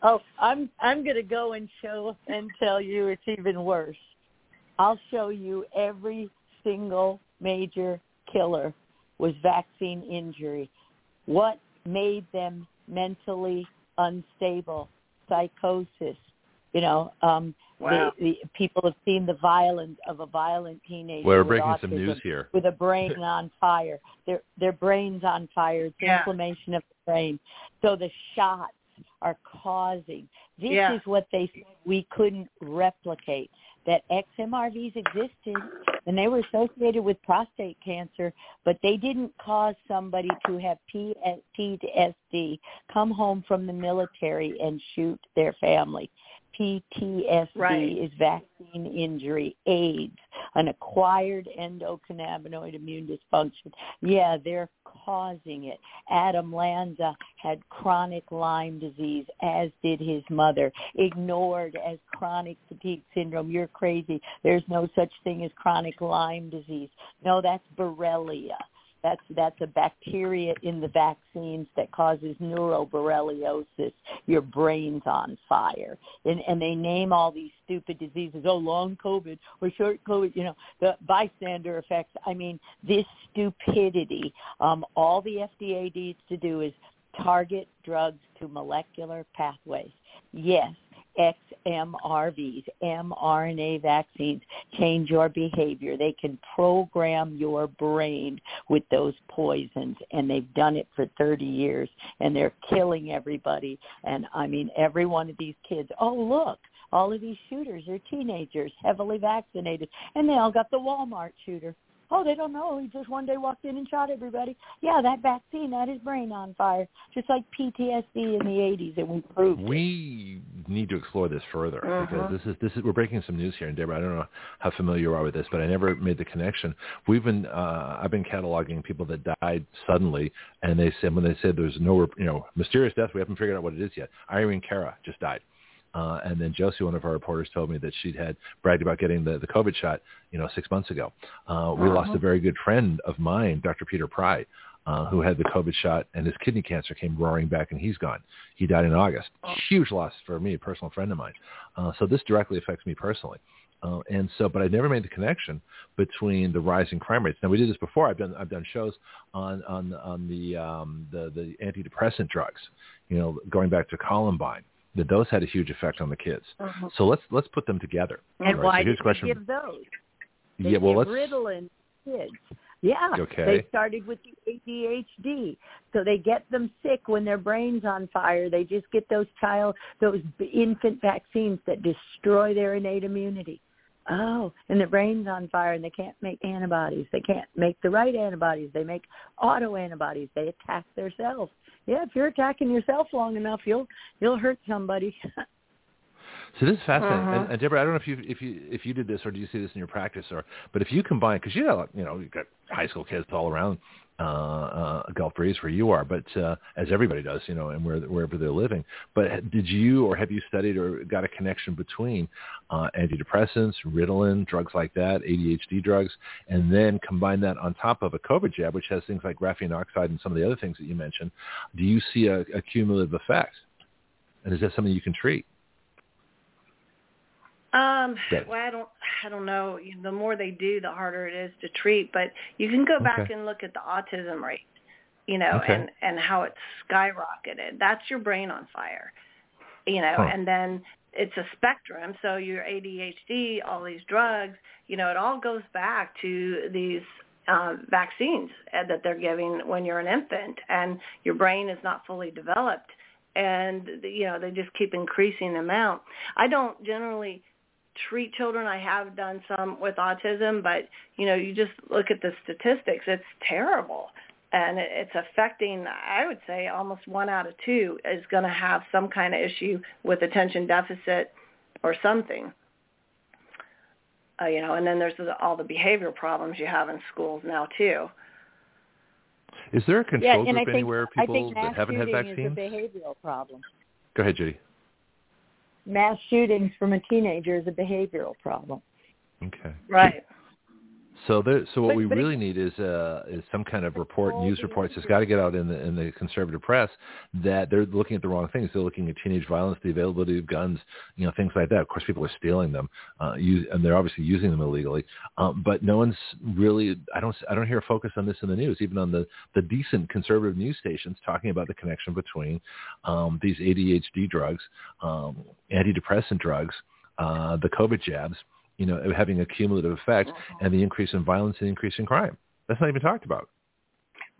Oh, I'm I'm going to go and show and tell you it's even worse. I'll show you every single major killer was vaccine injury. What made them mentally unstable? Psychosis. You know, um Wow. the, the people have seen the violence of a violent teenager. We're with breaking some news here. with a brain on fire. Their their brains on fire. It's Yeah. inflammation of the brain. So the shots are causing. This Yeah. is what they said we couldn't replicate. That XMRVs existed and they were associated with prostate cancer, but they didn't cause somebody to have PTSD, come home from the military and shoot their family. PTSD Right. is vaccine injury, AIDS, an acquired endocannabinoid immune dysfunction. Yeah, they're causing it. Adam Lanza had chronic Lyme disease, as did his mother, ignored as chronic fatigue syndrome. You're crazy. There's no such thing as chronic Lyme disease. No, that's Borrelia. That's that's a bacteria in the vaccines that causes neuroborreliosis. Your brain's on fire, and and they name all these stupid diseases. Oh, long COVID or short COVID. You know, the bystander effects. I mean, this stupidity. Um, all the FDA needs to do is target drugs to molecular pathways. Yes, XMRVs, mRNA vaccines, change your behavior. They can program your brain with those poisons, and they've done it for 30 years, and they're killing everybody. And I mean, every one of these kids, oh, look, all of these shooters are teenagers, heavily vaccinated, and they all got the Walmart shooter. Oh, they don't know. He just one day walked in and shot everybody. Yeah, that vaccine had his brain on fire, just like PTSD in the 80s, and we proved We it. need to explore this further Uh-huh. because this is this is we're breaking some news here, and Deborah, I don't know how familiar you are with this, but I never made the connection. We've been uh, I've been cataloging people that died suddenly, and they said when they said there's no you know mysterious death, we haven't figured out what it is yet. Irene Cara just died. Uh, and then Josie, one of our reporters, told me that she'd had bragged about getting the, the COVID shot, you know, six months ago. Uh, we lost a very good friend of mine, Dr. Peter Pry, uh, who had the COVID shot, and his kidney cancer came roaring back, and he's gone. He died in August. Huge loss for me, a personal friend of mine. Uh, so this directly affects me personally. Uh, and so, but I never made the connection between the rising crime rates. Now we did this before. I've done I've done shows on on on the um, the the antidepressant drugs. You know, going back to Columbine that those had a huge effect on the kids. Uh-huh. So let's let's put them together. And right, why so here's did question. we give those? They yeah, well, let's. Ritalin kids. Yeah, Okay. they started with the ADHD, so they get them sick when their brain's on fire. They just get those child, those infant vaccines that destroy their innate immunity. Oh, and their brain's on fire, and they can't make antibodies. They can't make the right antibodies. They make auto antibodies. They attack themselves. Yeah, if you're attacking yourself long enough, you'll you'll hurt somebody. So this is fascinating. Uh-huh. And, and Deborah, I don't know if you if you if you did this or do you see this in your practice or but if you combine because you got you know you got high school kids all around uh, uh, Gulf Breeze where you are, but uh, as everybody does, you know, and where, wherever they're living. But did you or have you studied or got a connection between uh, antidepressants, Ritalin, drugs like that, ADHD drugs, and then combine that on top of a COVID jab, which has things like graphene oxide and some of the other things that you mentioned? Do you see a, a cumulative effect? And is that something you can treat? Um, well, I don't, I don't know. The more they do, the harder it is to treat. But you can go back Okay. and look at the autism rate, you know, Okay. and and how it's skyrocketed. That's your brain on fire, you know. Huh. And then it's a spectrum. So your ADHD, all these drugs, you know, it all goes back to these um, vaccines uh, that they're giving when you're an infant, and your brain is not fully developed. And you know they just keep increasing the amount. I don't generally treat children. I have done some with autism, but you know, you just look at the statistics. It's terrible, and it's affecting. I would say almost one out of two is going to have some kind of issue with attention deficit or something. Uh, you know, and then there's all the behavior problems you have in schools now too. Is there a yeah, control and I group think anywhere I people think that haven't had vaccines? is a behavioral problem. Go ahead, Judy. Mass shootings from a teenager is a behavioral problem. Okay. Right. So there, so what But- we but it- really need is uh, is some kind of report, news reports. It's got to get out in the in the conservative press that they're looking at the wrong things. They're looking at teenage violence, the availability of guns, you know, things like that. Of course, people are stealing them, uh, use, and they're obviously using them illegally. Um, but no one's really. I don't. I don't hear a focus on this in the news, even on the the decent conservative news stations talking about the connection between um, these ADHD drugs, um, antidepressant drugs, uh, the COVID jabs you know, having a cumulative effect mm-hmm. and the increase in violence and increase in crime. That's not even talked about.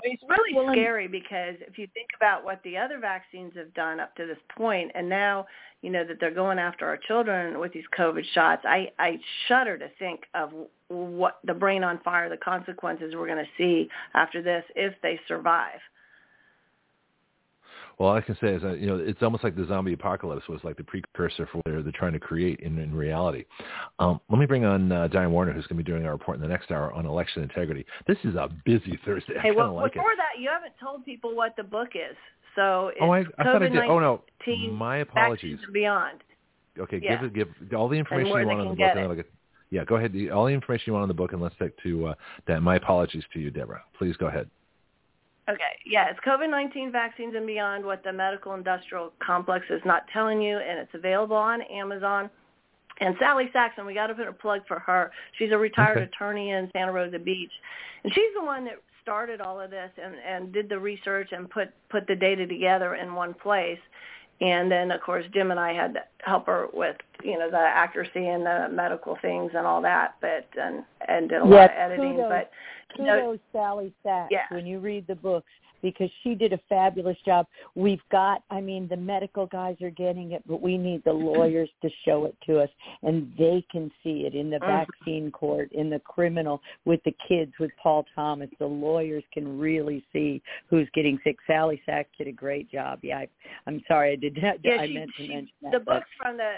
It's really Well, scary because if you think about what the other vaccines have done up to this point, and now you know that they're going after our children with these COVID shots, I I shudder to think of what the brain on fire, the consequences we're going to see after this if they survive. Well, all I can say is that, you know, it's almost like the zombie apocalypse was like the precursor for what they're, they're trying to create in, in reality. Um, let me bring on uh, Diane Warner, who's going to be doing our report in the next hour on election integrity. This is a busy Thursday. Hey, well, like it. before that, you haven't told people what the book is. So it's Oh, I, I thought I did. Oh, no. COVID-19 My apologies. Beyond. Okay, Yeah. give give all the information you want on the book. And I'll get, yeah, go ahead. All the information you want on the book, and let's take to uh, that. My apologies to you, Deborah. Please go ahead. Okay, yeah, it's COVID-19 vaccines and beyond what the medical industrial complex is not telling you, and it's available on Amazon. And Sally Saxon, we got to put a plug for her. She's a retired Okay. attorney in Santa Rosa Beach, and she's the one that started all of this and, and did the research and put put the data together in one place. And then of course Jim and I had to help her with you know the accuracy and the medical things and all that, but and and did a yeah, lot of editing. kudos, but you kudos know, Sally Sachs Yeah. when you read the books because she did a fabulous job. We've got, I mean, the medical guys are getting it, but we need the lawyers to show it to us, and they can see it in the Mhm. vaccine court, in the criminal, with the kids, with Paul Thomas. The lawyers can really see who's getting sick. Sally Sachs did a great job. Yeah, I, I'm sorry I did not. yeah, I she, meant to she, mention that. the but- book's from the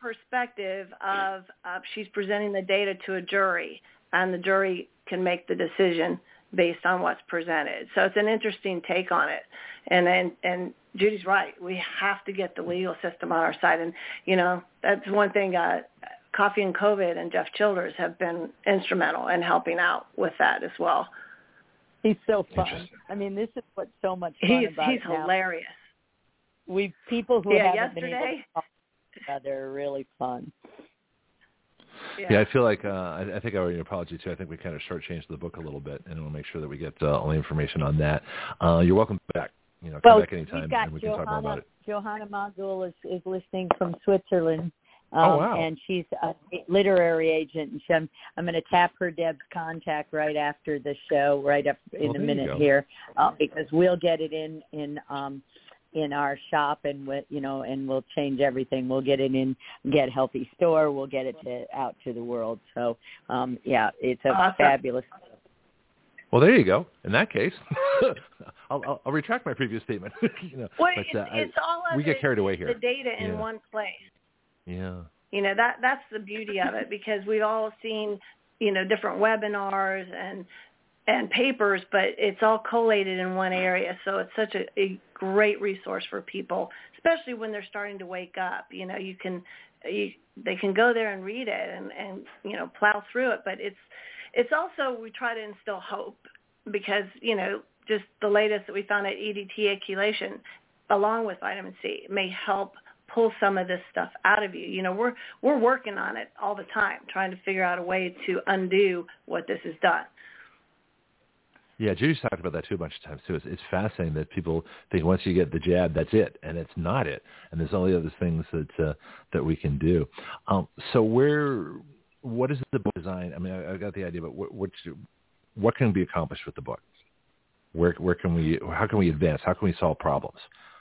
perspective of uh, she's presenting the data to a jury, and the jury can make the decision based on what's presented. So it's an interesting take on it. And and and Judy's right. We have to get the legal system on our side. And you know that's one thing. Uh, Coffee and COVID and Jeff Childers have been instrumental in helping out with that as well. He's so fun. I mean, this is what's so much fun He's about he's it now. hilarious. We people who Yeah, haven't been able yesterday. to talk together are really fun. Yeah, I feel like uh, I, I think I owe you an apology too. I think we kind of shortchanged the book a little bit, and we'll make sure that we get uh, all the information on that. Uh, you're welcome back. You know, come Well, back anytime, and we can talk more about Johanna, it. Johanna Magul is, is listening from Switzerland. Um, Oh, wow. And she's a literary agent, and she, I'm, I'm going to tap her Deb's contact right after the show, right up in Well, a minute here, uh, because we'll get it in in um, in our shop, and we, you know, and we'll change everything. We'll get it in Get Healthy Store. We'll get it to out to the world. So, um, yeah, it's a Awesome. fabulous. Well, there you go. In that case, I'll, I'll, I'll retract my previous statement. you know, Well, but, it's, uh, I- it's all of we get it- carried away here. The data in Yeah. one place. yeah. You know that that's the beauty of it because we've all seen you know different webinars and and papers, but it's all collated in one area. So it's such a, a great resource for people, especially when they're starting to wake up. You know, you can you, they can go there and read it and and you know plow through it. But it's it's also we try to instill hope because you know just the latest that we found at EDTA chelation, along with vitamin C, may help pull some of this stuff out of you. You know, we're we're working on it all the time, trying to figure out a way to undo what this has done. Yeah, Judy's talked about that too a bunch of times too. It's, it's fascinating that people think once you get the jab, that's it, and it's not it. And there's all the other things that uh, that we can do. Um, so where, what is the book design? I mean, I, I got the idea, but what what, what can be accomplished with the book? Where where can we? How can we advance? How can we solve problems?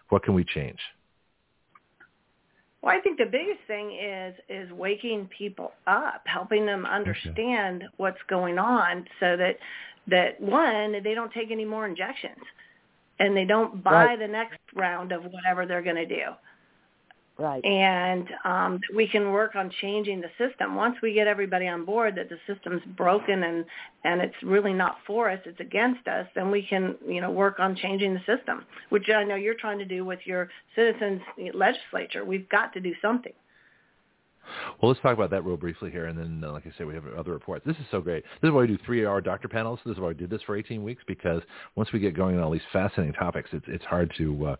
What can we change? Well, I think the biggest thing is is waking people up, helping them understand what's going on, so that that one they don't take any more injections, and they don't buy Right. the next round of whatever they're going to do. Right. and um, we can work on changing the system. Once we get everybody on board that the system's broken and and it's really not for us, it's against us, then we can you know work on changing the system, which I know you're trying to do with your citizens legislature. We've got to do something. Well, let's talk about that real briefly here, and then, uh, like I said, we have other reports. This is so great. This is why we do three-hour doctor panels. This is why we did this for 18 weeks because once we get going on all these fascinating topics, it's it's hard to uh,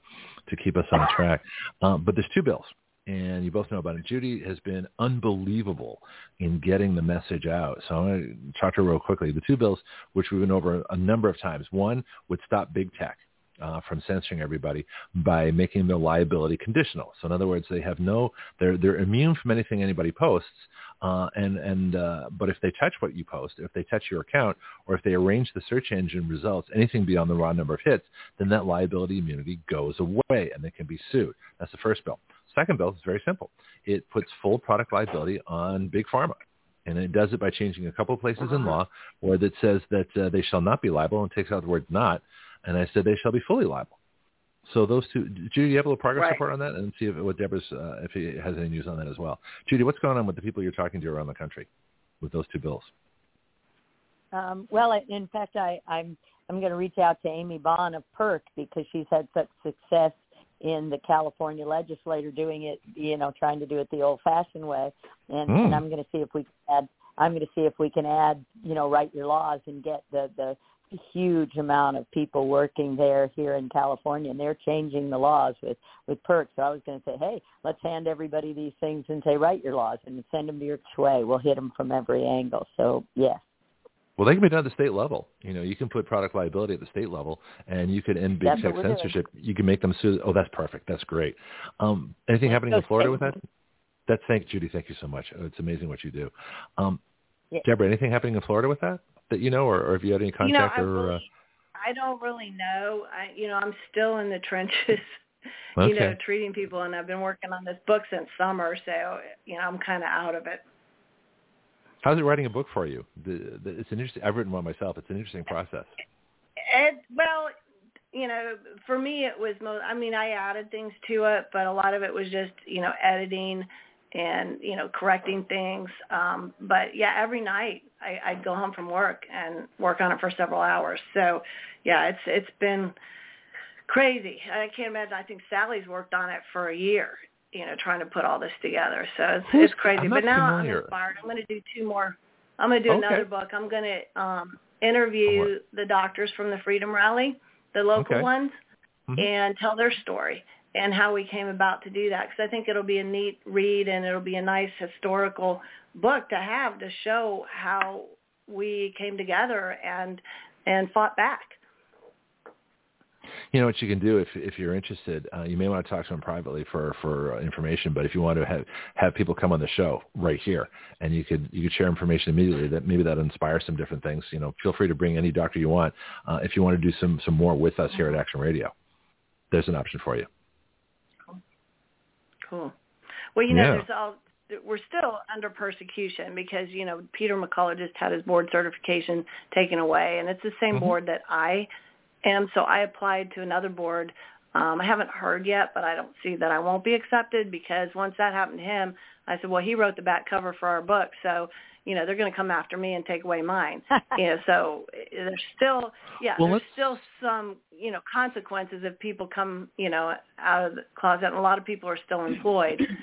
to keep us on track. Um, but there's two bills, and you both know about it. Judy has been unbelievable in getting the message out. So I'm going to talk to her real quickly. The two bills, which we've been over a number of times, one would stop big tech uh, from censoring everybody by making their liability conditional. So in other words, they have no, they're they're immune from anything anybody posts. Uh, and and uh, but if they touch what you post, if they touch your account, or if they arrange the search engine results, anything beyond the raw number of hits, then that liability immunity goes away, and they can be sued. That's the first bill. Second bill is very simple. It puts full product liability on big pharma. And it does it by changing a couple of places in law where that says that uh, they shall not be liable and takes out the word not and I said they shall be fully liable. So those two, Judy, you have a little progress Right. report on that, and see if what Deborah's uh, if he has any news on that as well. Judy, what's going on with the people you're talking to around the country with those two bills? Um, well, in fact, I, I'm I'm going to reach out to Amy Bohn of PERC because she's had such success in the California legislature doing it, you know, trying to do it the old-fashioned way, and, Mm. and I'm going to see if we can add. I'm going to see if we can add, you know, write your laws and get the the huge amount of people working there here in California, and they're changing the laws with with perks. So I was going to say, hey, let's hand everybody these things and say, write your laws and send them to your way. We'll hit them from every angle. So yes. Well, they can be done at the state level. You know, you can put product liability at the state level, and you could end big That's tech we're doing. censorship. You can make them sue. Oh, that's perfect. That's great. Um, anything happening in Florida with that? That's thank Judy. Thank you so much. Oh, It's amazing what you do. Um, Yeah. Deborah, anything happening in Florida with that that you know, or, or have you had any contact? you know, contact I or? really, uh, I don't really know. I, you know, I'm still in the trenches. okay. You know, treating people, and I've been working on this book since summer, so you know, I'm kind of out of it. How's it writing a book for you? The, the, it's an interesting. I've written one myself. It's an interesting process. It, well, you know, for me, it was most. I mean, I added things to it, but a lot of it was just you know editing and you know correcting things. Um, but yeah, every night I, I'd go home from work and work on it for several hours. So yeah, it's it's been crazy. I can't imagine. I think Sally's worked on it for a year. You know, trying to put all this together. So it's, Who's- it's crazy. But now familiar. I'm inspired. I'm going to do two more. I'm going to do Okay. another book. I'm going to um, interview the doctors from the Freedom Rally, the local Okay. ones, Mhm. and tell their story and how we came about to do that. Because I think it'll be a neat read and it'll be a nice historical book to have to show how we came together and and fought back. You know what you can do if if you're interested. Uh, you may want to talk to them privately for for uh, information. But if you want to have have people come on the show right here, and you could you could share information immediately that maybe that inspires some different things. You know, feel free to bring any doctor you want. Uh, if you want to do some some more with us here at Action Radio, there's an option for you. Cool. Well, you know, Yeah. there's all we're still under persecution because you know Peter McCullough just had his board certification taken away, and it's the same Mhm. board that I am. So I applied to another board. Um, I haven't heard yet, but I don't see that I won't be accepted because once that happened to him, I said, well, he wrote the back cover for our book, so you know they're going to come after me and take away mine. you know, so eh, there's still yeah, Well, there's still some you know consequences if people come you know out of the closet, and a lot of people are still employed.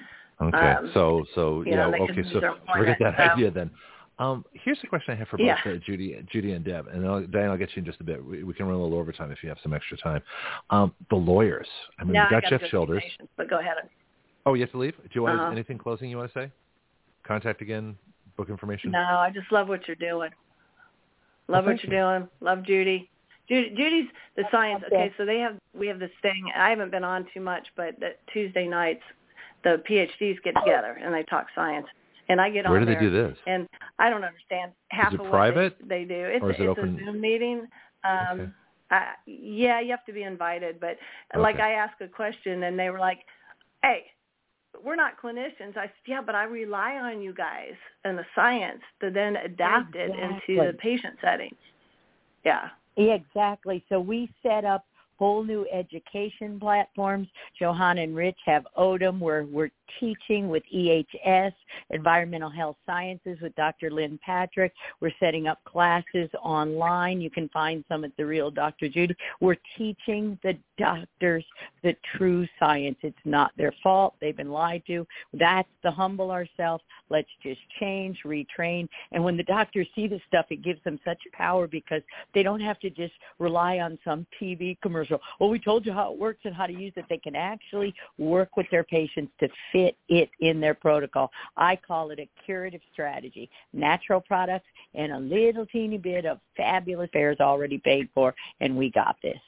Okay. Um, so so you yeah. know, okay. So their forget employment, that so- idea then. Um, here's a question I have for both Yeah. uh, Judy, Judy and Deb, and I'll, Diane, I'll get you in just a bit. We, we can run a little overtime if you have some extra time. Um, the lawyers. I mean, now we've got I Jeff got Childers. but go ahead. Oh, you have to leave. Do you want Uh-huh. anything closing you want to say? Contact again, book information. No, I just love what you're doing. Well, Love what you're doing. Love Judy. Judy. Judy's the science. Okay. Okay, so they have we have this thing. I haven't been on too much, but that Tuesday nights the PhDs get together and they talk science. And I get on Where on do they do this? and I don't understand half it of private, what they, they do. It's, or is it it's open? a Zoom meeting. Um, Okay. I, yeah, you have to be invited. But like I asked a question, and they were like, "Hey, we're not clinicians." I said, "Yeah, but I rely on you guys and the science to then adapt it into the patient setting." Yeah. Yeah, exactly. So we set up whole new education platforms. Johan and Rich have Odom where we're teaching with EHS, Environmental Health Sciences with Dr. Lynn Patrick. We're setting up classes online. You can find some at the real Dr. Judy. We're teaching the doctors the true science. It's not their fault. They've been lied to. That's the humble ourselves. Let's just change, retrain. And when the doctors see this stuff, it gives them such power because they don't have to just rely on some TV commercial. Oh, we told you how it works and how to use it. They can actually work with their patients to fit it in their protocol. I call it a curative strategy. Natural products and a little teeny bit of fabulous fares already paid for, and we got this.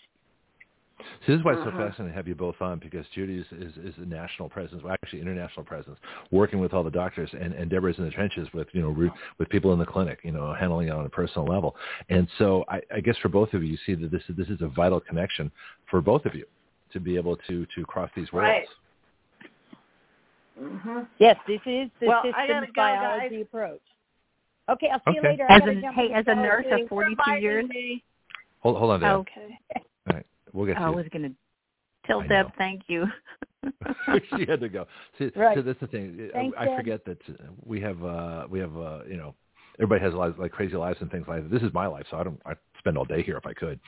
So this is why it's so Uh-huh. fascinating to have you both on because Judy is, is, is a national presence, well, actually international presence, working with all the doctors, and, and Deborah's in the trenches with you know re, with people in the clinic, you know, handling it on a personal level. And so I, I guess for both of you, you see that this is this is a vital connection for both of you to be able to to cross these worlds. Right. Mhm. Yes, this is the Well, I gotta systems go, biology guys. approach. Okay, I'll see you later. As gotta a hey, as a nurse of 42 years. Hold hold on, Deb. Okay. All right, we'll get to I was going to tell I Deb know. thank you. she had to go. See, Right. so that's the thing. Thanks, I Deb. forget that uh, we have uh we have uh you know everybody has lives like crazy lives and things like that. This is my life, so I don't I spend all day here if I could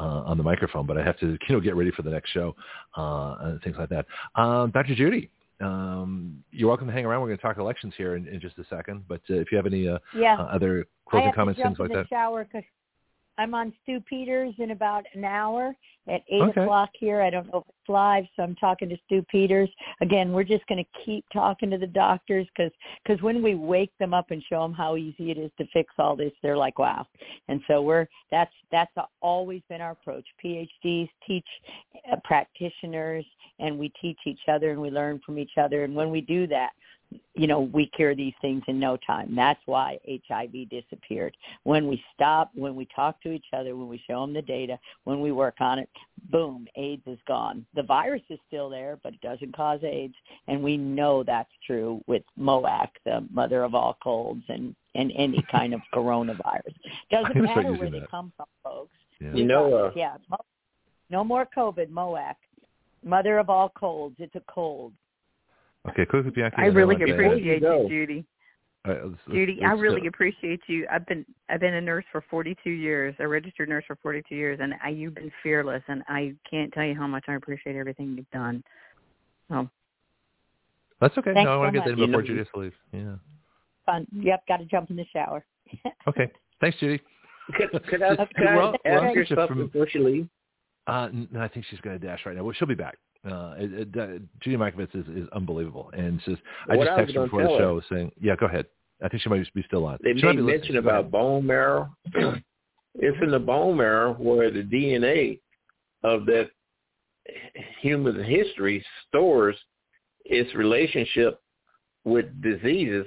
uh, on the microphone, but I have to you know get ready for the next show uh, and things like that. Um, Dr. Judy, um, you're welcome to hang around. We're going to talk elections here in, in just a second, but uh, if you have any uh, Yeah, uh, other I closing comments, things like that. shower 'cause- I'm on Stu Peters in about an hour at eight Okay. o'clock here. I don't know if it's live, so I'm talking to Stu Peters. Again, we're just going to keep talking to the doctors because because when we wake them up and show them how easy it is to fix all this, they're like, wow. And so we're that's that's always been our approach. PhDs teach uh, practitioners, and we teach each other and we learn from each other. And when we do that, you know, we cure these things in no time. That's why HIV disappeared. When we stop, when we talk to each other, when we show them the data, when we work on it, boom, AIDS is gone. The virus is still there, but it doesn't cause AIDS, and we know that's true with MOAC, the mother of all colds, and and any kind of coronavirus. Doesn't I'm gonna start matter where they that. come from, folks. Yeah. You know, uh, yeah, no more COVID, MOAC, mother of all colds. It's a cold. Okay, quickly, Bianchi. I really appreciate Go. you, Judy. All right, let's- let's- Judy, I really uh, appreciate you. I've been I've been a nurse for 42 years, a registered nurse for 42 years, and I, you've been fearless, and I can't tell you how much I appreciate everything you've done. So That's okay. Thanks no, I want so to get that in before You know- Judy leaves. Yeah. Fun. Yep, got to jump in the shower. Okay. Thanks, Judy. Could, could I, Just- could I well, well, ask her something from- before she leaves? Uh, no, I think she's going to dash right now. Well, she'll be back. Uh, it, it, Judy Mikovits is, is unbelievable, and just I What just texted her before the show saying, "Yeah, go ahead." I think she might be still on. They she made mention about bone marrow. it's in the bone marrow where the DNA of that human history stores its relationship with diseases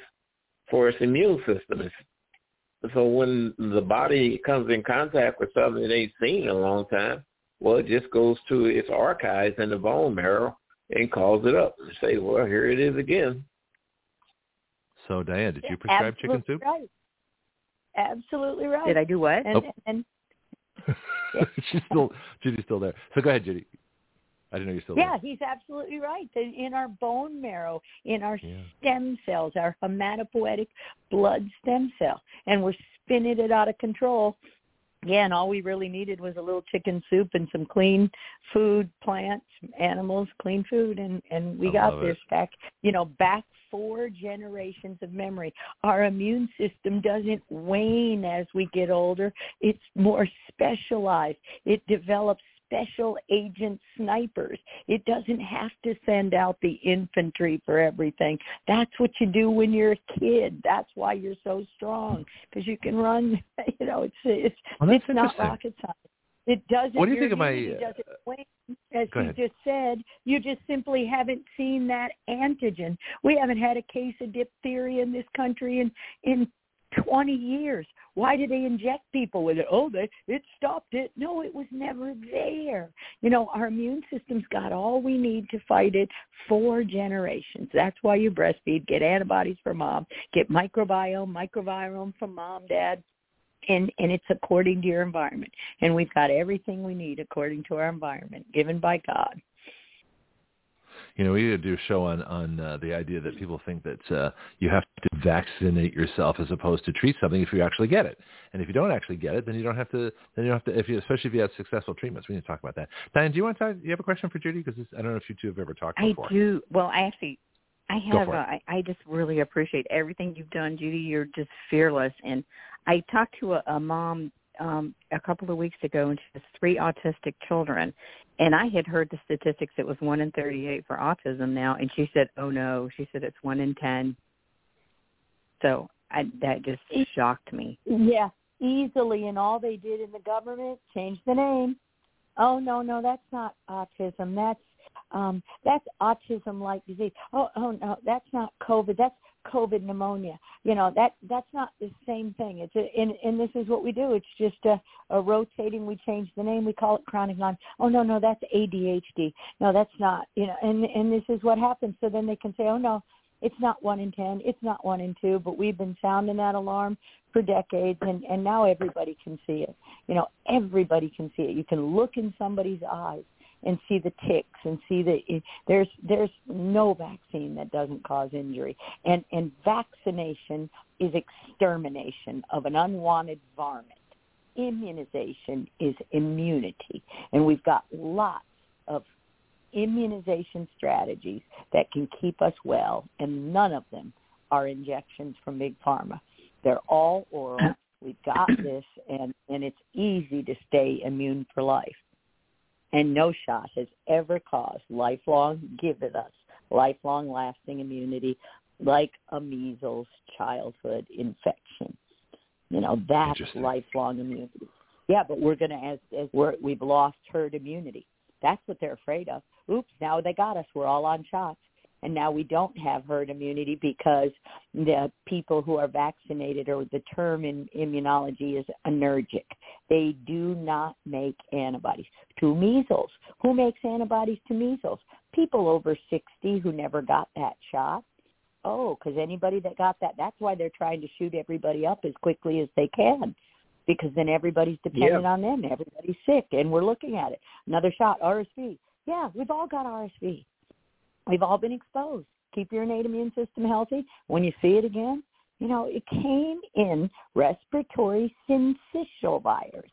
for its immune system. It's- So when the body comes in contact with something it ain't seen in a long time, well, it just goes to its archives in the bone marrow and calls it up and say, well, here it is again. So, Diane, did you prescribe chicken soup? Right. Absolutely right. did I do what? And, Oh. and she's still Judy's still there. So go ahead, Judy. I didn't know you're still yeah, he's absolutely right. In in our bone marrow, in our. Yeah. stem cells, our hematopoietic blood stem cell, and we're spinning it out of control. Yeah, and all we really needed was a little chicken soup and some clean food, plants, animals, clean food, and and we I got this it. back. You know, back four generations of memory. Our immune system doesn't wane as we get older. It's more specialized. It develops special agent snipers. It doesn't have to send out the infantry for everything. That's what you do when you're a kid. That's why you're so strong because you can run. You know, it's it's Well, it's not rocket science. It doesn't. What do you think of my, uh, as you just said, you just simply haven't seen that antigen. We haven't had a case of diphtheria in this country in in 20 years. Why did they inject people with it? Oh, they it stopped it. No, it was never there. You know, our immune system's got all we need to fight it for generations. That's why you breastfeed, get antibodies from mom, get microbiome, microbiome from mom, dad, and and it's according to your environment. And we've got everything we need according to our environment, given by God. You know, we need to do a show on on uh, the idea that people think that uh, you have to vaccinate yourself as opposed to treat something if you actually get it. And if you don't actually get it, then you don't have to. Then you don't have to. If you, especially if you have successful treatments, we need to talk about that. Diane, do you want to? Talk, do you have a question for Judy? Because I don't know if you two have ever talked I before. I do. Well, I actually, I have. for Uh. I, I just really appreciate everything you've done, Judy. You're just fearless. And I talked to a, a mom um, a couple of weeks ago, and she has three autistic children. And I had heard the statistics; it was one in thirty-eight for autism now, and she said, "Oh no," she said it's one in ten. So I, that just shocked me. Yeah, easily. And all they did in the government changed the name. Oh no, no, that's not autism. That's um that's autism like disease. Oh oh no, that's not COVID. That's COVID pneumonia. You know that that's not the same thing. It's a, and and this is what we do. It's just a, a rotating. We change the name. We call it chronic Lyme. Oh no, no, that's ADHD. No, that's not. You know, and and this is what happens. So then they can say, oh no, it's not one in ten. It's not one in two. But we've been sounding that alarm for decades, and and now everybody can see it. You know, everybody can see it. You can look in somebody's eyes and see the ticks and see the eh, there's there's no vaccine that doesn't cause injury. And and vaccination is extermination of an unwanted varmint. Immunization is immunity. And we've got lots of immunization strategies that can keep us well and none of them are injections from big pharma. They're all oral. We've got this, and and it's easy to stay immune for life. And no shot has ever caused lifelong, given us lifelong lasting immunity like a measles childhood infection. You know, that's lifelong immunity. Yeah, but we're going to, as, as we're, we've lost herd immunity. That's what they're afraid of. Oops, now they got us. We're all on shots and now we don't have herd immunity because the people who are vaccinated or the term in immunology is anergic. They do not make antibodies to measles. Who makes antibodies to measles? People over 60 who never got that shot. Oh, because anybody that got that, that's why they're trying to shoot everybody up as quickly as they can because then everybody's dependent on them. Everybody's sick, and we're looking at it. Another shot, RSV. Yeah, we've all got RSV. We've all been exposed. Keep your innate immune system healthy. When you see it again, you know, it came in respiratory syncytial virus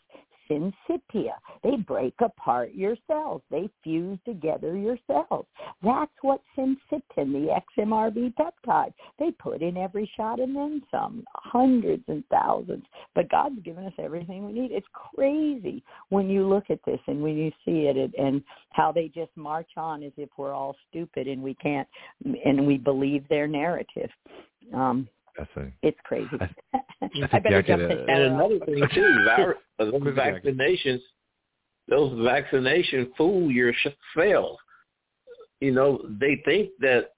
syncytia. They break apart your cells. They fuse together your cells. That's what syncytin, the XMRV peptide, they put in every shot and then some, hundreds and thousands. But God's given us everything we need. It's crazy when you look at this and when you see it and how they just march on as if we're all stupid and we can't, and we believe their narrative. Um, it's crazy. I, I, I better jump in. And another thing too, virus, those vaccinations, those vaccination fool your cells. You know, they think that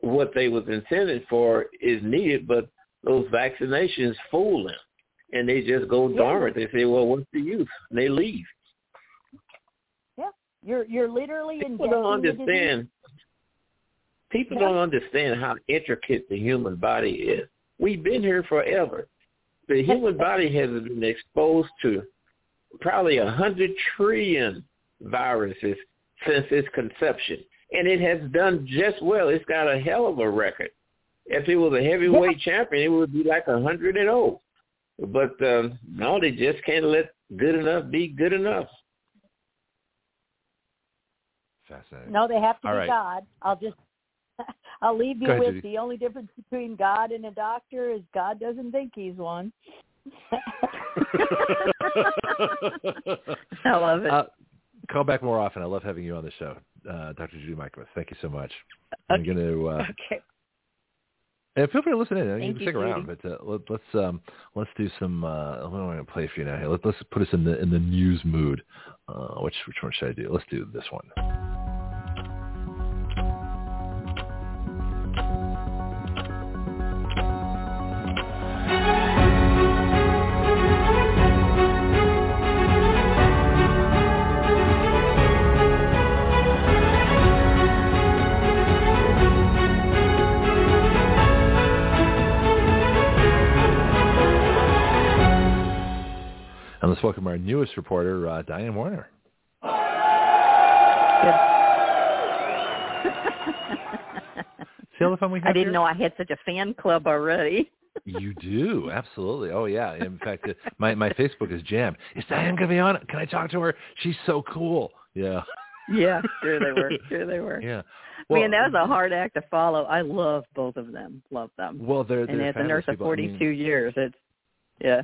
what they was intended for is needed, but those vaccinations fool them, and they just go yeah. dormant. They say, "Well, what's the use?" And they leave. Yeah, you're you're literally People don't understand People don't understand how intricate the human body is. We've been here forever. The human body has been exposed to probably a hundred trillion viruses since its conception. And it has done just well. It's got a hell of a record. If it was a heavyweight yeah. champion, it would be like a hundred and oh. But um, no, they just can't let good enough be good enough. Fascinating. No, they have to All be right. God. I'll just I'll leave you ahead, with Judy. the only difference between God and a doctor is God doesn't think he's one. I love it. Uh, call back more often. I love having you on the show, uh, Dr. Judy Mikovits. Thank you so much. I'm going to. Uh, okay. and feel free to listen in. You Thank can you, stick around, but uh, let, let's um, let's do some. Uh, what am I going to play for you now? Here, let, let's put us in the in the news mood. Uh, which which one should I do? Let's do this one. Let's welcome our newest reporter, uh, Diane Warner. See all the fun we have I didn't here? know I had such a fan club already. You do, absolutely. Oh yeah. In fact, uh, my my Facebook is jammed. Is Diane gonna be on? it? Can I talk to her? She's so cool. Yeah. yeah, sure they were. Sure they were. Yeah. Man, that was a hard act to follow. I love both of them. Love them. Well, they're, and they're as a nurse of fabulous people. I 42 mean, years, it's yeah.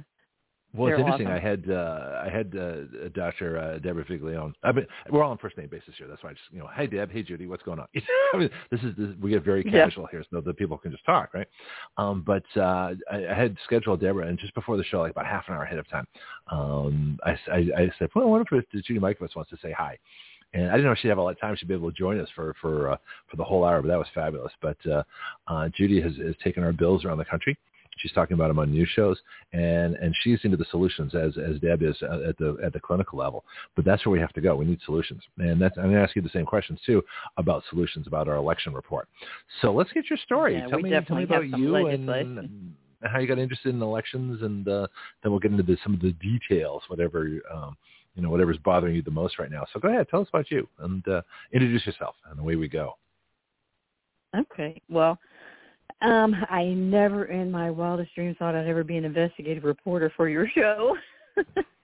Well, it's They're interesting. awesome. I had uh, I had uh, Dr. Uh, Deborah Viglione. I mean, we're all on first name basis here. That's why I just you know, hey Deb, hey Judy, what's going on? I mean, this is this, we get very Yeah. casual here, so that people can just talk, right? Um, but uh, I, I had scheduled Deborah, and just before the show, like about half an hour ahead of time, um, I, I, I said, well, I wonder if Judy Mikovits wants to say hi. And I didn't know she'd have all that time. She'd be able to join us for for uh, for the whole hour, but that was fabulous. But uh, uh, Judy has, has taken our bills around the country. She's talking about them on news shows, and and she's into the solutions as as Deb is at the at the clinical level. But that's where we have to go. We need solutions, and that's I'm going to ask you the same questions too about solutions about our election report. So let's get your story. Yeah, tell me tell me about you legislation. and how you got interested in elections, and uh, then we'll get into the, some of the details, whatever um, you know, whatever's bothering you the most right now. So go ahead, tell us about you and uh, introduce yourself, and away we go. Okay. Well, um, I never in my wildest dreams thought I'd ever be an investigative reporter for your show.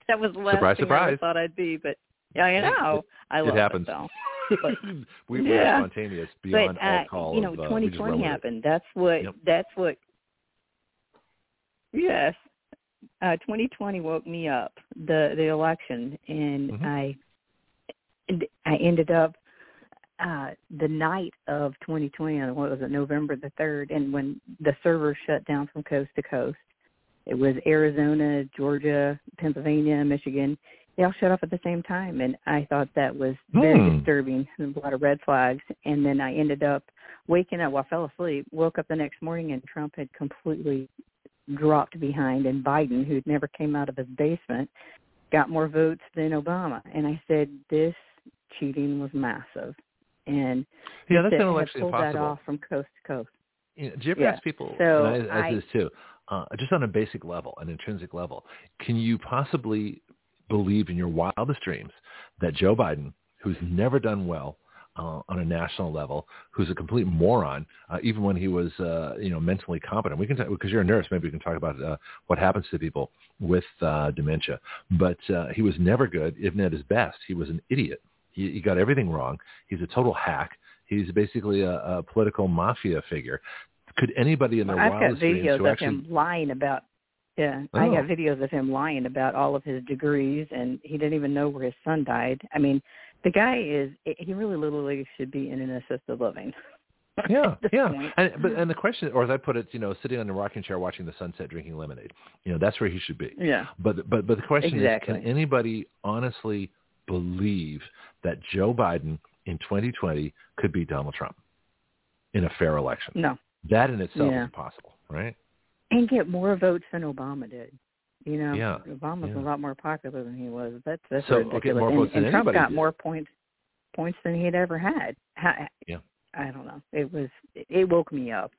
that was the last Surprise, thing I surprise. ever thought I'd be, but yeah, I know. I it love happens. it though. we, we're Yeah. spontaneous beyond but all uh, call you know, of, uh, we just run 2020 with it. happened. That's what. Yep. That's what. Yes, uh 2020 woke me up the the election and Mhm. I I ended up uh the night of 2020 on what was it November the 3rd and when the servers shut down from coast to coast. It was Arizona, Georgia, Pennsylvania, Michigan. They all shut off at the same time and I thought that was very Hmm. disturbing. And a lot of red flags and then I ended up waking up I fell asleep woke up the next morning and Trump had completely dropped behind and Biden who'd never came out of his basement got more votes than Obama. And I said this cheating was massive and Yeah, that's that actually pulled that impossible. off from coast to coast You know, do you ever Yeah. ask people, So and I, I I- this too, uh, just on a basic level, an intrinsic level, can you possibly believe in your wildest dreams that Joe Biden, who's never done well uh, on a national level, who's a complete moron, uh, even when he was, uh, you know, mentally competent. We can talk because you're a nurse. Maybe we can talk about uh, what happens to people with uh, dementia. But uh, he was never good, even at his best. He was an idiot. He, he got everything wrong. He's a total hack. He's basically a, a political mafia figure. Could anybody in their I've got videos of actually him lying about yeah, I Oh. got videos of him lying about all of his degrees and he didn't even know where his son died. I mean, the guy is he really literally should be in an assisted living. Yeah, yeah. And but and the question, or as I put it, you know, sitting on a rocking chair watching the sunset, drinking lemonade. You know, that's where he should be. Yeah. But but but the question Exactly. is, can anybody honestly believe that Joe Biden in 2020 could beat Donald Trump in a fair election? No. That in itself Yeah. is impossible, right? And get more votes than Obama did. You know, Yeah, Obama's yeah. a lot more popular than he was. That's that's So, ridiculous. okay, more and, than and Trump got did. more points points than he'd ever had. Ha- Yeah. I don't know. It was it woke me up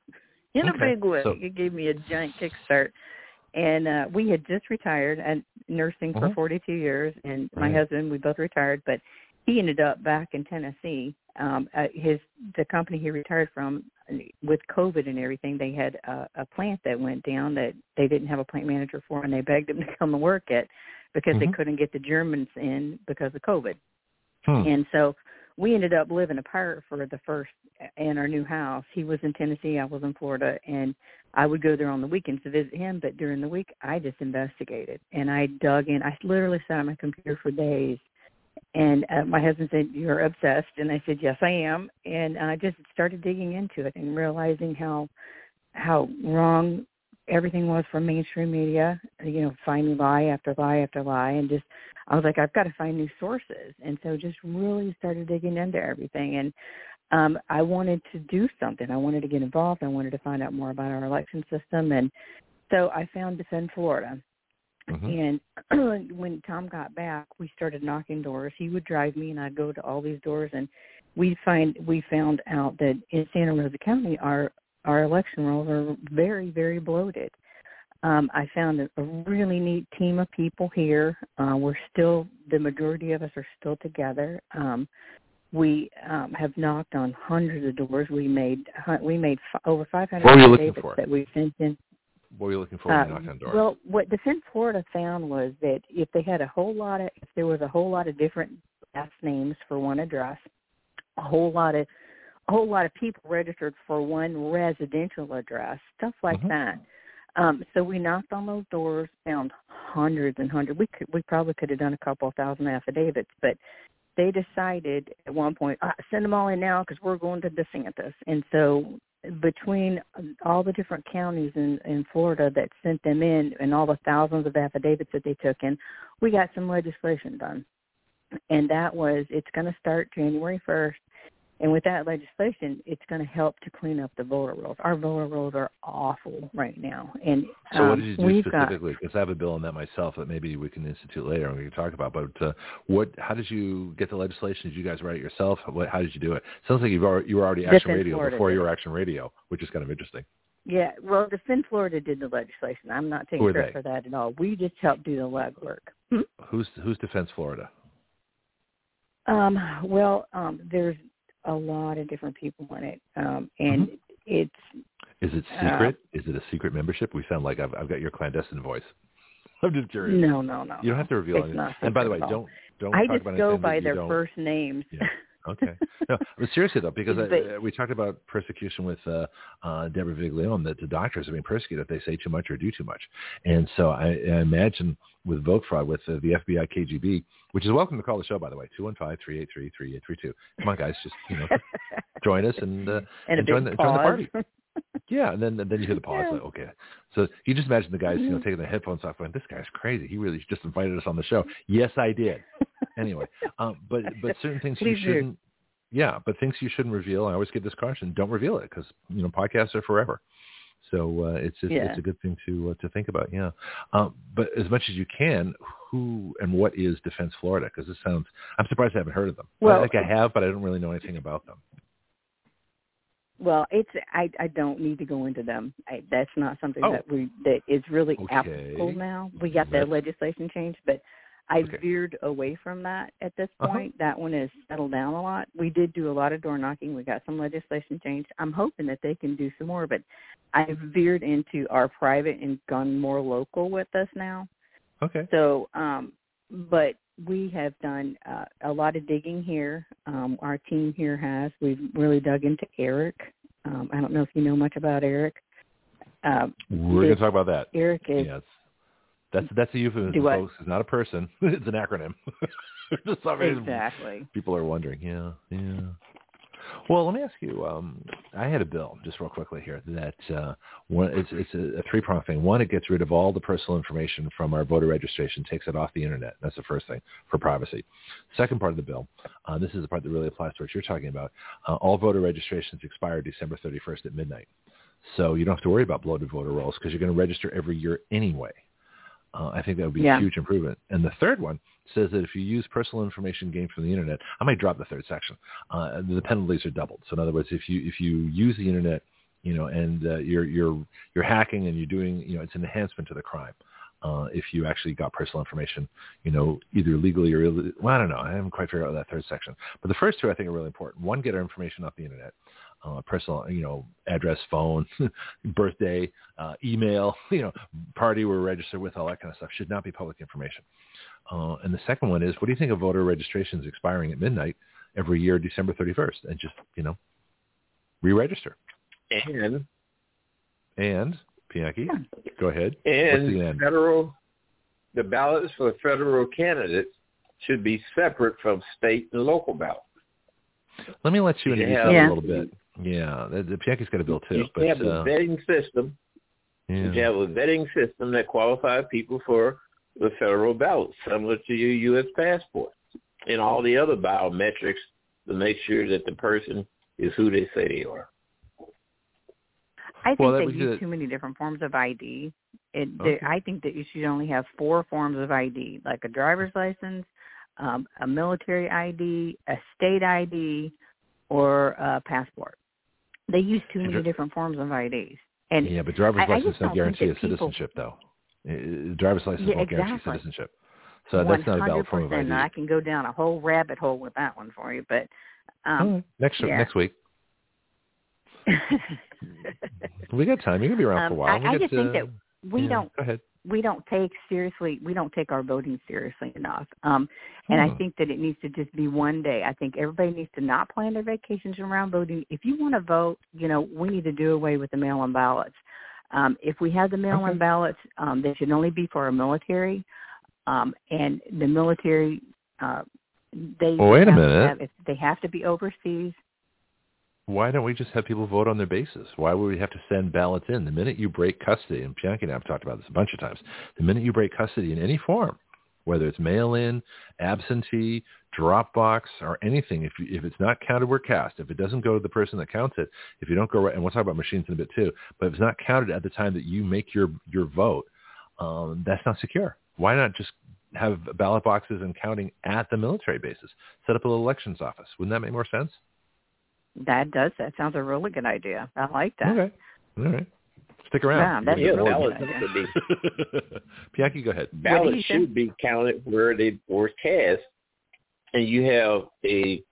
in Okay, a big way. so- it gave me a giant kickstart. And uh we had just retired and nursing for Mhm. 42 years and my Right. husband we both retired but he ended up back in Tennessee. Um uh, his the company he retired from with COVID and everything, they had a, a plant that went down that they didn't have a plant manager for, and they begged him to come and work it because they Mhm. couldn't get the Germans in because of COVID. Hmm. And so we ended up living apart for the first in our new house. He was in Tennessee, I was in Florida, and I would go there on the weekends to visit him. But during the week, I just investigated and I dug in. I literally sat on my computer for days. And uh, my husband said, "You're obsessed," and I said, "Yes, I am." And I just started digging into it and realizing how how wrong everything was from mainstream media. You know, finding lie after lie after lie, and just I was like, I've got to find new sources. And so just really started digging into everything. And um, I wanted to do something. I wanted to get involved. I wanted to find out more about our election system. And so I found Defend Florida. Mhm. And when Tom got back, we started knocking doors. He would drive me, and I'd go to all these doors, and we find we found out that in Santa Rosa County, our our election rolls are very, very bloated. Um, I found a, really neat team of people here. Uh, we're still the majority of us are still together. Um, we um, have knocked on hundreds of doors. We made we made f- over 500 What were you looking for? that we sent in. What were you looking for when you Uh, knocked on doors? Well, what Defend Florida found was that if they had a whole lot of, if there was a whole lot of different last names for one address, a whole lot of, a whole lot of people registered for one residential address, stuff like Mhm. that. Um, so we knocked on those doors, found hundreds and hundreds. We could, we probably could have done a couple of thousand affidavits, but they decided at one point, ah, send them all in now because we're going to DeSantis. And so between all the different counties in, in Florida that sent them in and all the thousands of affidavits that they took in, we got some legislation done. And that was, it's going to start January 1st. And with that legislation, it's going to help to clean up the voter rolls. Our voter rolls are awful right now. And So um, what did you do we've got, specifically? Because I have a bill on that myself that maybe we can institute later and we can talk about. But uh, what? How did you get the legislation? Did you guys write it yourself? What, how did you do it? Sounds like you've already, you were already Action Defend Radio Florida before you were Action Radio, which is kind of interesting. Yeah, well, Defend Florida did the legislation. I'm not taking credit for that at all. We just helped do the legwork. Hmm? Who's Who's Defend Florida? Um, well, um, there's a lot of different people in it, um, and it's Is it Uh, secret? is it a secret membership? We sound like I've, I've got your clandestine voice. I'm just curious. no, no, no. You don't have to reveal It's anything. And by the way, don't don't I talk just about go by their don't- first names. Yeah. Okay. No, but seriously though, because I, uh, we talked about persecution with uh, uh, Deborah Viglione, that the doctors are being persecuted if they say too much or do too much. And so I, I imagine with vote fraud, with uh, the FBI, KGB, which is welcome to call the show by the way, two one five three eight three three eight three two. Come on, guys, just you know, join us and, uh, and, and join, the, join the party. Yeah, and then and then you hear the pause. Yeah. Like, okay, so you just imagine the guys, you know, taking their headphones off, going, "This guy's crazy. He really just invited us on the show." Yes, I did. Anyway, um, but but certain things you shouldn't. Do. Yeah, but things you shouldn't reveal. I always get this caution: don't reveal it because you know podcasts are forever. So uh, it's just, yeah. it's a good thing to uh, to think about. Yeah, um, but as much as you can, who and what is Defend Florida? Because this sounds. I'm surprised I haven't heard of them. Well, I think I have, but I don't really know anything about them. Well, it's I I don't need to go into them. I, that's not something oh. that we that is really okay. applicable now. We got the legislation changed, but I okay. veered away from that at this uh-huh. point. Uh-huh. That one has settled down a lot. We did do a lot of door knocking. We got some legislation changed. I'm hoping that they can do some more, but I mm-hmm. veered into our private and gone more local with us now. Okay. So, um, but we have done uh, a lot of digging here. Um, our team here has. We've really dug into ERIC. Um, I don't know if you know much about ERIC. Um, We're going to talk about that. ERIC is yes. That's that's a euphemism, folks. It's not a person. it's an acronym. exactly. People are wondering. Yeah, yeah. Well, let me ask you. Um, I had a bill just real quickly here that uh, one, it's, it's a, a three prong thing. One, it gets rid of all the personal information from our voter registration, takes it off the internet. That's the first thing for privacy. Second part of the bill, uh, this is the part that really applies to what you're talking about. Uh, all voter registrations expire December 31st at midnight, so you don't have to worry about bloated voter rolls because you're going to register every year anyway. Uh, I think that would be yeah. a huge improvement. And the third one says that if you use personal information gained from the internet, I might drop the third section. Uh, the penalties are doubled. So in other words, if you if you use the internet, you know, and uh, you're you're you're hacking and you're doing, you know, it's an enhancement to the crime. Uh, if you actually got personal information, you know, either legally or Ill- well, I don't know. I haven't quite figured out that third section. But the first two I think are really important. One, get our information off the internet uh, personal, you know, address, phone, birthday, uh, email, you know, party we're registered with, all that kind of stuff should not be public information. Uh, and the second one is, what do you think of voter registrations expiring at midnight every year, December 31st, and just, you know, re-register? And? And, Bianchi, go ahead. And, federal, the ballots for the federal candidates should be separate from state and local ballots. Let me let you in yeah. yeah. a little bit. Yeah, the, the Bianchi's got a bill too. You but, have a uh, vetting system. Yeah. You have a vetting system that qualifies people for the federal ballot, similar to your U.S. passport and all the other biometrics to make sure that the person is who they say they are. I think well, they use too many different forms of ID. It, okay. I think that you should only have four forms of ID, like a driver's license, um, a military ID, a state ID, or a passport. They use too many different forms of IDs. And yeah, but driver's license I don't guarantee a citizenship, people, though. Driver's license yeah, won't exactly. guarantee citizenship. So that's not a valid form of ID. I can go down a whole rabbit hole with that one for you, but um, next yeah. next week. we got time. You're gonna be around um, for a um, while. I, just to, think that we yeah, don't. Go ahead we don't take seriously we don't take our voting seriously enough. Um and hmm. i think that it needs to just be one day. I think everybody needs to not plan their vacations around voting. If you want to vote you know we need to do away with the mail in ballots. Um if we have the mail in okay. ballots um they should only be for our military. Um and the military uh they well, wait a minute. have, if they have to be overseas why don't we just have people vote on their basis? Why would we have to send ballots in? The minute you break custody, and Bianchi and I have talked about this a bunch of times, the minute you break custody in any form, whether it's mail-in, absentee, Dropbox, or anything, if, if it's not counted, we're cast. If it doesn't go to the person that counts it, if you don't go right, and we'll talk about machines in a bit too, but if it's not counted at the time that you make your, your vote, um, that's not secure. Why not just have ballot boxes and counting at the military bases? Set up a little elections office. Wouldn't that make more sense? That does. That sounds a really good idea. I like that. Okay. All right. Stick around. Yeah, that's yeah, a really good idea. Be, go ahead. Ballots should be counted where they were cast, and you have a,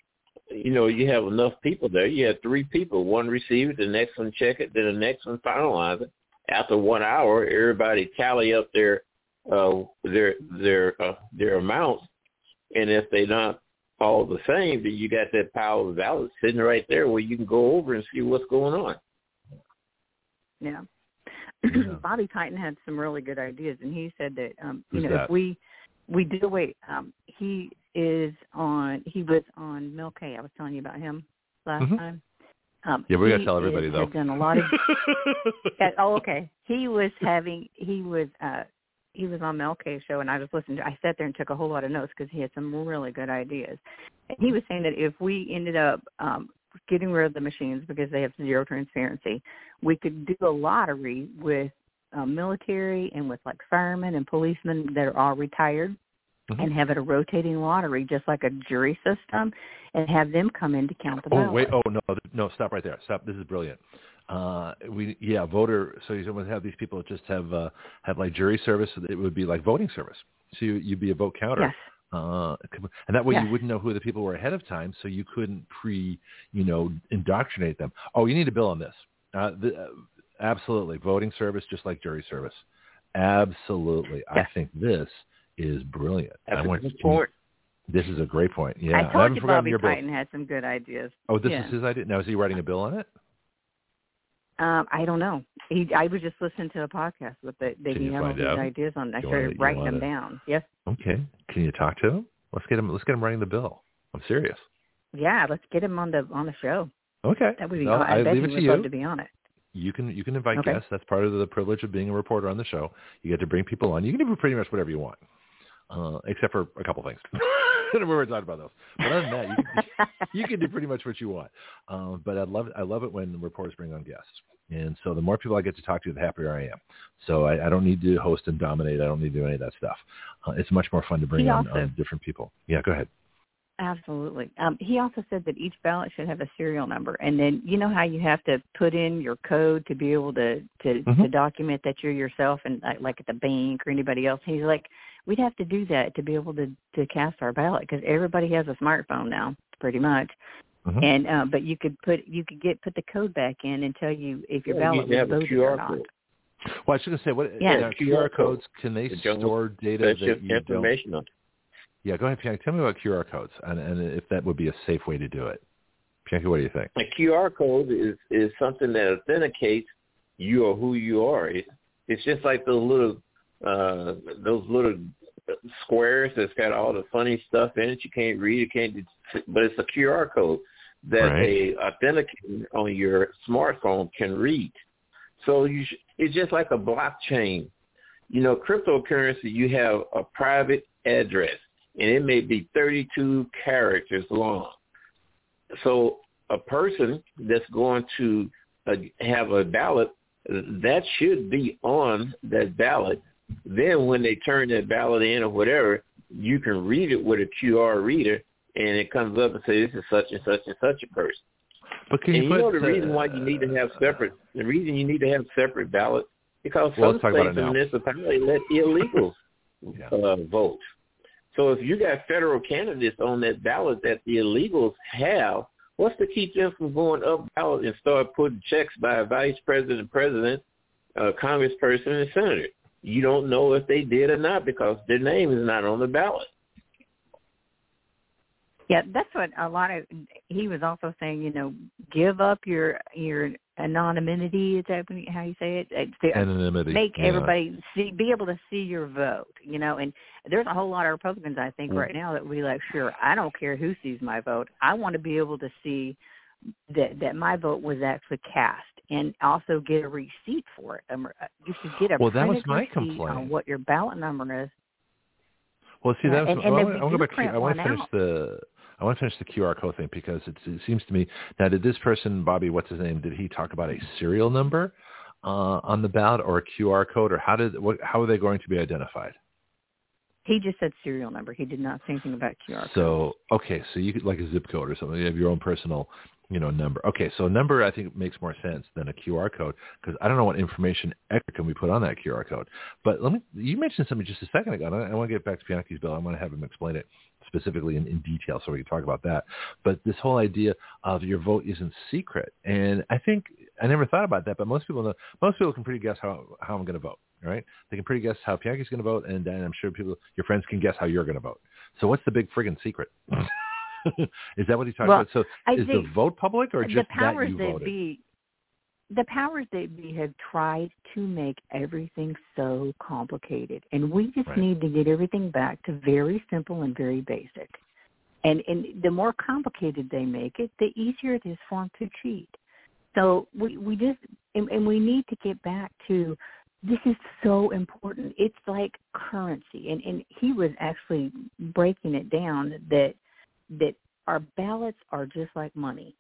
you know, you have enough people there. You have three people. One receive it, the next one check it, then the next one finalize it. After one hour, everybody tally up their, uh, their their uh, their amounts, and if they not all the same, then you got that pile of ballots sitting right there where you can go over and see what's going on. Yeah. Yeah. Bobby Piton had some really good ideas, and he said that um, you Who's know that? if we we do wait, um, he is on. He was on Mil I was telling you about him last Mhm. time. Um, Yeah, we gotta tell everybody is, though. Done a lot of. Yeah, oh, okay. He was having. He was. uh he was on Mel K show, and I just listened. To, I sat there and took a whole lot of notes because he had some really good ideas. And he was saying that if we ended up um, getting rid of the machines because they have zero transparency, we could do a lottery with uh, military and with like firemen and policemen that are all retired, Mhm. and have it a rotating lottery, just like a jury system, and have them come in to count the Oh ballots. wait! Oh no! No! Stop right there! Stop! This is brilliant. Uh, we yeah, voter. So you would have these people just have uh, have like jury service. It would be like voting service. So you, you'd be a vote counter. Yes. Uh, and that way Yes. you wouldn't know who the people were ahead of time, so you couldn't pre, you know, indoctrinate them. Oh, you need a bill on this. Uh, the, uh, absolutely, voting service just like jury service. Absolutely, I think this is brilliant. That's I a want good point. This is a great point. Yeah, I haven't told you forgotten Bobby your bill. Piton had some good ideas. Oh, this Yeah. is his idea. Now is he writing a bill on it? Um, I don't know. He, I was just listening to a podcast with the, he all these ideas on. I started writing them wanna- down. Yes. Okay. Can you talk to him? Let's get him. Let's get him writing the bill. I'm serious. Yeah, let's get him on the on the show. Okay. That would be. No, I, I bet leave he it would to love you. to be on it. You can you can invite Okay. guests. That's part of the privilege of being a reporter on the show. You get to bring people on. You can do pretty much whatever you want, uh, except for a couple things. we were talking about those. But other than that, you can, you can do pretty much what you want. Um, but I love I love it when reporters bring on guests. And so the more people I get to talk to, the happier I am. So I, I don't need to host and dominate. I don't need to do any of that stuff. Uh, it's much more fun to bring on, also- on different people. Yeah, go ahead. Absolutely. Um, he also said that each ballot should have a serial number, and then you know how you have to put in your code to be able to to, to Mhm. document that you're yourself, and like at the bank or anybody else. He's like, we'd have to do that to be able to to cast our ballot because everybody has a smartphone now, pretty much. Mhm. And uh, but you could put you could get put the code back in and tell you if your Yeah, ballot can was voted QR or not. code. Well, I was going to say, what Yeah. now, QR QR codes, can they The general- store data That's that just you don't? information on. Yeah, go ahead, Bianchi. Tell me about QR codes and, and if that would be a safe way to do it. Bianchi, what do you think? A QR code is is something that authenticates you or who you are. It, it's just like those little uh those little squares that's got all the funny stuff in it. You can't read it, can't. But it's a QR code that Right. a authenticator on your smartphone can read. So you sh- it's just like a blockchain. You know, cryptocurrency. You have a private address, and it may be 32 characters long. So a person that's going to uh, have a ballot, that should be on that ballot. Then when they turn that ballot in or whatever, you can read it with a QR reader, and it comes up and says this is such and such and such a person. But can and you you know the uh, reason why you need to have separate the reason you need to have separate ballots because Well, some let's talk about states and municipalities let illegals Yeah. uh, vote. So if you got federal candidates on that ballot that the illegals have, what's to keep them from going up ballot and start putting checks by a vice president, president, uh, congressperson, and senator? You don't know if they did or not because their name is not on the ballot. Yeah, that's what a lot of. He was also saying, you know, give up your your anonymity. Is that how you say it? It's the- anonymity? make yeah. everybody see, be able to see your vote. You know, and there's a whole lot of Republicans I think Mhm. right now that would be like, sure, I don't care who sees my vote. I want to be able to see that that my vote was actually cast, and also get a receipt for it. Um, uh, you should get a Well, that was my receipt complaint. on what your ballot number is. Well, see, Yeah, that's and- and well, I want go back to I want to finish out- the I want to finish the QR code thing because it's, it seems to me now did this person Bobby what's his name did he talk about a serial number uh, on the ballot or a QR code or how did what how are they going to be identified? He just said serial number. He did not say anything about QR code. So okay, so you could like a zip code or something. You have your own personal, you know, number. Okay, so a number I think makes more sense than a QR code because I don't know what information extra can we put on that QR code. But let me. You mentioned something just a second ago. I, I want to get back to Bianchi's bill. I want to have him explain it specifically in, in detail so we can talk about that. But this whole idea of your vote isn't secret, and I think I never thought about that. But most people know. Most people can pretty guess how how I'm going to vote. Right? They can pretty guess how Bianchi's going to vote, and then I'm sure people, your friends, can guess how you're going to vote. So what's the big friggin' secret? is that what he's talking Well, about? So I is the vote public or the just that powers you voted? be the powers that be have tried to make everything so complicated and we just Right. need to get everything back to very simple and very basic and and the more complicated they make it the easier it is for them to cheat so we we just and, and we need to get back to this is so important it's like currency and and he was actually breaking it down that that our ballots are just like money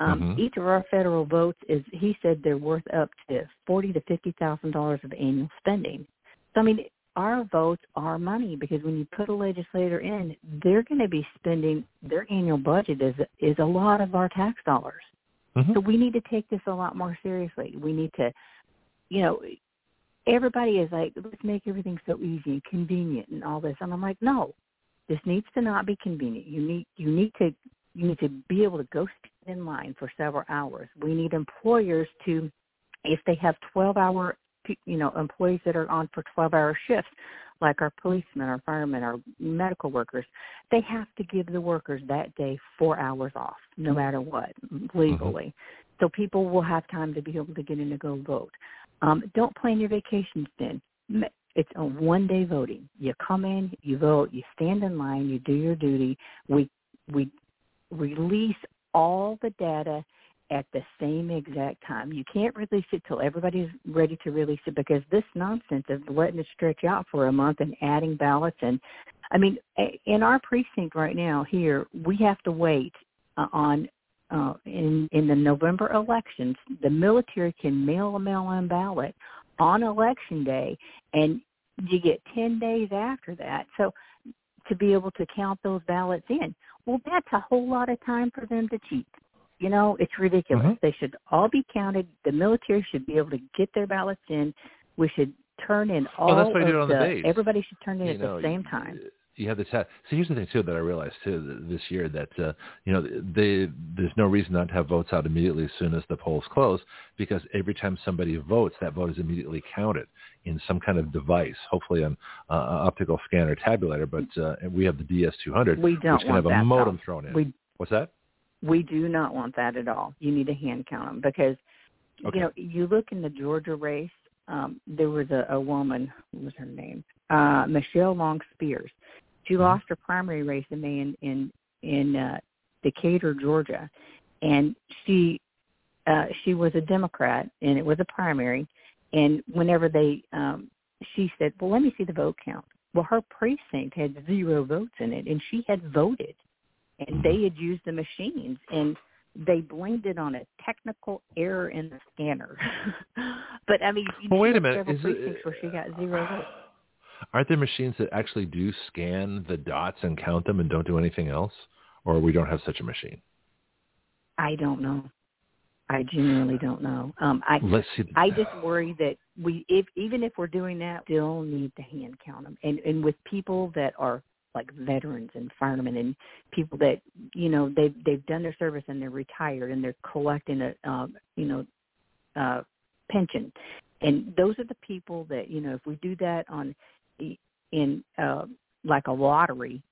um, Mhm. Each of our federal votes is, he said, they're worth up to forty to fifty thousand dollars of annual spending. So I mean, our votes are money because when you put a legislator in, they're going to be spending their annual budget is is a lot of our tax dollars. Mhm. So we need to take this a lot more seriously. We need to, you know, everybody is like, let's make everything so easy and convenient and all this, and I'm like, no, this needs to not be convenient. You need you need to you need to be able to go stand in line for several hours. We need employers to, if they have 12 hour, you know, employees that are on for 12 hour shifts, like our policemen, our firemen, our medical workers, they have to give the workers that day four hours off, no matter what, legally. So people will have time to be able to get in and go vote. Um, don't plan your vacations then. It's a one day voting. You come in, you vote, you stand in line, you do your duty. We we release all the data at the same exact time. You can't release it till everybody's ready to release it because this nonsense of letting it stretch out for a month and adding ballots and I mean in our precinct right now here we have to wait uh, on uh, in in the November elections the military can mail a mail-in ballot on election day and you get 10 days after that. So to be able to count those ballots in. Well, that's a whole lot of time for them to cheat. You know, it's ridiculous. Mhm. They should all be counted. The military should be able to get their ballots in. We should turn in all Well, that's you of it on the days. everybody should turn in you at know, the same time. You have the test. So here's the thing too that I realized too this year that uh, you know they there's no reason not to have votes out immediately as soon as the polls close because every time somebody votes, that vote is immediately counted in some kind of device, hopefully an uh, optical scanner tabulator. But uh, we have the DS200, We don't which can want have a that, modem though. thrown in. We What's that? we do not want that at all. You need to hand count them because Okay. you know you look in the Georgia race. Um, there was a, a woman. What was her name? Uh, Michelle Long Spears. She Mhm. lost her primary race in May in in, in uh, Decatur, Georgia, and she uh, she was a Democrat, and it was a primary. And whenever they, um, she said, "Well, let me see the vote count." Well, her precinct had zero votes in it, and she had voted, and they had used the machines, and they blamed it on a technical error in the scanner. but I mean, you Well, wait a minute. Is it- precincts where she got zero votes. Aren't there machines that actually do scan the dots and count them and don't do anything else, or we don't have such a machine? I don't know. I genuinely don't know. Um, I Let's see. The, I just worry that we, if even if we're doing that, still need to hand count them, and and with people that are like veterans and firemen and people that you know they've they've done their service and they're retired and they're collecting a um, you know uh, pension, and those are the people that you know if we do that on in uh, like a lottery,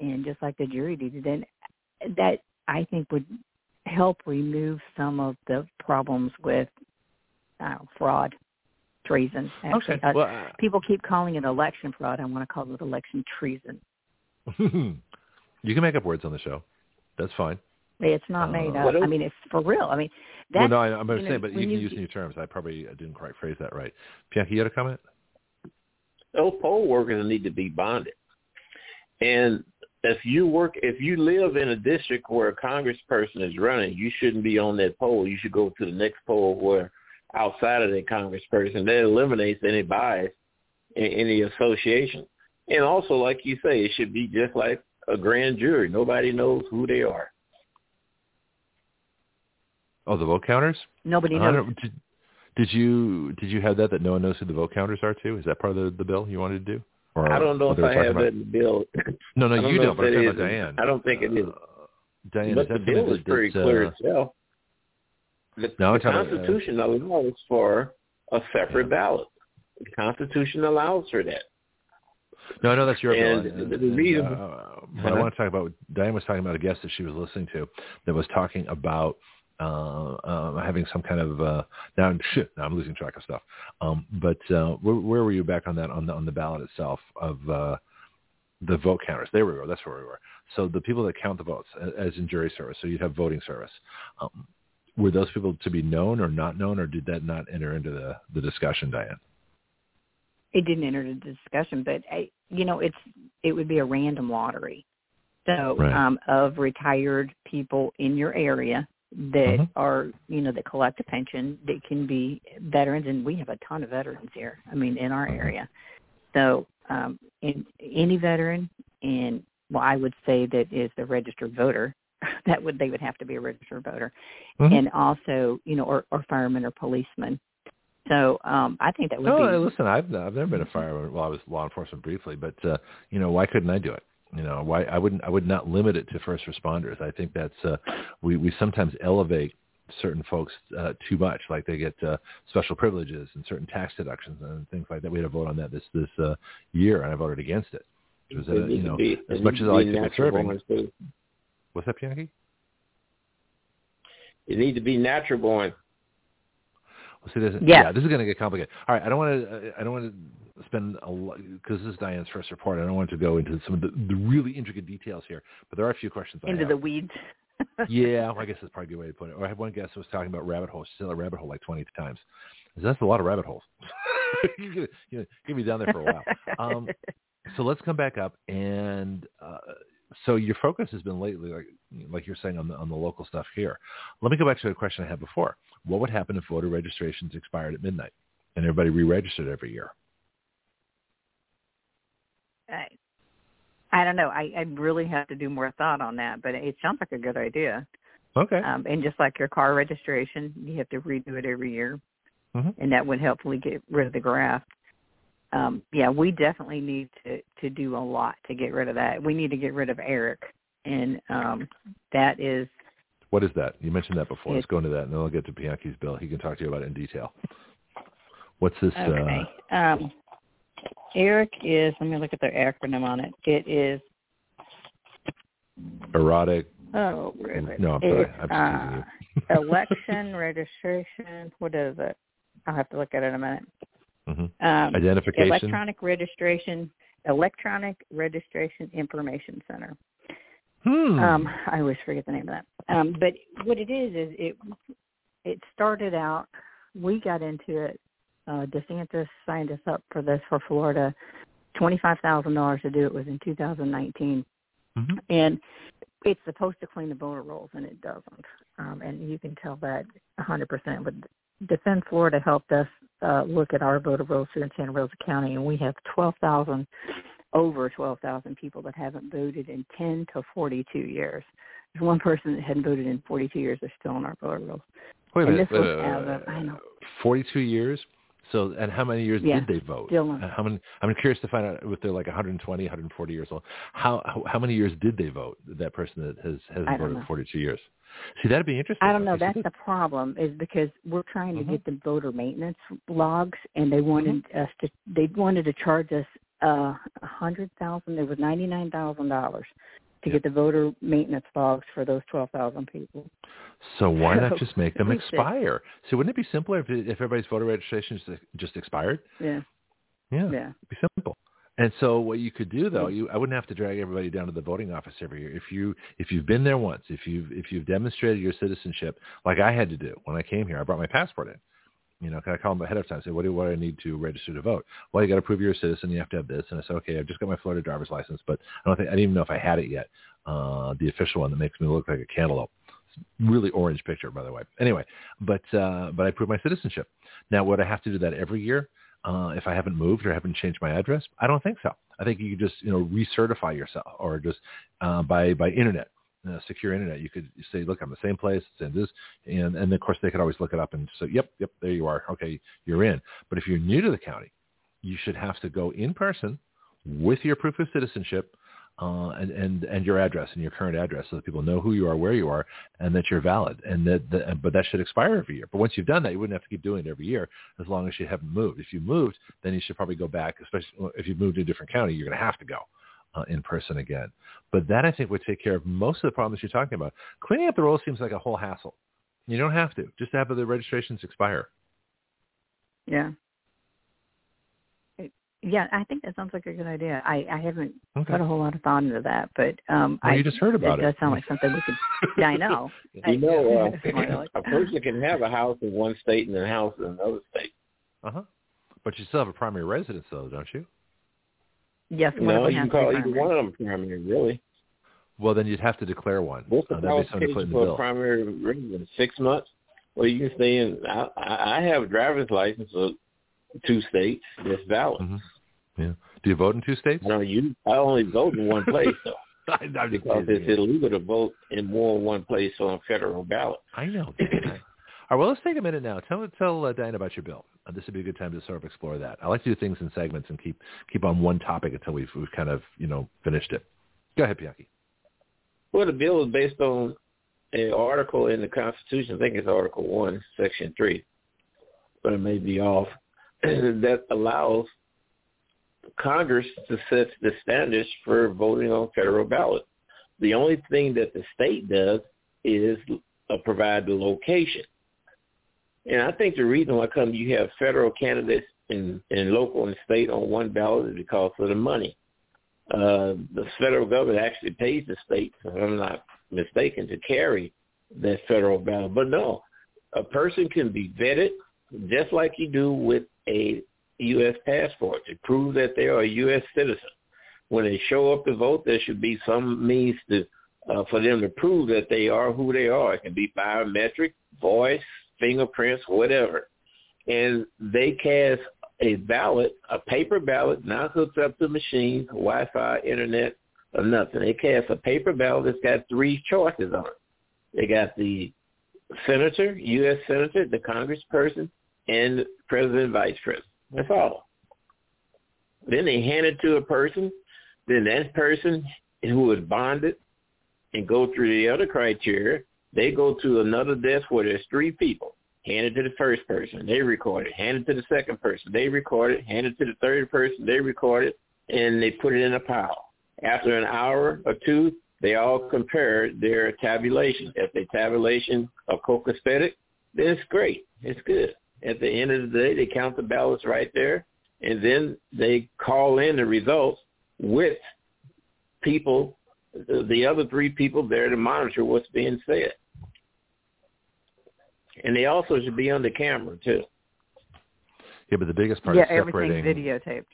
and just like the jury did, then that I think would help remove some of the problems with uh, fraud, treason. Actually, okay. Uh, Well, uh, people keep calling it election fraud. I want to call it election treason. you can make up words on the show. That's fine. It's not Uh, made What up. I mean, it's for real. I mean, Well, no, I, I'm you going to say, but you when can you- use new terms. I probably didn't quite phrase that right. Bianchi, you had a comment? Those poll workers need to be bonded. And if you work, if you live in a district where a congressperson is running, you shouldn't be on that poll. You should go to the next poll where outside of that congressperson. That eliminates any bias in any association. And also, like you say, it should be just like a grand jury. Nobody knows who they are. Oh, the vote counters? nobody knows. Did, you did you have that that no one knows who the vote counters are too? Is that part of the, the bill you wanted to do? Or I don't know if I have about? that in the bill. No, no, don't you know don't. But I'm it talking is. about Diane. I don't think it is. Uh, Diane, but the bill is pretty that, clear uh, itself. The, No, I'm the talking about, uh, Constitution allows for a separate Yeah. ballot. The Constitution allows for that. No, no, that's your and bill. The, reason, uh, but I want to talk about Diane was talking about a guest that she was listening to that was talking about uh, uh, having some kind of uh, now shit. Now I'm losing track of stuff. Um, but uh, where, where were you back on that on the on the ballot itself of uh, the vote counters? There we were. That's where we were. So the people that count the votes, as in jury service. So you'd have voting service. Um, were those people to be known or not known, or did that not enter into the the discussion, Diane? It didn't enter the discussion, but I, you know, it's it would be a random lottery. So Right. um, of retired people in your area that Mhm. are, you know, that collect a pension that can be veterans, and we have a ton of veterans here. I mean, in our area. So um, in any veteran, and well, I would say that is the registered voter. that would they would have to be a registered voter, Mhm. and also, you know, or, or firemen or policemen. So um, I think that would Oh, be listen, I've I've never been a fireman. Well, I was law enforcement briefly, but uh, you know, why couldn't I do it? You know, why I wouldn't I would not limit it to first responders. I think that's uh, we we sometimes elevate certain folks uh, too much, like they get uh, special privileges and certain tax deductions and things like that. We had a vote on that this this uh, year, and I voted against it. Which was, it uh, needs you to know, be- as much as I like to be serving. What's up, Bianchi? It needs to be natural born. Well, see, this, Yes. yeah, this is going to get complicated. All right, I don't want to. I don't want to spend a lot because this is Diane's first report. I don't want to go into some of the, the really intricate details here, but there are a few questions. I into the weeds. yeah, well, I guess that's probably a good way to put it. Or I had one guest who was talking about rabbit holes. She said a rabbit hole like 20 times. Said, That's a lot of rabbit holes. you know, you're be down there for a while. Um, so let's come back up and uh, so your focus has been lately, like like you're saying on the on the local stuff here. Let me go back to a question I had before. What would happen if voter registrations expired at midnight and everybody re-registered every year? I, I don't know. I, I really have to do more thought on that, but it sounds like a good idea. Okay. Um, and just like your car registration, you have to redo it every year, Mhm. and that would hopefully get rid of the graft. Um, yeah, we definitely need to to do a lot to get rid of that. We need to get rid of ERIC, and um, that is What is that? You mentioned that before. Let's go into that, and then I'll get to Bianchi's bill. He can talk to you about it in detail. What's this? okay. Uh, Um, ERIC is. Let me look at the acronym on it. It is. erotic. Oh, where is it? No, I'm sorry. I'm uh, election registration. What is it? I'll have to look at it in a minute. hmm Um, Identification. electronic registration, electronic registration information center. Hmm. Um, I always forget the name of that. Um, but what it is is it it started out. We got into it. Uh, DeSantis signed us up for this for Florida. Twenty five thousand dollars to do it was in 2019, Mhm. and it's supposed to clean the voter rolls, and it doesn't. Um, and you can tell that 100%. But Defend Florida helped us uh, look at our voter rolls here in Santa Rosa County, and we have 12,000, over 12,000 people that haven't voted in 10 to 42 years. There's one person that hadn't voted in 42 years. They're still on our voter rolls. Wait a minute. this was wait a as minute. of- I know. Forty-two years. So, and how many years Yeah, did they vote? still. Uh, How many? I'm curious to find out if they're like 120, 140 years old. How how, how many years did they vote? That person that has has voted know. 42 years. See, that'd be interesting. I don't know. Okay, so That's the problem is because we're trying to Mhm. get the voter maintenance logs, and they wanted Mm-hmm. us to. They wanted to charge us uh, a hundred thousand. It was ninety nine thousand dollars to Yeah. get the voter maintenance logs for those twelve thousand people. So why not just make them expire? So wouldn't it be simpler if, if everybody's voter registration just, just expired? Yeah, Yeah, yeah. it'd be simple. And so what you could do though, you I wouldn't have to drag everybody down to the voting office every year. If you if you've been there once, if you've if you've demonstrated your citizenship, like I had to do when I came here, I brought my passport in. You know, can I call them ahead of time? And say, what do what do I need to register to vote? Well, you got to prove you're a citizen. You have to have this. And I said, okay, I've just got my Florida driver's license, but I don't think I didn't even know if I had it yet. Uh, the official one that makes me look like a cantaloupe. Really orange picture, by the way. Anyway, but uh, but I proved my citizenship. Now, would I have to do that every year uh, if I haven't moved or haven't changed my address? I don't think so. I think you just you know recertify yourself or just uh, by by internet, uh, secure internet. You could say, look, I'm the same place, and this, and and of course they could always look it up and say, yep, yep, there you are. Okay, you're in. But if you're new to the county, you should have to go in person with your proof of citizenship. uh, and, and and your address and your current address, so that people know who you are, where you are, and that you're valid. And that, that but that should expire every year. But once you've done that, you wouldn't have to keep doing it every year as long as you haven't moved. If you moved, then you should probably go back. Especially if you've moved to a different county, you're going to have to go. Uh, in person again. But that I think would take care of most of the problems you're talking about. Cleaning up the rolls seems like a whole hassle. You don't have to. Just have the registrations expire. Yeah. Yeah, I think that sounds like a good idea. I, I haven't okay. put a whole lot of thought into that, but um, well, I you just heard about it. It does sound like something we could. yeah, I know. you know, uh, a person can have a house in one state and a house in another state. Uh huh. But you still have a primary residence, though, don't you? Yes. No, you can call either one of them primary, really. Well, then you'd have to declare one. What's the uh, qualification for a primary residence? Six months. Well, you can stay in. I, I have a driver's license of two states that's valid. Mm-hmm. Yeah. Do you vote in two states? No, you. I only vote in one place though. I, I because it's illegal to vote in more than one place on a federal ballot. I know. All right. Well, let's take a minute now. Tell tell uh, Diane about your bill. Uh, this would be a good time to sort of explore that. I like to do things in segments and keep keep on one topic until we've we've kind of you know finished it. Go ahead, Bianchi. Well, the bill is based on an article in the Constitution. I think it's Article One, Section Three, but it may be off. that allows Congress to set the standards for voting on federal ballot. The only thing that the state does is uh, provide the location. And I think the reason why come you have federal candidates in, in local and state on one ballot is because of the money. Uh, the federal government actually pays the states, if I'm not mistaken, to carry that federal ballot. But no, a person can be vetted just like you do with a U.S. passport to prove that they are a U.S. citizen. When they show up to vote, there should be some means to uh, for them to prove that they are who they are. It can be biometric, voice, fingerprints, whatever. And they cast a ballot, a paper ballot, not hooked up to machines, Wi-Fi, internet, or nothing. They cast a paper ballot that's got three choices on it. They got the senator, U.S. senator, the congressperson, and president, vice president. That's all. Then they hand it to a person. Then that person who is bonded and go through the other criteria, they go to another desk where there's three people. Hand it to the first person. They record it. Hand it to the second person. They record it. Hand it to the third person. They record it. And they put it in a pile. After an hour or two, they all compare their tabulation. If the tabulation are copacetic, then it's great. It's good. At the end of the day, they count the ballots right there, and then they call in the results with people, the other three people there to monitor what's being said. And they also should be on the camera too. Yeah, but the biggest part yeah, is separating. everything's videotaped.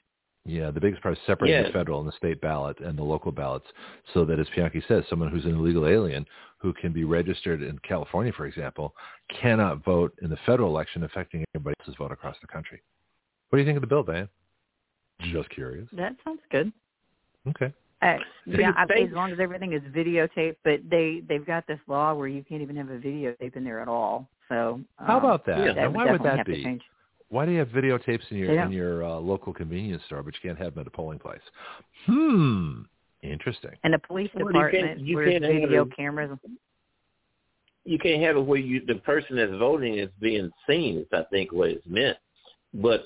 Yeah, the biggest part is separating the federal and the state ballot and the local ballots so that, as Bianchi says, someone who's an illegal alien who can be registered in California, for example, cannot vote in the federal election affecting everybody else's vote across the country. What do you think of the bill, Diane? Just curious. That sounds good. Okay. Uh, yeah, I, as long as everything is videotaped, but they they've got this law where you can't even have a videotape in there at all. So um, how about that? Yeah, that why would that be? Why do you have videotapes in your in your uh, local convenience store, but you can't have them at a polling place? Hmm. Interesting. And the police department, you can't, you can't video cameras. You can't have it where you the person that's voting is being seen. Is I think what it's meant. But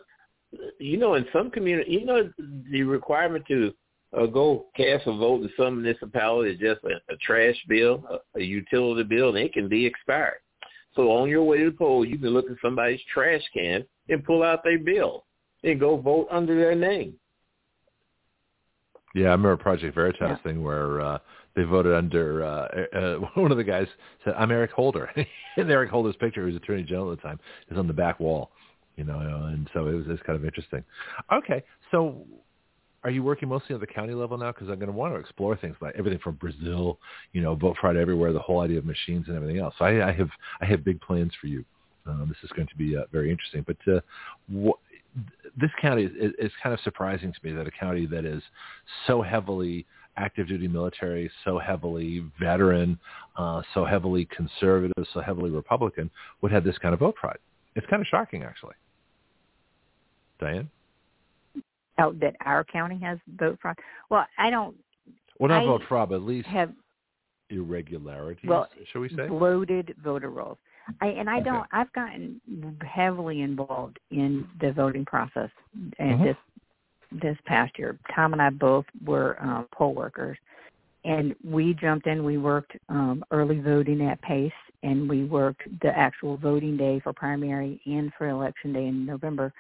you know, in some community, you know, the requirement to uh, go cast a vote in some municipality is just a, a trash bill, a, a utility bill, and it can be expired. So on your way to the poll, you can look at somebody's trash can and pull out their bill and go vote under their name. Yeah, I remember Project Veritas yeah. thing where uh, they voted under uh, uh, one of the guys said, "I'm Eric Holder," and Eric Holder's picture, who was Attorney General at the time, is on the back wall. You know, and so it was, it was kind of interesting. Okay, so are you working mostly at the county level now? Because I'm going to want to explore things like everything from Brazil, you know, vote fraud everywhere, the whole idea of machines and everything else. So I, I have I have big plans for you. Um, this is going to be uh, very interesting. But uh, wh- this county is, is kind of surprising to me that a county that is so heavily active duty military, so heavily veteran, uh, so heavily conservative, so heavily Republican would have this kind of vote fraud. It's kind of shocking, actually. Diane? Oh, that our county has vote fraud. Well, I don't. Well, not I vote fraud, but at least have irregularities, well, shall we say? bloated voter rolls. I and I Okay. don't. I've gotten heavily involved in the voting process, and Mhm. this this past year, Tom and I both were um, poll workers, and we jumped in. We worked um, early voting at Pace, and we worked the actual voting day for primary and for election day in November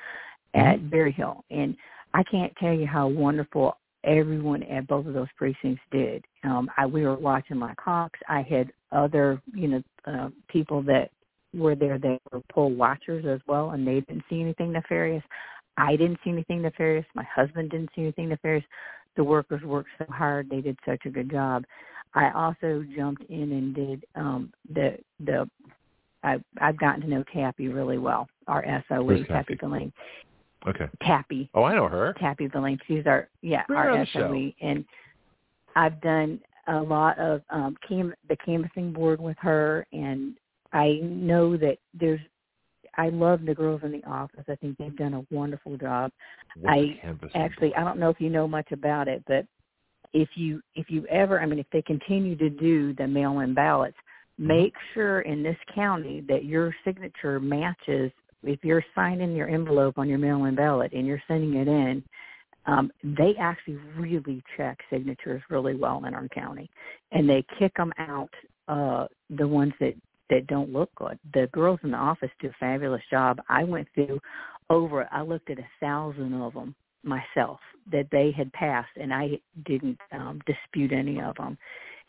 at Berry Hill. And I can't tell you how wonderful everyone at both of those precincts did. Um, I we were watching like hawks. I had other you know uh, people that were there that were poll watchers as well, and they didn't see anything nefarious. I didn't see anything nefarious. My husband didn't see anything nefarious. The workers worked so hard; they did such a good job. I also jumped in and did um, the the. I, I've gotten to know Tappie really well. Our SOE, Tappie Tappie? Okay. Tappie, Oh, I know her. Tappie Villane. She's our yeah on our. SOE, and I've done a lot of um, cam- the canvassing board with her, and I know that there's. I love the girls in the office. I think they've done a wonderful job. What's I Actually, I don't know if you know much about it, but if you if you ever, I mean, if they continue to do the mail-in ballots, Mm-hmm. make sure in this county that your signature matches. If you're signing your envelope on your mail-in ballot and you're sending it in, um, they actually really check signatures really well in our county, and they kick them out. Uh, the ones that that don't look good. The girls in the office do a fabulous job. I went through over. I looked at a thousand of them myself that they had passed, and I didn't um, dispute any of them.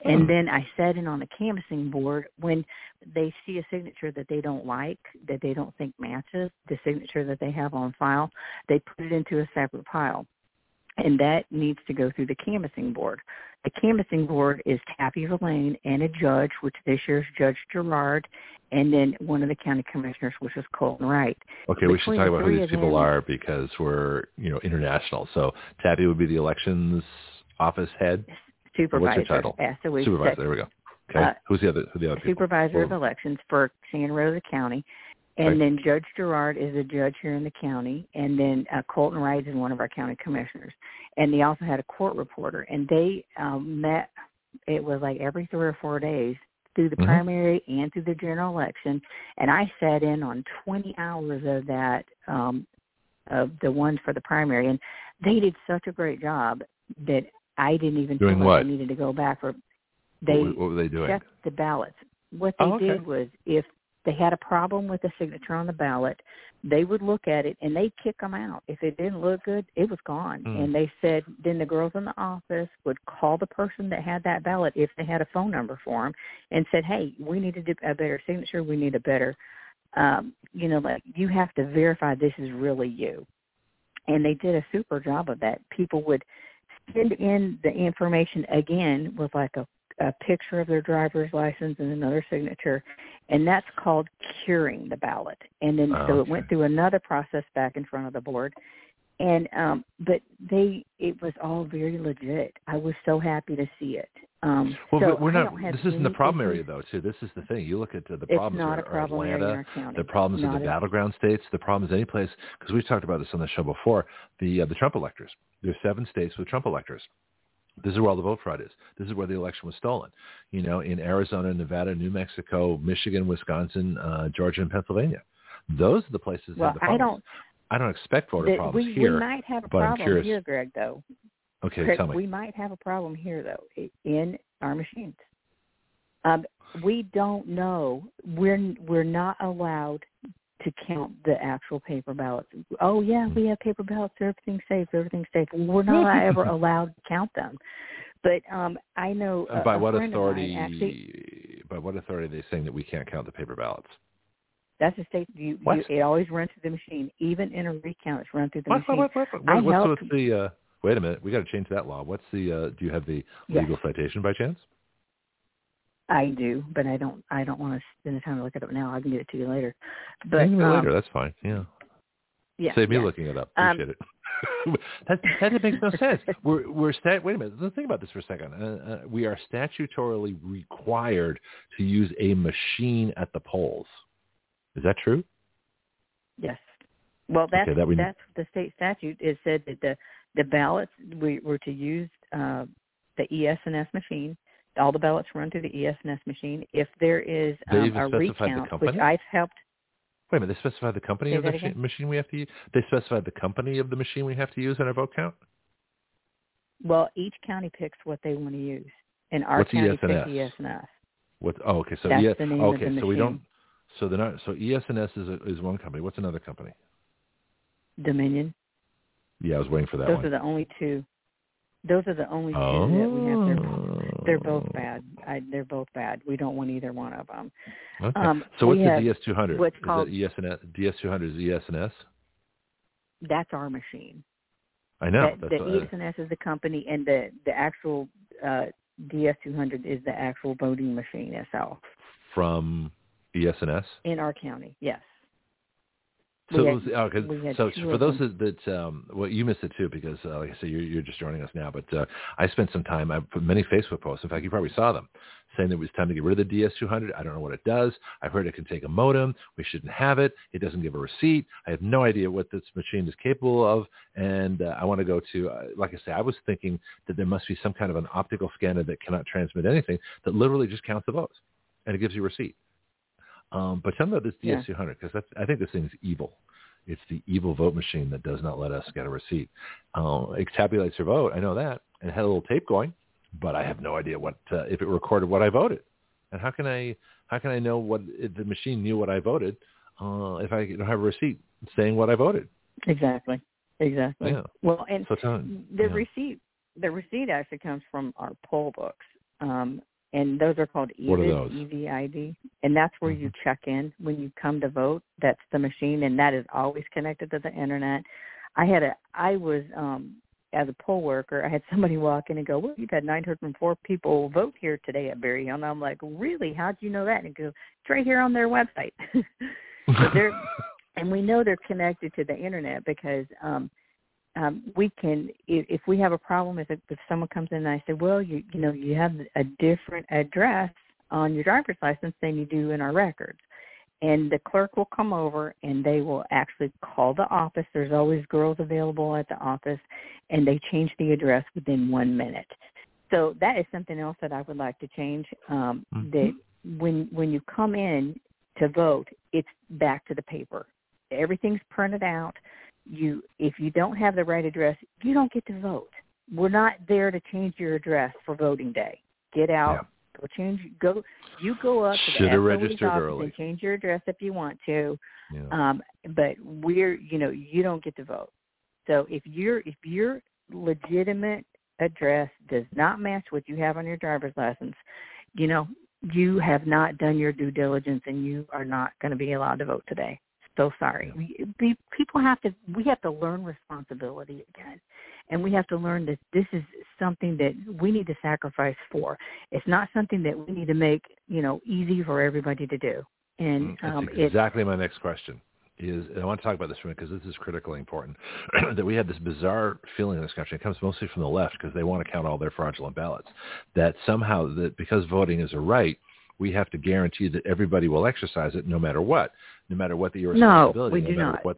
And Hmm. then I sat in on the canvassing board when they see a signature that they don't like, that they don't think matches the signature that they have on file, they put it into a separate pile. And that needs to go through the canvassing board. The canvassing board is Tappie Villane and a judge, which this year's Judge Gerard, and then one of the county commissioners, which is Colten Wright. Okay, we should talk about who these people them- are because we're, you know, international. So Tappie would be the elections office head. Supervisor, title? SOE Supervisor. sec- There we go. Okay. Uh, Who's the other? Who the other people? supervisor of elections for Santa Rosa County. And Okay. then Judge Gerard is a judge here in the county, and then uh, Colten Wright is one of our county commissioners. And they also had a court reporter, and they um, met. It was like every three or four days through the Mhm. primary and through the general election. And I sat in on 20 hours of that, um, of the ones for the primary, and they did such a great job that I didn't even Doing what? I needed to go back for. They were- what were they doing? checked the ballots. What they Oh, okay. did was if they had a problem with the signature on the ballot, they would look at it and they'd kick them out. If it didn't look good, it was gone. Hmm. And they said then the girls in the office would call the person that had that ballot if they had a phone number for them and said, "Hey, we need to do a better signature. We need a better um, you know, like you have to verify this is really you." And they did a super job of that. People would send in the information again with like a a picture of their driver's license and another signature, and that's called curing the ballot. And then Oh, so it went through another process back in front of the board. And um but they it was all very legit. I was so happy to see it. Um Well, so but we're not. This isn't the problem area though. Too. This is the thing. You look at the, the problems not are, a problem are area in Atlanta. The problems in the at- battleground states, the problems any place, because we've talked about this on the show before. The uh, the Trump electors. There's seven states with Trump electors. This is where all the vote fraud is. This is where the election was stolen. You know, in Arizona, Nevada, New Mexico, Michigan, Wisconsin, uh, Georgia, and Pennsylvania. Those are the places that Well, the I don't I don't expect voter the, problems we, here. we might have a problem here, Greg, though. Okay, Greg, tell me. we might have a problem here though in our machines. Um, we don't know. We're we're not allowed to count the actual paper ballots. Oh yeah, we have paper ballots. Everything's safe. Everything's safe. We're not ever allowed to count them. But um, I know Uh, by what friend of mine authority? Actually, by what authority are they saying that we can't count the paper ballots? that's a state. You, you, it always runs through the machine. Even in a recount, it's run through the What, machine. what, what, what, I what, what's, helped- what's the? Uh, wait a minute, we got to change that law. What's the? Uh, do you have the Yes. legal citation by chance? I do, but I don't. I don't want to spend the time to look it up now. I can get it to you later. But um, later. That's fine. Yeah. yeah, Save me yeah. looking it up. Um, Appreciate it. that that makes no sense. We're we're stat. Wait a minute. Let's think about this for a second. Uh, uh, we are statutorily required to use a machine at the polls. Is that true? Yes. Well, that's Okay, that we- that's the state statute. It said that the the ballots we were to use uh, the ES&S machine. All the ballots run through the ES&S machine. If there is um, a recount, which I've helped, Wait a minute, they specified the company Say of the machine, again? machine we have to use? They specified the company of the machine we have to use in our vote count? well, each county picks what they want to use, and our What's county ES&S? picks ES&S. What? Oh, okay. So That's ES, the name of okay, so we don't. So they're not. So ES&S is a, is one company. What's another company? Dominion. Yeah, I was waiting for that Those one. are the only two. Those are the only two oh. that we have. They're, they're both bad. I, they're both bad. We don't want either one of them. Okay. Um, so what's the DS200? what's is called- that ES&S? DS200 is ES&S? That's our machine. I know. that, the what ES&S is the company, and the the actual uh, DS200 is the actual voting machine itself from ES&S. in our county. Yes. So, had- oh, so for those that, that um, well, you missed it too because, uh, like I said, you're, you're just joining us now. But uh, I spent some time. I put many Facebook posts. In fact, you probably saw them, saying that it was time to get rid of the DS200. I don't know what it does. I've heard it can take a modem. We shouldn't have it. It doesn't give a receipt. I have no idea what this machine is capable of. And uh, I want to go to, uh, like I say, I was thinking that there must be some kind of an optical scanner that cannot transmit anything that literally just counts the votes and it gives you a receipt. Um, but tell me about this Yeah. DS200 because that's I think this thing's evil. It's the evil vote machine that does not let us get a receipt. Uh, it tabulates your vote. I know that, and it had a little tape going, but I have no idea what uh, if it recorded what I voted. And how can I how can I know what if the machine knew what I voted uh, if I don't have a receipt saying what I voted? Exactly. Exactly. Yeah. Well, and So the yeah. receipt the receipt actually comes from our poll books, um, and those are called EVID? EVID, and that's where you Mhm. check in when you come to vote. That's the machine, and that is always connected to the internet. I had a I was um as a poll worker, I had somebody walk in and go, "Well, you've had 904 people vote here today at Berry Hill," and I'm like, "Really? How'd you know that?" And goes, "It's right here on their website." So they're and we know they're connected to the internet because um um we can if, we have a problem if it, if someone comes in and I say well you you know you have a different address on your driver's license than you do in our records. And the clerk will come over and they will actually call the office. There's always girls available at the office and they change the address within 1 minute. So that is something else that I would like to change um Mhm. that when when you come in to vote it's back to the paper. Everything's printed out you if you don't have the right address you don't get to vote. We're not there to change your address for voting day. Get out. Go change go you go up to the registered office early. and change your address if you want to. Yeah. um but we're you know you don't get to vote. So if your if your legitimate address does not match what you have on your driver's license you know you have not done your due diligence and you are not going to be allowed to vote today so sorry we, we people have to we have to learn responsibility again and we have to learn that this is something that we need to sacrifice for it's not something that we need to make you know easy for everybody to do and That's um exactly my next question. Is and I want to talk about this for a minute because this is critically important. that we have this bizarre feeling in this country. It comes mostly from the left because they want to count all their fraudulent ballots. That somehow that because voting is a right, we have to guarantee that everybody will exercise it no matter what, no matter what the No, irresponsibility. we do matter not. What,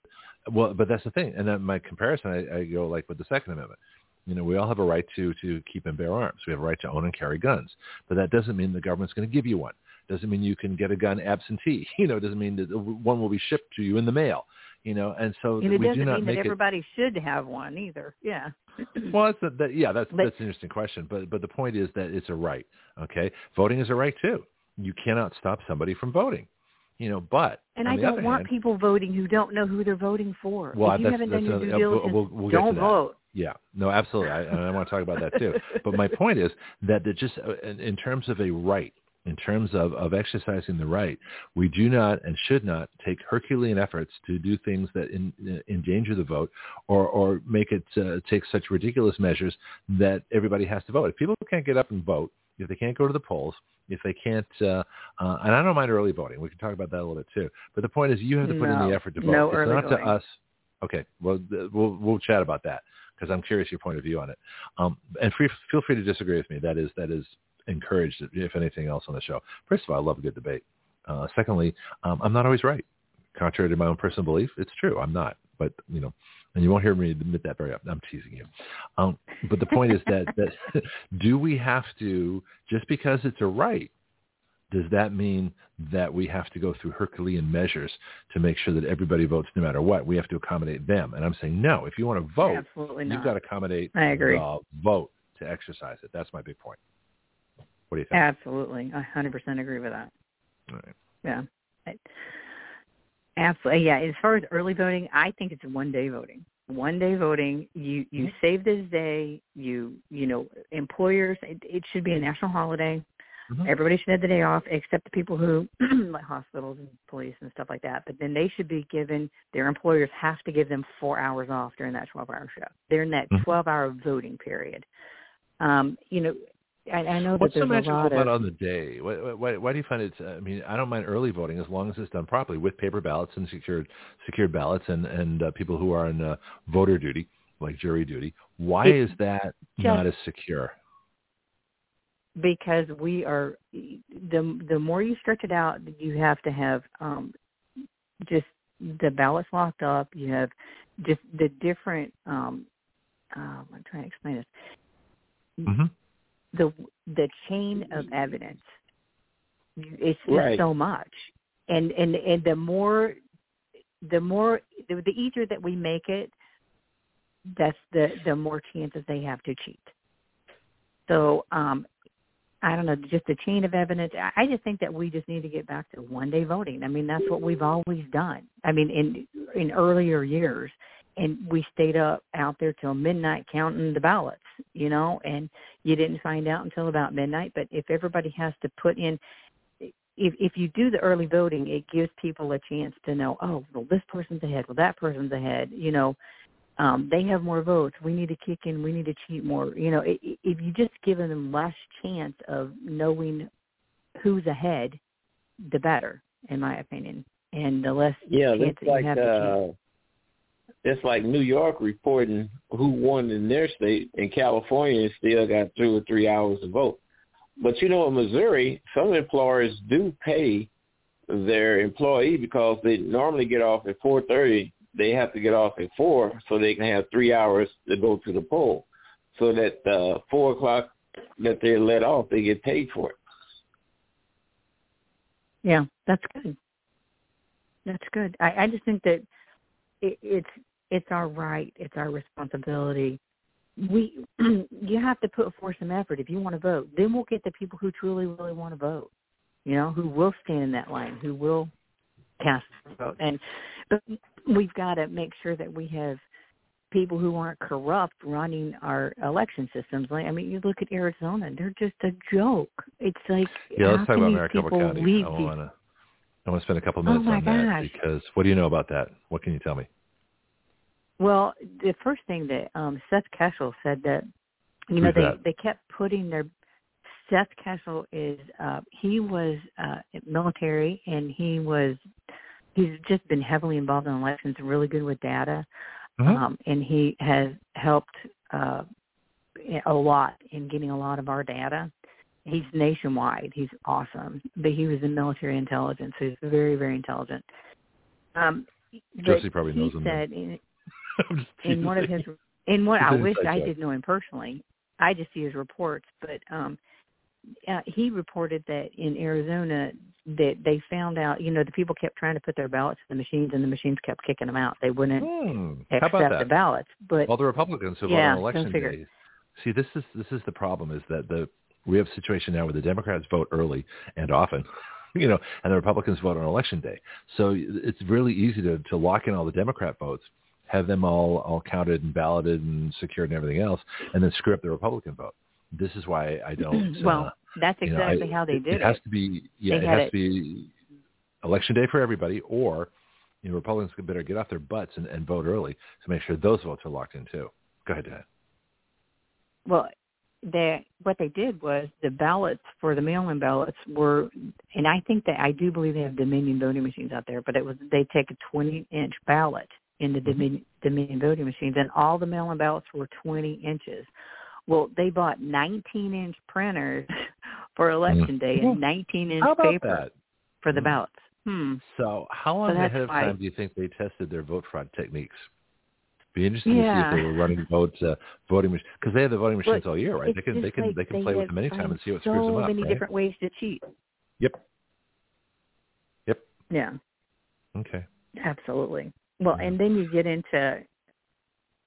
well, but that's the thing. And then my comparison, I, I go like with the Second Amendment. You know, we all have a right to to keep and bear arms. We have a right to own and carry guns. But that doesn't mean the government's going to give you one. Doesn't mean you can get a gun absentee. You know, it doesn't mean that one will be shipped to you in the mail. You know, and so and it we do doesn't not mean that make it. everybody should have one either yeah Well, that's a, that, yeah, that's But- that's an interesting question. But but the point is that it's a right. Okay, voting is a right too. You cannot stop somebody from voting. You know, but And I don't want hand, people voting who don't know who they're voting for. Well, if you that's- haven't done your due another- diligence, we'll- we'll don't vote. Yeah, no, absolutely. I, and I want to talk about that too. But my point is that just uh, in, in terms of a right, in terms of, of exercising the right, we do not and should not take Herculean efforts to do things that in, endanger the vote or, or make it uh, take such ridiculous measures that everybody has to vote. If people can't get up and vote, if they can't go to the polls, if they can't, uh, uh, and I don't mind early voting. We can talk about that a little bit too. But the point is, you have to put in the effort to vote. no it's early not voting. to us. Okay, well, th- we'll we'll chat about that because I'm curious your point of view on it. Um, and free, feel free to disagree with me. That is that is encouraged, if anything else, on the show. First of all, I love a good debate. Uh, secondly, um, I'm not always right. Contrary to my own personal belief, it's true. I'm not. but you know, and you won't hear me admit that very often. I'm teasing you. Um, but the point is that that do we have to just because it's a right? Does that mean that we have to go through Herculean measures to make sure that everybody votes no matter what? We have to accommodate them. And I'm saying no. If you want to vote, Absolutely you've got to accommodate I agree. the vote to exercise it. That's my big point. What do you think? Absolutely, I 100% agree with that. All right. Yeah. I- Absolutely. Yeah. As far as early voting, I think it's one day voting. One day voting. You you Mm-hmm. save this day. You you know employers. It, it should be a national holiday. Mhm. Everybody should have the day off, except the people who like hospitals and police and stuff like that. But then they should be given. Their employers have to give them four hours off during that twelve-hour shift. During that Mhm. twelve-hour voting period. Um, you know, I, I know What's that so there's a lot about of on the day? Why, why, why do you find it? I mean, I don't mind early voting as long as it's done properly with paper ballots and secured secured ballots and and uh, people who are on uh, voter duty, like jury duty. Why It's is that just- not as secure? because we are the the more you stretch it out you have to have um just the ballots locked up you have just the different um um i'm trying to explain this hmm the the chain of evidence it's just Right. so much and and and the more the more the, the easier that we make it that's the the more chances they have to cheat so um I don't know, just the chain of evidence. I- I just think that we just need to get back to one day voting. I mean, that's what we've always done. I mean, in in earlier years, and we stayed up out there till midnight counting the ballots, you know, and you didn't find out until about midnight. But if everybody has to put in, if if you do the early voting, it gives people a chance to know, oh, well, this person's ahead, well, that person's ahead, you know. Um, they have more votes. We need to kick in. We need to cheat more. You know, if you just give them less chance of knowing who's ahead, the better, in my opinion, and the less Yeah, chance that you like have to cheat. That's like New York reporting who won in their state, and California still got two or three hours to vote. But you know, in Missouri, some employers do pay their employee because they normally get off at four thirty. They have to get off at four so they can have three hours to go to the poll. So that uh, four o'clock that they're let off, they get paid for it. Yeah, that's good. That's good. I, I just think that it, it's it's our right, it's our responsibility. We you have to put forth some effort if you want to vote. Then we'll get the people who truly really want to vote. You know, who will stand in that line, who will cast their vote. And but we've got to make sure that we have people who aren't corrupt running our election systems. Like I mean, you look at Arizona; they're just a joke. It's like Yeah, let's talk about Maricopa County. I want to. I want to spend a couple Oh, minutes my on that because what do you know about that? What can you tell me? Well, the first thing that um Seth Keshel said that you know Who's they that? they kept putting their Seth Keshel is uh he was uh military and he was he's just been heavily involved in elections really good with data Mhm. um and he has helped uh a lot in getting a lot of our data. He's nationwide. He's awesome. But he was in military intelligence, so he's very, very intelligent. Um Josie probably knows him said in, I'm just in one of his in what I wish I did know him personally. I just see his reports, but um uh, he reported that in Arizona that they found out, you know, the people kept trying to put their ballots in the machines and the machines kept kicking them out. They wouldn't Hmm. Accept the ballots. But All the Republicans who Yeah, vote on election day. See, this is this is the problem: is that the we have a situation now where the Democrats vote early and often, you know, and the Republicans vote on election day. So it's really easy to to lock in all the Democrat votes, have them all all counted and balloted and secured and everything else, and then screw up the Republican vote. This is why I don't. well, uh, that's you know, I- exactly how they did it. has it. to be yeah, They it has it- to be election day for everybody, or you know, Republicans could better get off their butts and, and vote early to make sure those votes are locked in too. Go ahead, Dan. Well, they what they did was the ballots for the mail-in ballots were, and I think that I do believe they have Dominion voting machines out there, but it was they take a 20-inch ballot in the Dominion, Dominion voting machines, and all the mail-in ballots were 20 inches. Well, they bought 19-inch printers for election day Mhm. and 19-inch paper that? for the Mhm. ballots. Hmm. So how long So ahead of time do you think they tested their vote fraud techniques? Be interesting Yeah. to see if they were running votes, uh, voting machines because they have the voting machines all year, right? They can they can like they can play with them anytime and see what so screws them up, So many right? different ways to cheat. Yep. Yep. Yeah, Okay. absolutely. Well, and then you get into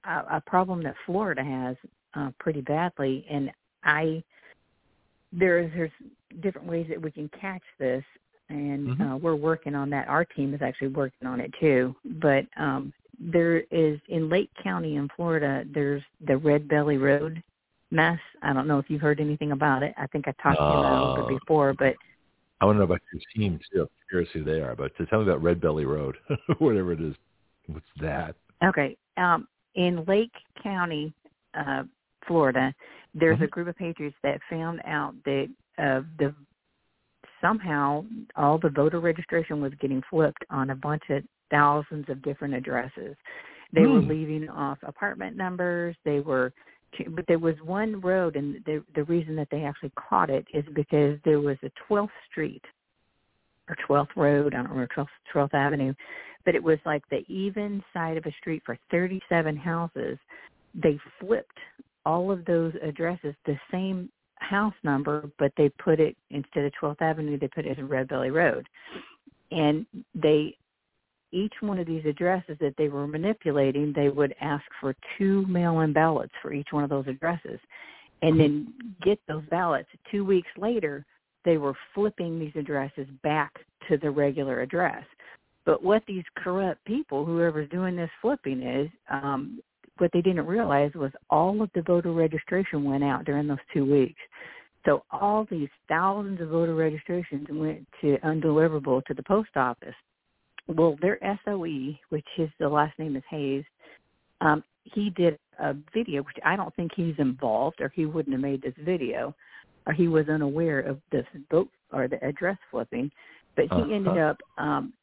a, a problem that Florida has uh, pretty badly, and I there's there's different ways that we can catch this, and Mhm. uh, we're working on that. Our team is actually working on it too. But um, there is in Lake County in Florida, there's the Red Belly Road mess. I don't know if you've heard anything about it. I think I talked to you about it a little bit before, but I want to know about your team too. I'm curious who they are, but to tell me about Red Belly Road, whatever it is. What's that? Okay. Um, in Lake County, uh, Florida, there's a Mhm. group of patriots that found out that uh, the somehow all the voter registration was getting flipped on a bunch of thousands of different addresses. They were Hmm. leaving off apartment numbers. They were, but there was one road, and the the reason that they actually caught it is because there was a 12th Street or 12th Road, I don't remember 12th 12th Avenue, but it was like the even side of a street for 37 houses. They flipped all of those addresses the same house number, but they put it instead of 12th Avenue, they put it as Red Belly Road, and they each one of these addresses that they were manipulating, they would ask for two mail-in ballots for each one of those addresses, and then get those ballots. Two weeks later, they were flipping these addresses back to the regular address. But what these corrupt people, whoever's doing this flipping, is um, what they didn't realize was all of the voter registration went out during those two weeks. So all these thousands of voter registrations went to undeliverable to the post office. Well, their SOE, which is the last name is Hays, um, he did a video, which I don't think he's involved, or he wouldn't have made this video, or he was unaware of this vote or the address flipping. But he Uh-huh. ended up um,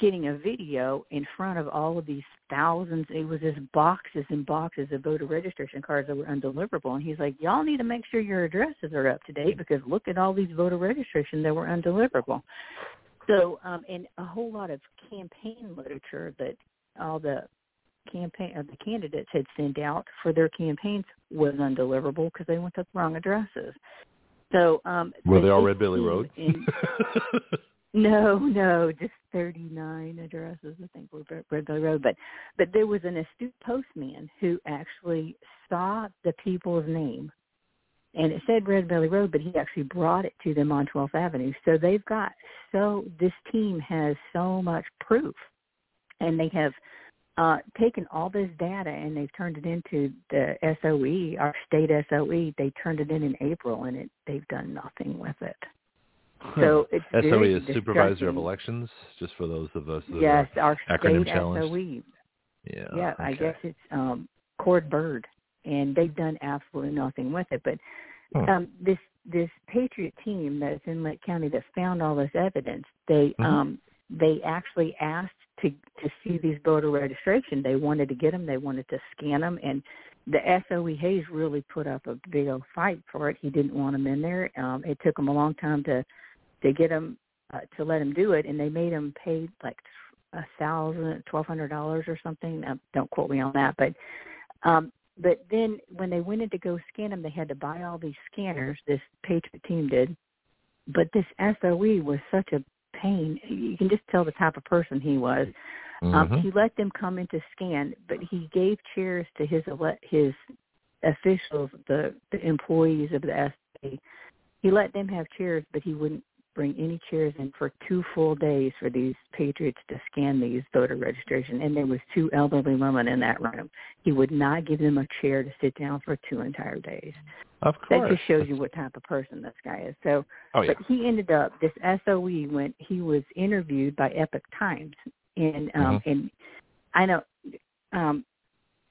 getting a video in front of all of these thousands. It was just boxes and boxes of voter registration cards that were undeliverable. And he's like, y'all need to make sure your addresses are up to date because look at all these voter registration that were undeliverable. So, um, and a whole lot of campaign literature that all the campaign or the candidates had sent out for their campaigns was undeliverable because they went to the wrong addresses. So, um, Were they all Red Billy Road? in- no, no, just 39 addresses, I think, were Red- Billy Road. But, but there was an astute postman who actually saw the people's name, and it said Red Billy Road, but he actually brought it to them on 12th Avenue. So they've got so this team has so much proof, and they have uh, taken all this data and they've turned it into the SOE, our state SOE. They turned it in in April, and it they've done nothing with it. So it's SOE very is supervisor of elections, just for those of us that Yes, our acronym state challenged. SOE. are yeah. Yeah, I guess it's um Cord Byrd, and they've done absolutely nothing with it. But Hmm. um this this Patriot team that's in Lake County that found all this evidence, they Mhm. um they actually asked to to see these voter registration. They wanted to get them. They wanted to scan them, and the SOE Hays really put up a big old fight for it. He didn't want them in there. Um, it took him a long time to to get them uh, to let him do it, and they made him pay like a thousand, twelve hundred dollars or something. Uh, don't quote me on that, but um, but then when they went in to go scan them, they had to buy all these scanners. This Patriot team did, but this SOE was such a pain. You can just tell the type of person he was. Um, Mhm. he let them come in to scan, but he gave chairs to his ele- his officials, the the employees of the SA. He let them have chairs, but he wouldn't bring any chairs in for two full days for these patriots to scan these voter registration. And there was two elderly women in that room. He would not give them a chair to sit down for two entire days. Of course That just shows you what type of person this guy is. So Oh yeah. but he ended up this SOE when he was interviewed by Epoch Times, and um, Mm-hmm. and I know um,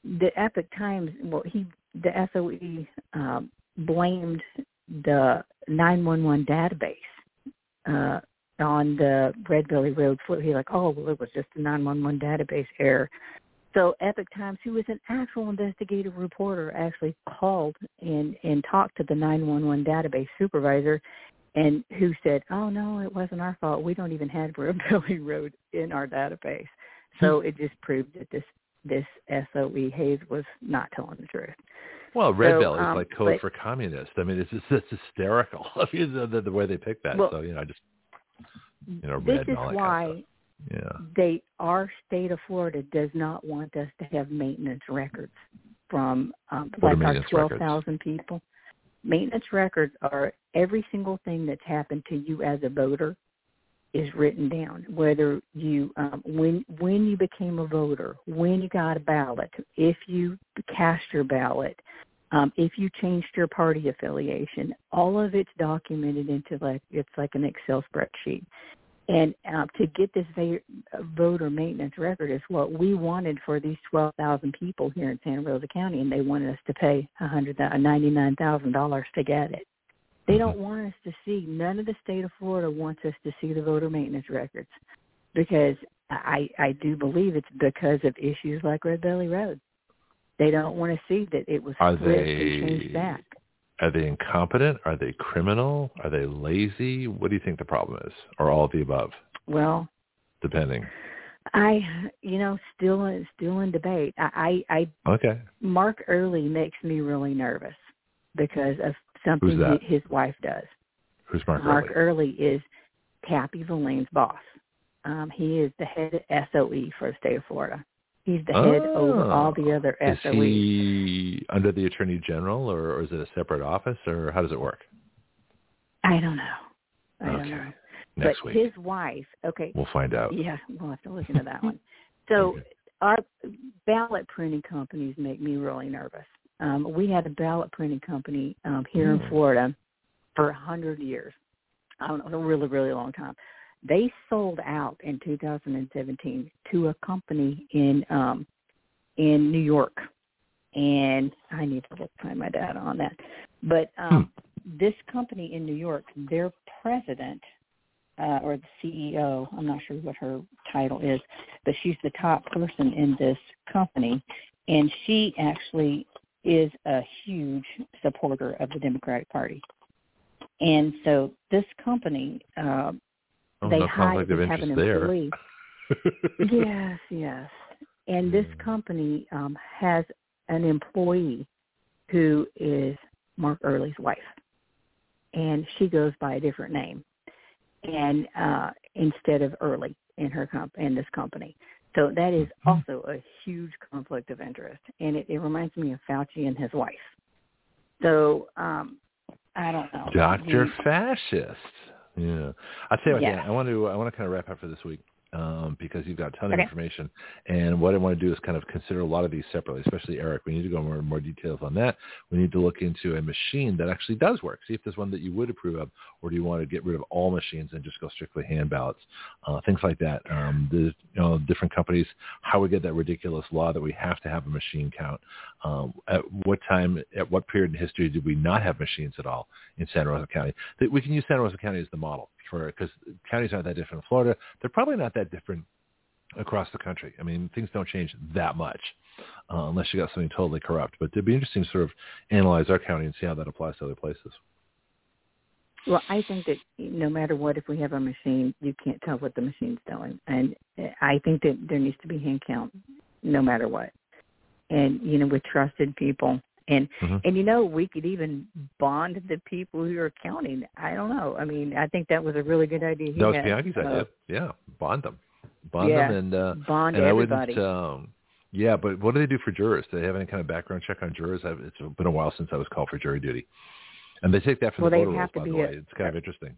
the Epoch Times. Well, he the SOE um, blamed the 911 database uh, on the Red Belly Road flip. He like, oh well, it was just a 911 database error. So Epoch Times, who was an actual investigative reporter, actually called and and talked to the 911 database supervisor, and who said, "Oh no, it wasn't our fault. We don't even have Red Belly Road in our database." So it just proved that this this SOE Hays was not telling the truth. Well, red So, belly is um, like code but- for communist. I mean, it's just it's hysterical. I mean, the, the, way they pick that. Well, so you know, I just you know, this red is and all that why kind of stuff. they our state of Florida does not want us to have maintenance records from um, like our twelve thousand people. Maintenance records are every single thing that's happened to you as a voter is written down. Whether you um, when when you became a voter, when you got a ballot, if you cast your ballot, um, if you changed your party affiliation, all of it's documented into like it's like an Excel spreadsheet. And uh, to get this va- voter maintenance record is what we wanted for these 12,000 people here in Santa Rosa County, and they wanted us to pay a hundred $99,000 to get it. They mm-hmm. don't want us to see, none of the state of Florida wants us to see the voter maintenance records because I, I do believe it's because of issues like Red Belly Road. They don't want to see that it was Are and changed they- back. Are they incompetent? Are they criminal? Are they lazy? What do you think the problem is, or all of the above, Well, depending? I, you know, still still in debate. I, I, I Okay. Mark Earley makes me really nervous because of something his wife does. Who's Mark, Earley? Mark Earley? Earley is Tappie Villane's boss. Um, he is the head of SOE for the state of Florida. He's the head over all the other E. Is SOEs. he under the attorney general, or, or is it a separate office, or how does it work? I don't know. I don't Okay. know. Next but week his wife, okay, we'll find out. yeah, we'll have to listen to that one. So Okay. our ballot printing companies make me really nervous. Um, we had a ballot printing company um, here in Mm. Florida for a hundred years. I don't know, a really, really long time. They sold out in 2017 to a company in um, in New York, and I need to look find my data on that. But um, this company in New York, their president uh, or the CEO, I'm not sure what her title is, but she's the top person in this company, and she actually is a huge supporter of the Democratic Party. And so this company, uh, Oh, they hide conflict have an there. employee. yes, yes. And this Mm. company um, has an employee who is Mark Earley's wife, and she goes by a different name, and uh, instead of Earley in her comp- in this company. So that is Mhm. also a huge conflict of interest, and it, it reminds me of Fauci and his wife. So um, I don't know. Doctor Fascist. Yeah, I'll tell you what. Yes. Dan, I want to I want to kind of wrap up for this week um, because you've got a ton of Okay. information, and what I want to do is kind of consider a lot of these separately, especially ERIC. We need to go more more details on that. We need to look into a machine that actually does work. See if there's one that you would approve of, or do you want to get rid of all machines and just go strictly hand ballots, uh, things like that. Um, the you know different companies, how we get that ridiculous law that we have to have a machine count. Um, at what time, at what period in history did we not have machines at all in Santa Rosa County? We can use Santa Rosa County as the model for because counties aren't that different in Florida. They're probably not that different across the country. I mean, things don't change that much uh, unless you got something totally corrupt. But it'd be interesting to sort of analyze our county and see how that applies to other places. Well, I think that no matter what, if we have a machine, you can't tell what the machine's doing, and I think that there needs to be hand count, no matter what. And you know, with trusted people, and Mhm. and you know, we could even bond the people who are counting. I don't know. I mean, I think that was a really good idea. He That was had. Bianchi's Uh, idea. Yeah, bond them, bond Yeah. them, and uh, Bond and I wouldn't. Um, yeah, but what do they do for jurors? Do they have any kind of background check on jurors? I've, it's been a while since I was called for jury duty, and they take that from Well, the voter have rolls. to By the way, a- it's kind of interesting.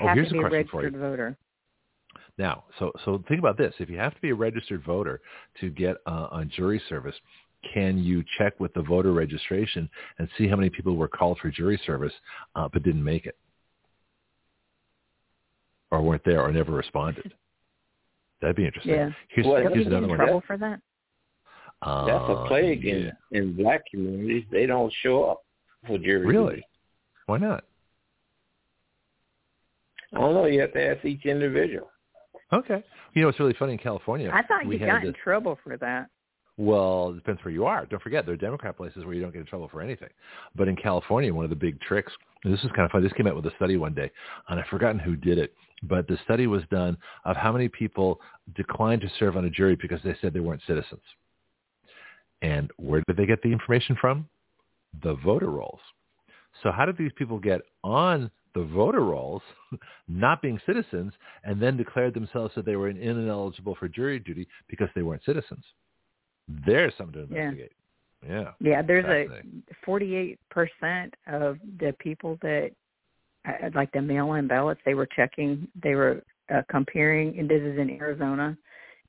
Oh, here's a be a question for you. registered voter. Now, so so think about this: if you have to be a registered voter to get uh, on jury service, can you check with the voter registration and see how many people were called for jury service uh, but didn't make it, or weren't there, or never responded? That'd be interesting. Yeah. Here's, Well, here's you get another in one. trouble for that? Uh, That's a plague yeah. in, in black communities. They don't show up for jury. Really? duty. Why not? I don't know. You have to ask each individual. Okay. You know, it's really funny in California. I thought we you had got in trouble for that. Well, it depends where you are. Don't forget, there are Democrat places where you don't get in trouble for anything. But in California, one of the big tricks, this is kind of funny. This came out with a study one day, and I've forgotten who did it. But the study was done of how many people declined to serve on a jury because they said they weren't citizens. And where did they get the information from? The voter rolls. So how did these people get on the voter rolls, not being citizens, and then declared themselves that they were ineligible for jury duty because they weren't citizens? There's something to investigate. Yeah. Yeah, there's a 48% of the people that, uh, like the mail-in ballots, they were checking, they were uh, comparing, and this is in Arizona,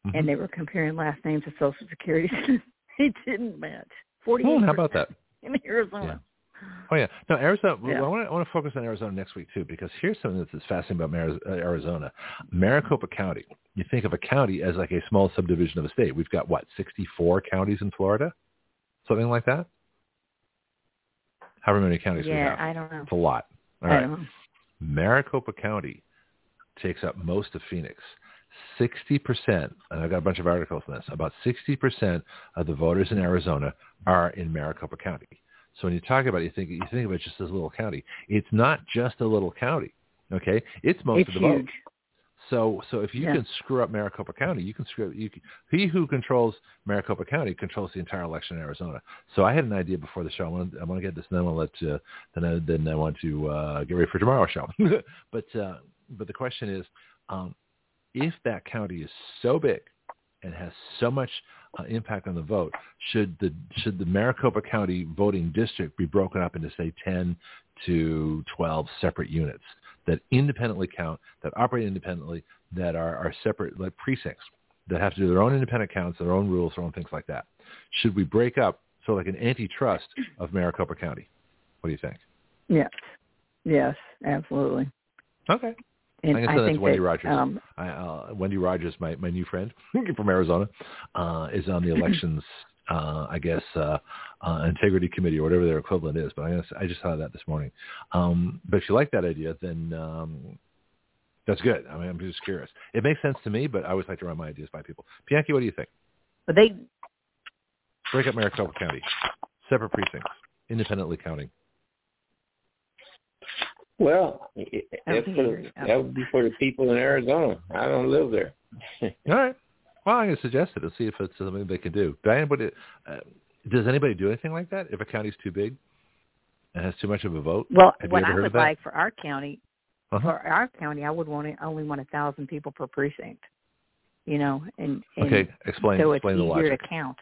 mm-hmm. and they were comparing last names of Social Security. it didn't match. 48 oh, how about that? In Arizona. Yeah. Oh yeah, no Arizona. Yeah. I want to I want to focus on Arizona next week too because here's something that's fascinating about uh, Arizona, Maricopa County. You think of a county as like a small subdivision of a state. We've got what 64 counties in Florida, something like that. However many counties yeah, we have. I don't know. It's a lot. All right. Maricopa County takes up most of Phoenix. 60%, and I've got a bunch of articles on this, about 60% of the voters in Arizona are in Maricopa County. So when you talk about it, you think you think of it just as a little county. It's not just a little county. Okay, it's most it's of the huge. vote. So so if you yeah. can screw up Maricopa County, you can screw you can, he who controls Maricopa County controls the entire election in Arizona. So I had an idea before the show. I want to, I want to get this, and then I'll let uh, then I, then I want to uh, get ready for tomorrow's show. but uh, but the question is, um, if that county is so big and has so much Uh, impact on the vote, should the should the Maricopa County voting district be broken up into say 10 to 12 separate units that independently count, that operate independently, that are, are separate like precincts that have to do their own independent counts, their own rules, their own things like that? Should we break up so like an antitrust of Maricopa County? What do you think? Yes, yes, absolutely. Okay. And I'm gonna send I to Wendy that, Rogers. Um, I, uh, Wendy Rogers, my, my new friend from Arizona, uh, is on the elections, uh, I guess, uh, uh, integrity committee or whatever their equivalent is. But I, guess, I just saw that this morning. Um, but if you like that idea, then um, that's good. I mean, I'm just curious. It makes sense to me, but I always like to run my ideas by people. Bianchi, what do you think? but they Break up Maricopa County, separate precincts, independently counting. Well, it, that's for, yeah. that would be for the people in Arizona. I don't live there. All right. Well, I'm going to suggest it and see if it's something they can do. Diane, what, uh, does anybody do anything like that if a county's too big and has too much of a vote? well, Have what I would like for our county, Uh-huh. for our county, I would want it, only want a thousand people per precinct. You know, and, and Okay, explain so explain it's the easier logic. to count.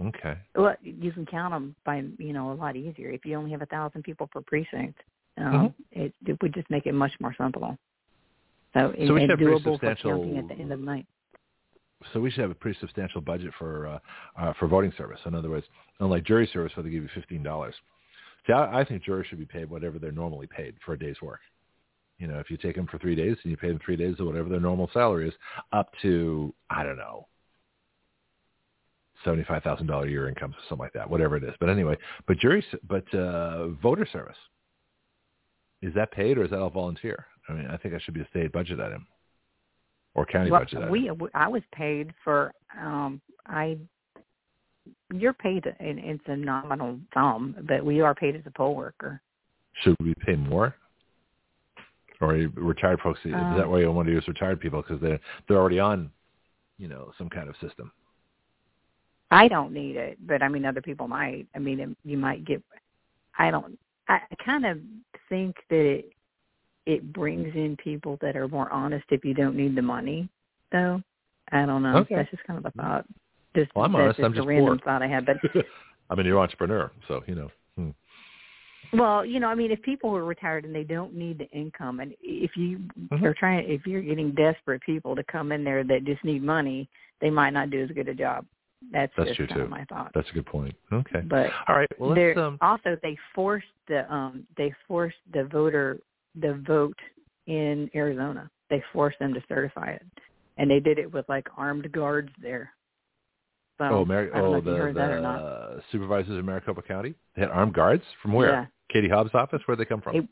Okay. Well, you can count them by you know a lot easier if you only have a thousand people per precinct. Um, Mhm. it, it would just make it much more simple. So, and, So we should have doable for substantial- counting at the end of the night. So we should have a pretty substantial budget for uh, uh, for voting service. In other words, unlike jury service, where they give you fifteen dollars. See, I, I think jurors should be paid whatever they're normally paid for a day's work. You know, if you take them for three days and you pay them three days or whatever their normal salary is, up to I don't know, seventy-five thousand dollar year income, or something like that, whatever it is. But anyway, but jury, but uh, voter service is that paid or is that all volunteer? I mean, I think that should be a state budget item or county well, budget item. we I was paid for um I you're paid and it's a nominal sum, but we are paid as a poll worker. should we pay more? Or retired folks? is that Um, why you want to use retired people because they're they're already on, you know, some kind of system. I don't need it, but I mean other people might. I mean you might get I don't I kind of think that it it brings in people that are more honest if you don't need the money though. I don't know. Okay. That's just kind of a thought. Just Well, I'm honest. just I'm just a random poor. thought I had. But I mean, you're an entrepreneur, so you know. Hmm. Well, you know, I mean, if people are retired and they don't need the income, and if you Mhm. are trying, if you're getting desperate people to come in there that just need money, they might not do as good a job. That's, That's true, too. my thought. That's a good point. Okay. But All right. Well, let's. Um, also they forced the um they forced the voter the vote in Arizona. They forced them to certify it, and they did it with like armed guards there. So oh, Mar- I don't oh, the, heard that or the supervisors in Maricopa County. They had armed guards from where? Yeah. Katie Hobbs' office. Where'd they come from? It-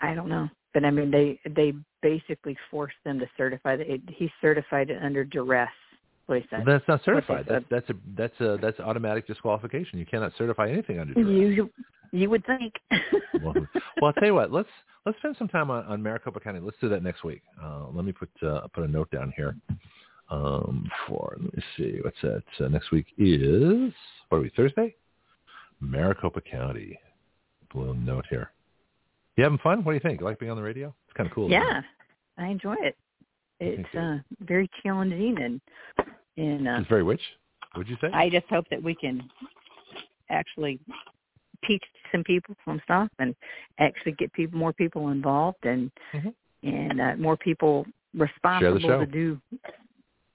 I don't know, but I mean they they basically forced them to certify that it, he certified it under duress. What he said. That's not certified. That's that's a that's a that's automatic disqualification. You cannot certify anything under duress. You you would think. well, well, I'll tell you what. Let's let's spend some time on, on Maricopa County. Let's do that next week. Uh, let me put uh, put a note down here. Um, for let me see what's that. Uh, next week is what are we Thursday? Maricopa County. Little note here. You having fun? What do you think? You like being on the radio? It's kind of cool. yeah, I enjoy it. It's uh, very challenging and and uh, It's very which? What'd you say? I just hope that we can actually teach some people some stuff and actually get people more people involved and Mhm. and uh, more people responsible show. to do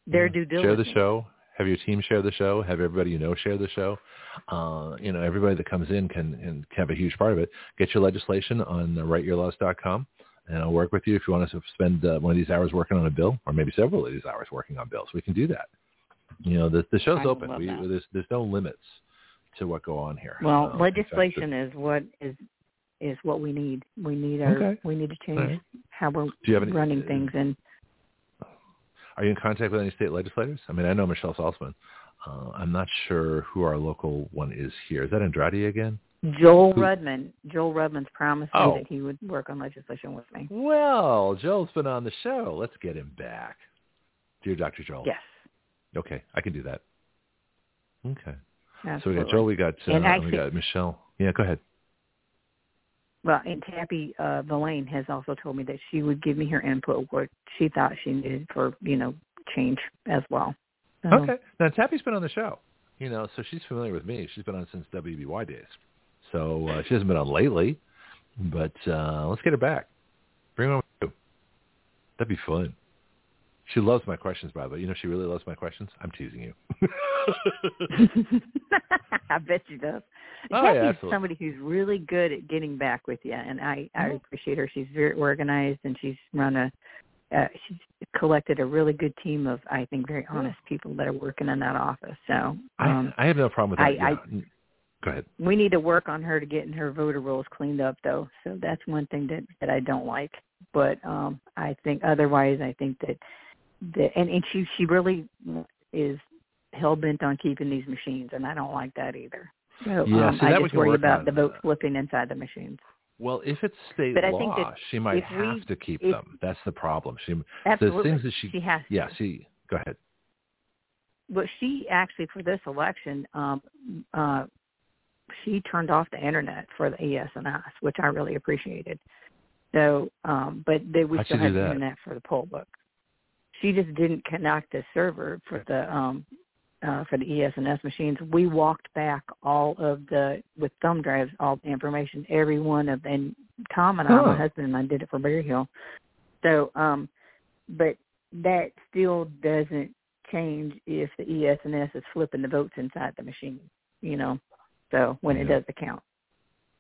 their Yeah. due diligence. Share the show. Have your team share the show. Have everybody you know share the show. Uh, you know, everybody that comes in can, can have a huge part of it. Get your legislation on uh, writeyourlaws.com, and I'll work with you if you want us to spend uh, one of these hours working on a bill, or maybe several of these hours working on bills. We can do that. You know, the, the show's I open. We, that. there's there's no limits to what go on here. Well, Uh, fact, legislation is what is is what we need. We need our Okay. we need to change right. how we're Do you have any- running things and Are you in contact with any state legislators? I mean, I know Michelle Salzman. Uh, I'm not sure who our local one is here. Is that Andrade again? Joel Who- Rudman. Joel Rudman's promised Oh. me that he would work on legislation with me. Well, Joel's been on the show. Let's get him back. Dear Dr. Joel. Yes, Okay, I can do that. Okay. So we got Joel, we got uh, And we got Michelle. Yeah, go ahead. Well, and Tappie uh, Villane has also told me that she would give me her input what she thought she needed for you know change as well. So, Okay. Now Tappie's been on the show. You know, so she's familiar with me. She's been on since WBY days. So uh, she hasn't been on lately, but uh, let's get her back. Bring her on with you. That'd be fun. She loves my questions, by the way. You know, she really loves my questions. I'm teasing you. I bet she does. Oh, yeah, Tappie's absolutely. somebody who's really good at getting back with you, and I I Mhm. appreciate her. She's very organized, and she's run a uh, she's collected a really good team of I think very honest people that are working in that office. So um, I, I have no problem with that. I- yeah. Go ahead. we need to work on her to getting her voter rolls cleaned up though. So that's one thing that that I don't like. But um I think otherwise I think that that and, and she she really is hell bent on keeping these machines and I don't like that either. So Yeah, um, see, I just worry about the vote flipping inside the machines. Well, if it's state But I law, she might if we- have to keep if- them. That's the problem. She Absolutely. the things that she, she has to. yeah, she go ahead. but she actually for this election um uh she turned off the internet for the ES&S, which I really appreciated. So um but they we How'd still have the that? internet for the poll book. She just didn't connect the server for the um uh for the ES&S machines. We walked back all of the with thumb drives all the information, every one of and Tom and I, my husband and I did it for Bear Hill. So um but that still doesn't change if the ES&S is flipping the votes inside the machine, you know. So when it does the count,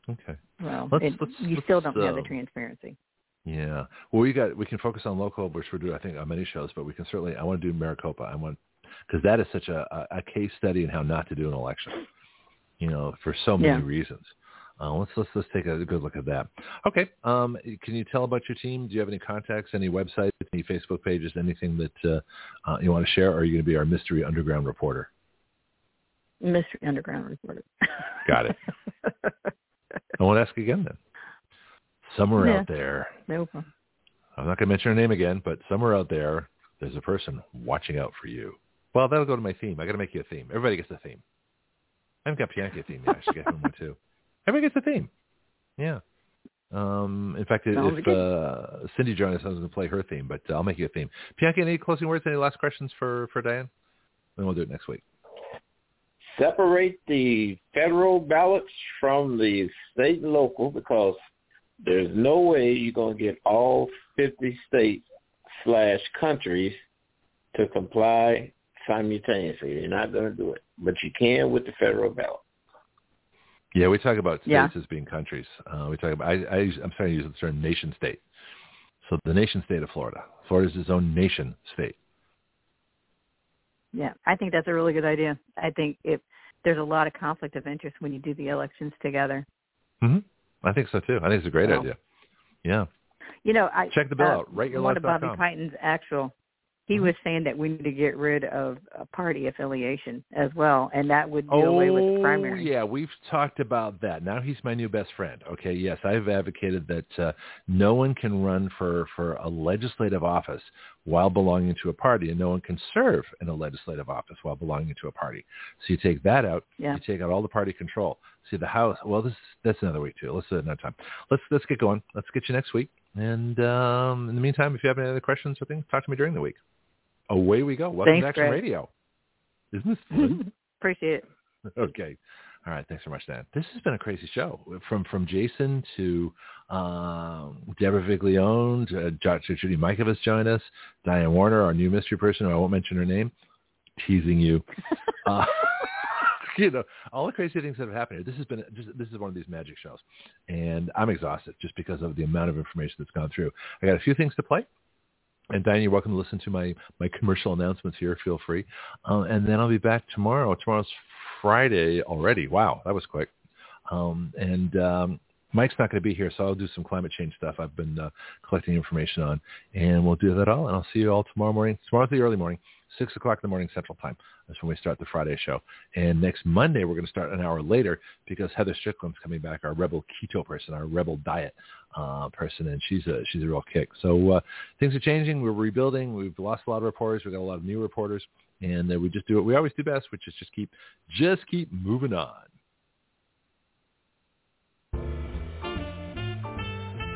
Okay. well, Let's- it, let's- you let's, still don't have the uh, transparency. Yeah. Well, we got we can focus on local, which we're doing I think on many shows, but we can certainly I want to do Maricopa. I want because that is such a, a case study in how not to do an election. You know, for so many Yeah. reasons. Uh, let's let's let's take a good look at that. Okay. Um, can you tell about your team? Do you have any contacts, any websites, any Facebook pages, anything that uh, uh, you want to share? Or are you going to be our mystery underground reporter? Mystery Underground reporter. Got it. I won't ask again then. Somewhere Yeah. out there, no problem. I'm not going to mention her name again, but somewhere out there, there's a person watching out for you. Well, that'll go to my theme. I got to make you a theme. Everybody gets a theme. I haven't got Bianchi a theme yet. I should get him one too. Everybody gets a theme. Yeah. Um, in fact, Sounds if uh, Cindy joins us, I was going to play her theme, but uh, I'll make you a theme. Bianchi, any closing words? Any last questions for for Diane? Then we'll do it next week. separate the federal ballots from the state and local because there's no way you're going to get all 50 states slash countries to comply simultaneously. You're not going to do it, but you can with the federal ballot. Yeah, we talk about states Yeah. as being countries. Uh, we talk about. I, I, use- I'm starting to use the term nation state. So the nation state of Florida. Florida is its own nation state. Yeah, I think that's a really good idea. I think if there's a lot of conflict of interest when you do the elections together. hmm I think so too. I think it's a great idea. Yeah. You know, I Check the bill uh, out. One of Bobby. Piton's actual he was saying that we need to get rid of party affiliation as well, and that would do oh, away with the primary. yeah, we've talked about that. Now he's my new best friend. Okay, yes, I've advocated that uh, no one can run for for a legislative office while belonging to a party, and no one can serve in a legislative office while belonging to a party. So you take that out. Yeah. You take out all the party control. See the House. Well, this that's another week too. Let's do it another time. Let's let's get going. Let's get you next week. And um, in the meantime, if you have any other questions or things, talk to me during the week. Away we go. Welcome Thanks, to Action Greg. Radio. Isn't this fun? Appreciate it. okay. All right. Thanks so much, Dan. This has been a crazy show. From from Jason to um, Deborah Viglione, to, Jo- to Judy Mikovits joined us, Diane Warner, our new mystery person, who I won't mention her name, teasing you. uh, you know, all the crazy things that have happened here. This has been just, this is one of these magic shows, and I'm exhausted just because of the amount of information that's gone through. I got a few things to play. And Diane, you're welcome to listen to my, my commercial announcements here. Feel free. Uh, and then I'll be back tomorrow. Tomorrow's Friday already. Wow, that was quick. Um, and um, Mike's not going to be here, so I'll do some climate change stuff I've been uh, collecting information on. And we'll do that all. And I'll see you all tomorrow morning. Tomorrow's the early morning, 6 o'clock in the morning Central Time. That's when we start the Friday show. And next Monday, we're going to start an hour later because Heather Strickland's coming back, our rebel keto person, our rebel diet uh, person, and she's a she's a real kick. So uh, things are changing. We're rebuilding. We've lost a lot of reporters. We've got a lot of new reporters, and uh, we just do what we always do best, which is just keep just keep moving on.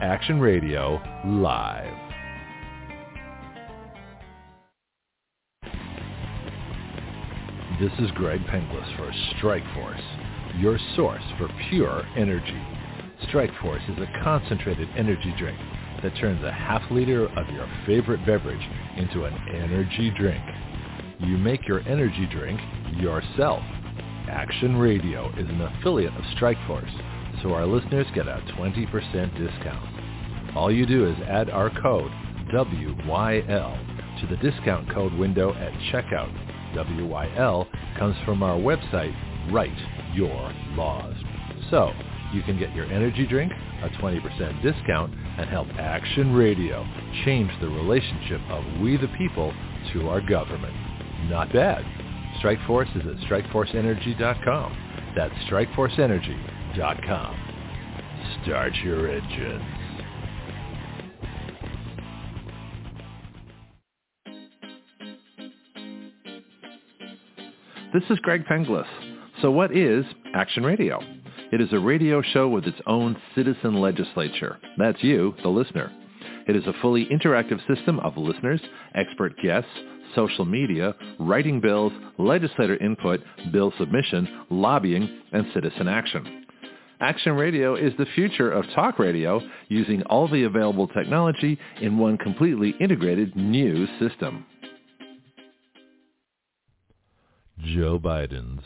Action Radio live. This is Greg Penglis for Strike Force, your source for pure energy. Strike Force is a concentrated energy drink that turns a half liter of your favorite beverage into an energy drink. You make your energy drink yourself. Action Radio is an affiliate of Strike Force, so our listeners get a 20% discount. All you do is add our code WYL to the discount code window at checkout. WYL comes from our website, Write Your Laws. So you can get your energy drink, a 20% discount, and help Action Radio change the relationship of we the people to our government. Not bad. Strikeforce is at strikeforceenergy.com. That's strikeforceenergy.com. Start your engines. This is Greg Penglis. So what is Action Radio? It is a radio show with its own citizen legislature. That's you, the listener. It is a fully interactive system of listeners, expert guests, social media, writing bills, legislator input, bill submission, lobbying, and citizen action. Action Radio is the future of talk radio using all the available technology in one completely integrated new system. Joe Biden's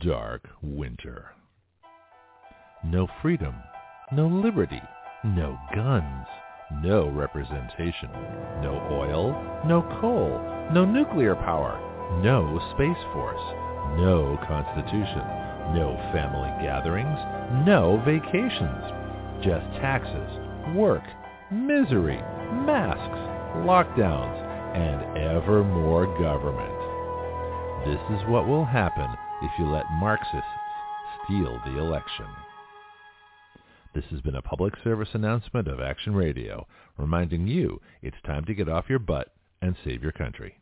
dark winter. No freedom, no liberty, no guns, no representation, no oil, no coal, no nuclear power, no space force, no constitution, no family gatherings, no vacations, just taxes, work, misery, masks, lockdowns, and ever more government. This is what will happen if you let Marxists steal the election. This has been a public service announcement of Action Radio, reminding you it's time to get off your butt and save your country.